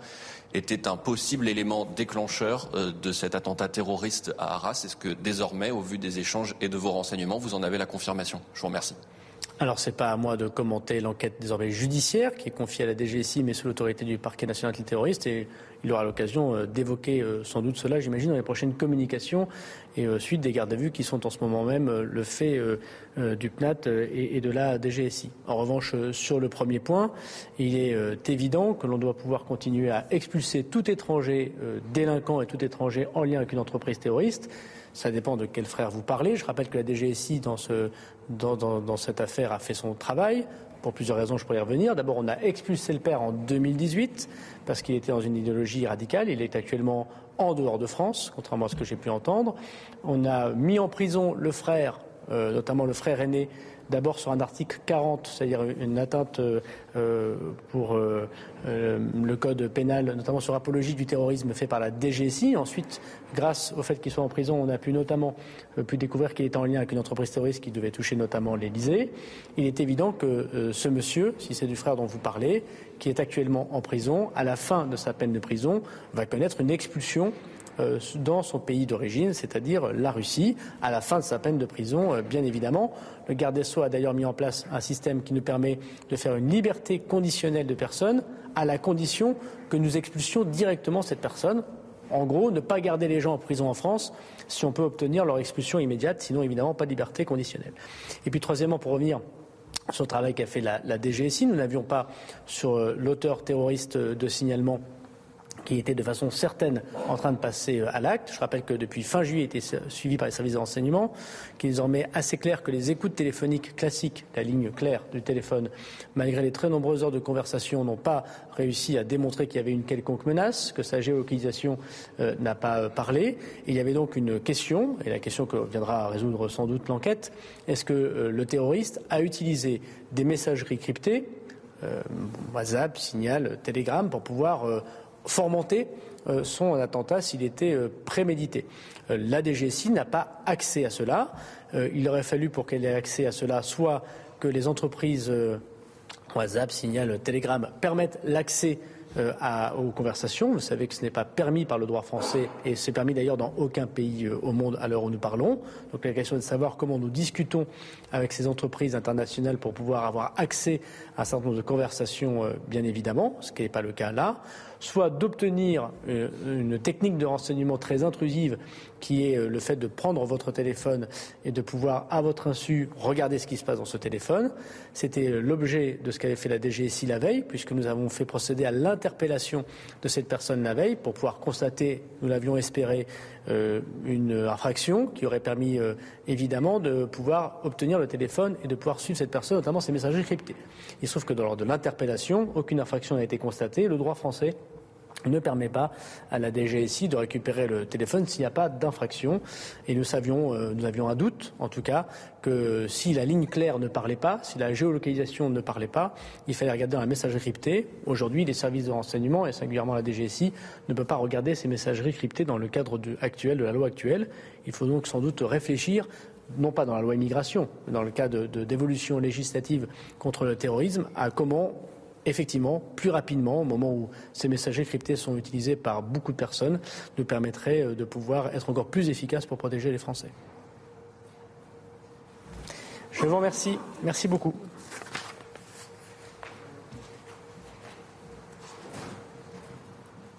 était un possible élément déclencheur euh, de cet attentat terroriste à Arras. Est-ce que désormais, au vu des échanges et de vos renseignements, vous en avez la confirmation? Je vous remercie. Alors, ce n'est pas à moi de commenter l'enquête désormais judiciaire qui est confiée à la DGSI, mais sous l'autorité du parquet national antiterroriste. Et il aura l'occasion euh, d'évoquer euh, sans doute cela, j'imagine, dans les prochaines communications et suite des gardes à vue qui sont en ce moment même le fait du PNAT et de la DGSI. En revanche, sur le premier point, il est évident que l'on doit pouvoir continuer à expulser tout étranger délinquant et tout étranger en lien avec une entreprise terroriste Ça dépend de quel frère vous parlez. Je rappelle que la DGSI, dans, ce, dans cette affaire, a fait son travail pour plusieurs raisons, je pourrais y revenir. D'abord, on a expulsé le père en 2018 parce qu'il était dans une idéologie radicale. Il est actuellement en dehors de France, contrairement à ce que j'ai pu entendre. On a mis en prison le frère, euh, notamment le frère aîné d'abord sur un article 40, c'est-à-dire une atteinte euh, euh, pour euh, le code pénal, notamment sur apologie du terrorisme fait par la DGSI. Ensuite, grâce au fait qu'il soit en prison, on a pu notamment découvrir qu'il était en lien avec une entreprise terroriste qui devait toucher notamment l'Élysée. Il est évident que ce monsieur, si c'est du frère dont vous parlez, qui est actuellement en prison, à la fin de sa peine de prison, va connaître une expulsion dans son pays d'origine, c'est-à-dire la Russie, à la fin de sa peine de prison, euh, bien évidemment. Le garde des Sceaux a d'ailleurs mis en place un système qui nous permet de faire une liberté conditionnelle de personnes à la condition que nous expulsions directement cette personne. En gros, ne pas garder les gens en prison en France si on peut obtenir leur expulsion immédiate, sinon évidemment pas de liberté conditionnelle. Et puis troisièmement, pour revenir sur le travail qu'a fait la, la DGSI, nous n'avions pas sur euh, l'auteur terroriste de signalement qui était de façon certaine en train de passer euh, à l'acte. Je rappelle que depuis fin juillet, il était suivi par les services de renseignement, qu'il est désormais assez clair que les écoutes téléphoniques classiques, la ligne claire du téléphone, malgré les très nombreuses heures de conversation, n'ont pas réussi à démontrer qu'il y avait une quelconque menace, que sa géolocalisation euh, n'a pas euh, parlé. Il y avait donc une question, et la question que viendra résoudre sans doute l'enquête, est-ce que le terroriste a utilisé des messageries cryptées WhatsApp, Signal, Telegram, pour pouvoir fomenté euh, son attentat s'il était euh, prémédité. Euh, la DGSI n'a pas accès à cela. il aurait fallu pour qu'elle ait accès à cela soit que les entreprises WhatsApp, Signal, Telegram permettent l'accès aux conversations. Vous savez que ce n'est pas permis par le droit français et c'est permis d'ailleurs dans aucun pays au monde à l'heure où nous parlons. Donc la question est de savoir comment nous discutons avec ces entreprises internationales pour pouvoir avoir accès à un certain nombre de conversations, bien évidemment, ce qui n'est pas le cas là, soit d'obtenir une technique de renseignement très intrusive qui est le fait de prendre votre téléphone et de pouvoir, à votre insu, regarder ce qui se passe dans ce téléphone. C'était l'objet de ce qu'avait fait la DGSI la veille, puisque nous avons fait procéder à l'intérieur interpellation de cette personne la veille pour pouvoir constater, nous l'avions espéré, euh, une infraction qui aurait permis euh, évidemment de pouvoir obtenir le téléphone et de pouvoir suivre cette personne, notamment ses messageries cryptées. Il se trouve que lors de l'interpellation, aucune infraction n'a été constatée. Le droit français ne permet pas à la DGSI de récupérer le téléphone s'il n'y a pas d'infraction. Et euh, nous avions un doute, en tout cas, que si la ligne claire ne parlait pas, si la géolocalisation ne parlait pas, il fallait regarder un message crypté. Aujourd'hui, les services de renseignement, et singulièrement la DGSI, ne peuvent pas regarder ces messageries cryptées dans le cadre actuel, de la loi actuelle. Il faut donc sans doute réfléchir non pas dans la loi immigration, mais dans le cas d'évolution législative contre le terrorisme, à comment effectivement, plus rapidement, au moment où ces messageries cryptés sont utilisés par beaucoup de personnes, nous permettrait euh, de pouvoir être encore plus efficace pour protéger les Français. Je vous remercie. Merci beaucoup.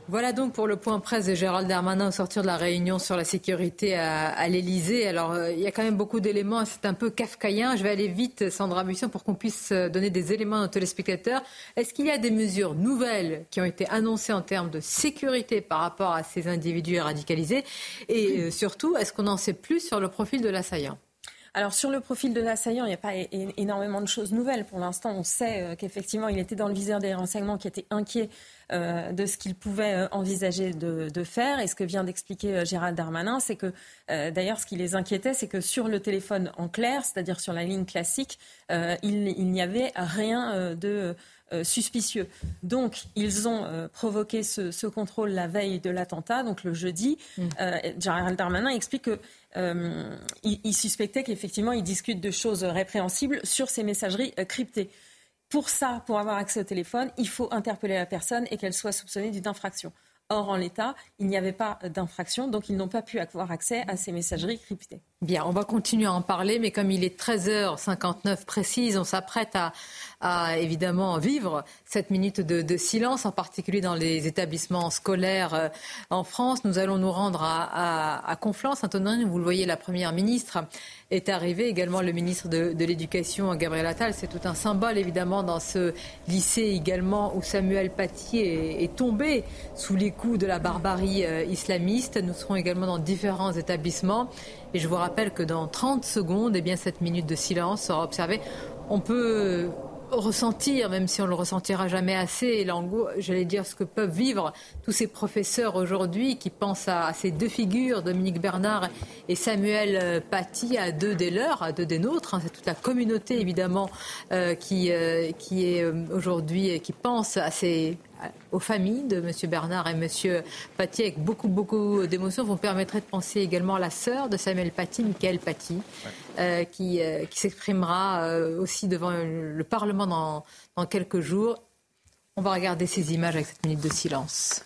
Voilà donc pour le point presse de Gérald Darmanin au sortir de la réunion sur la sécurité à, à l'Elysée. Alors, euh, il y a quand même beaucoup d'éléments, c'est un peu kafkaïen. Je vais aller vite, Sandra Buisson, pour qu'on puisse euh, donner des éléments aux téléspectateurs. Est-ce qu'il y a des mesures nouvelles qui ont été annoncées en termes de sécurité par rapport à ces individus radicalisés? Et euh, surtout, est-ce qu'on en sait plus sur le profil de l'assaillant? Alors sur le profil de l'assaillant, il n'y a pas énormément de choses nouvelles. Pour l'instant, on sait qu'effectivement, il était dans le viseur des renseignements qui étaient inquiets euh, de ce qu'il pouvait euh, envisager de, faire. Et ce que vient d'expliquer euh, Gérald Darmanin, c'est que d'ailleurs, ce qui les inquiétait, c'est que sur le téléphone en clair, c'est-à-dire sur la ligne classique, il, n'y avait rien de suspicieux. Donc, ils ont provoqué ce, contrôle la veille de l'attentat, donc le jeudi. Mm. Gérald Darmanin explique que il, suspectait qu'effectivement, il discute de choses répréhensibles sur ces messageries cryptées. Pour ça, pour avoir accès au téléphone, il faut interpeller la personne et qu'elle soit soupçonnée d'une infraction. Or, en l'état, il n'y avait pas d'infraction, donc ils n'ont pas pu avoir accès à ces messageries cryptées. Bien, on va continuer à en parler, mais comme il est 13h59 précise, on s'apprête à, évidemment vivre cette minute de, silence, en particulier dans les établissements scolaires euh, en France. Nous allons nous rendre à, Conflans, Saint-Honorine, vous le voyez, la Première ministre est arrivé. Également le ministre de, l'Éducation, Gabriel Attal. C'est tout un symbole évidemment dans ce lycée également où Samuel Paty est, tombé sous les coups de la barbarie euh, islamiste. Nous serons également dans différents établissements. Et je vous rappelle que dans 30 secondes, eh bien, cette minute de silence sera observée. On peut ressentir, même si on le ressentira jamais assez, j'allais dire ce que peuvent vivre tous ces professeurs aujourd'hui qui pensent à, ces deux figures, Dominique Bernard et Samuel euh, Paty, à deux des leurs, à deux des nôtres. Hein. C'est toute la communauté évidemment euh, qui, euh, qui est aujourd'hui qui pense à ces aux familles de M. Bernard et M. Paty avec beaucoup, beaucoup d'émotions. Vous permettrez de penser également à la sœur de Samuel Paty, Michael Paty, euh, qui, euh, qui s'exprimera euh, aussi devant le Parlement dans, dans quelques jours. On va regarder ces images avec cette minute de silence.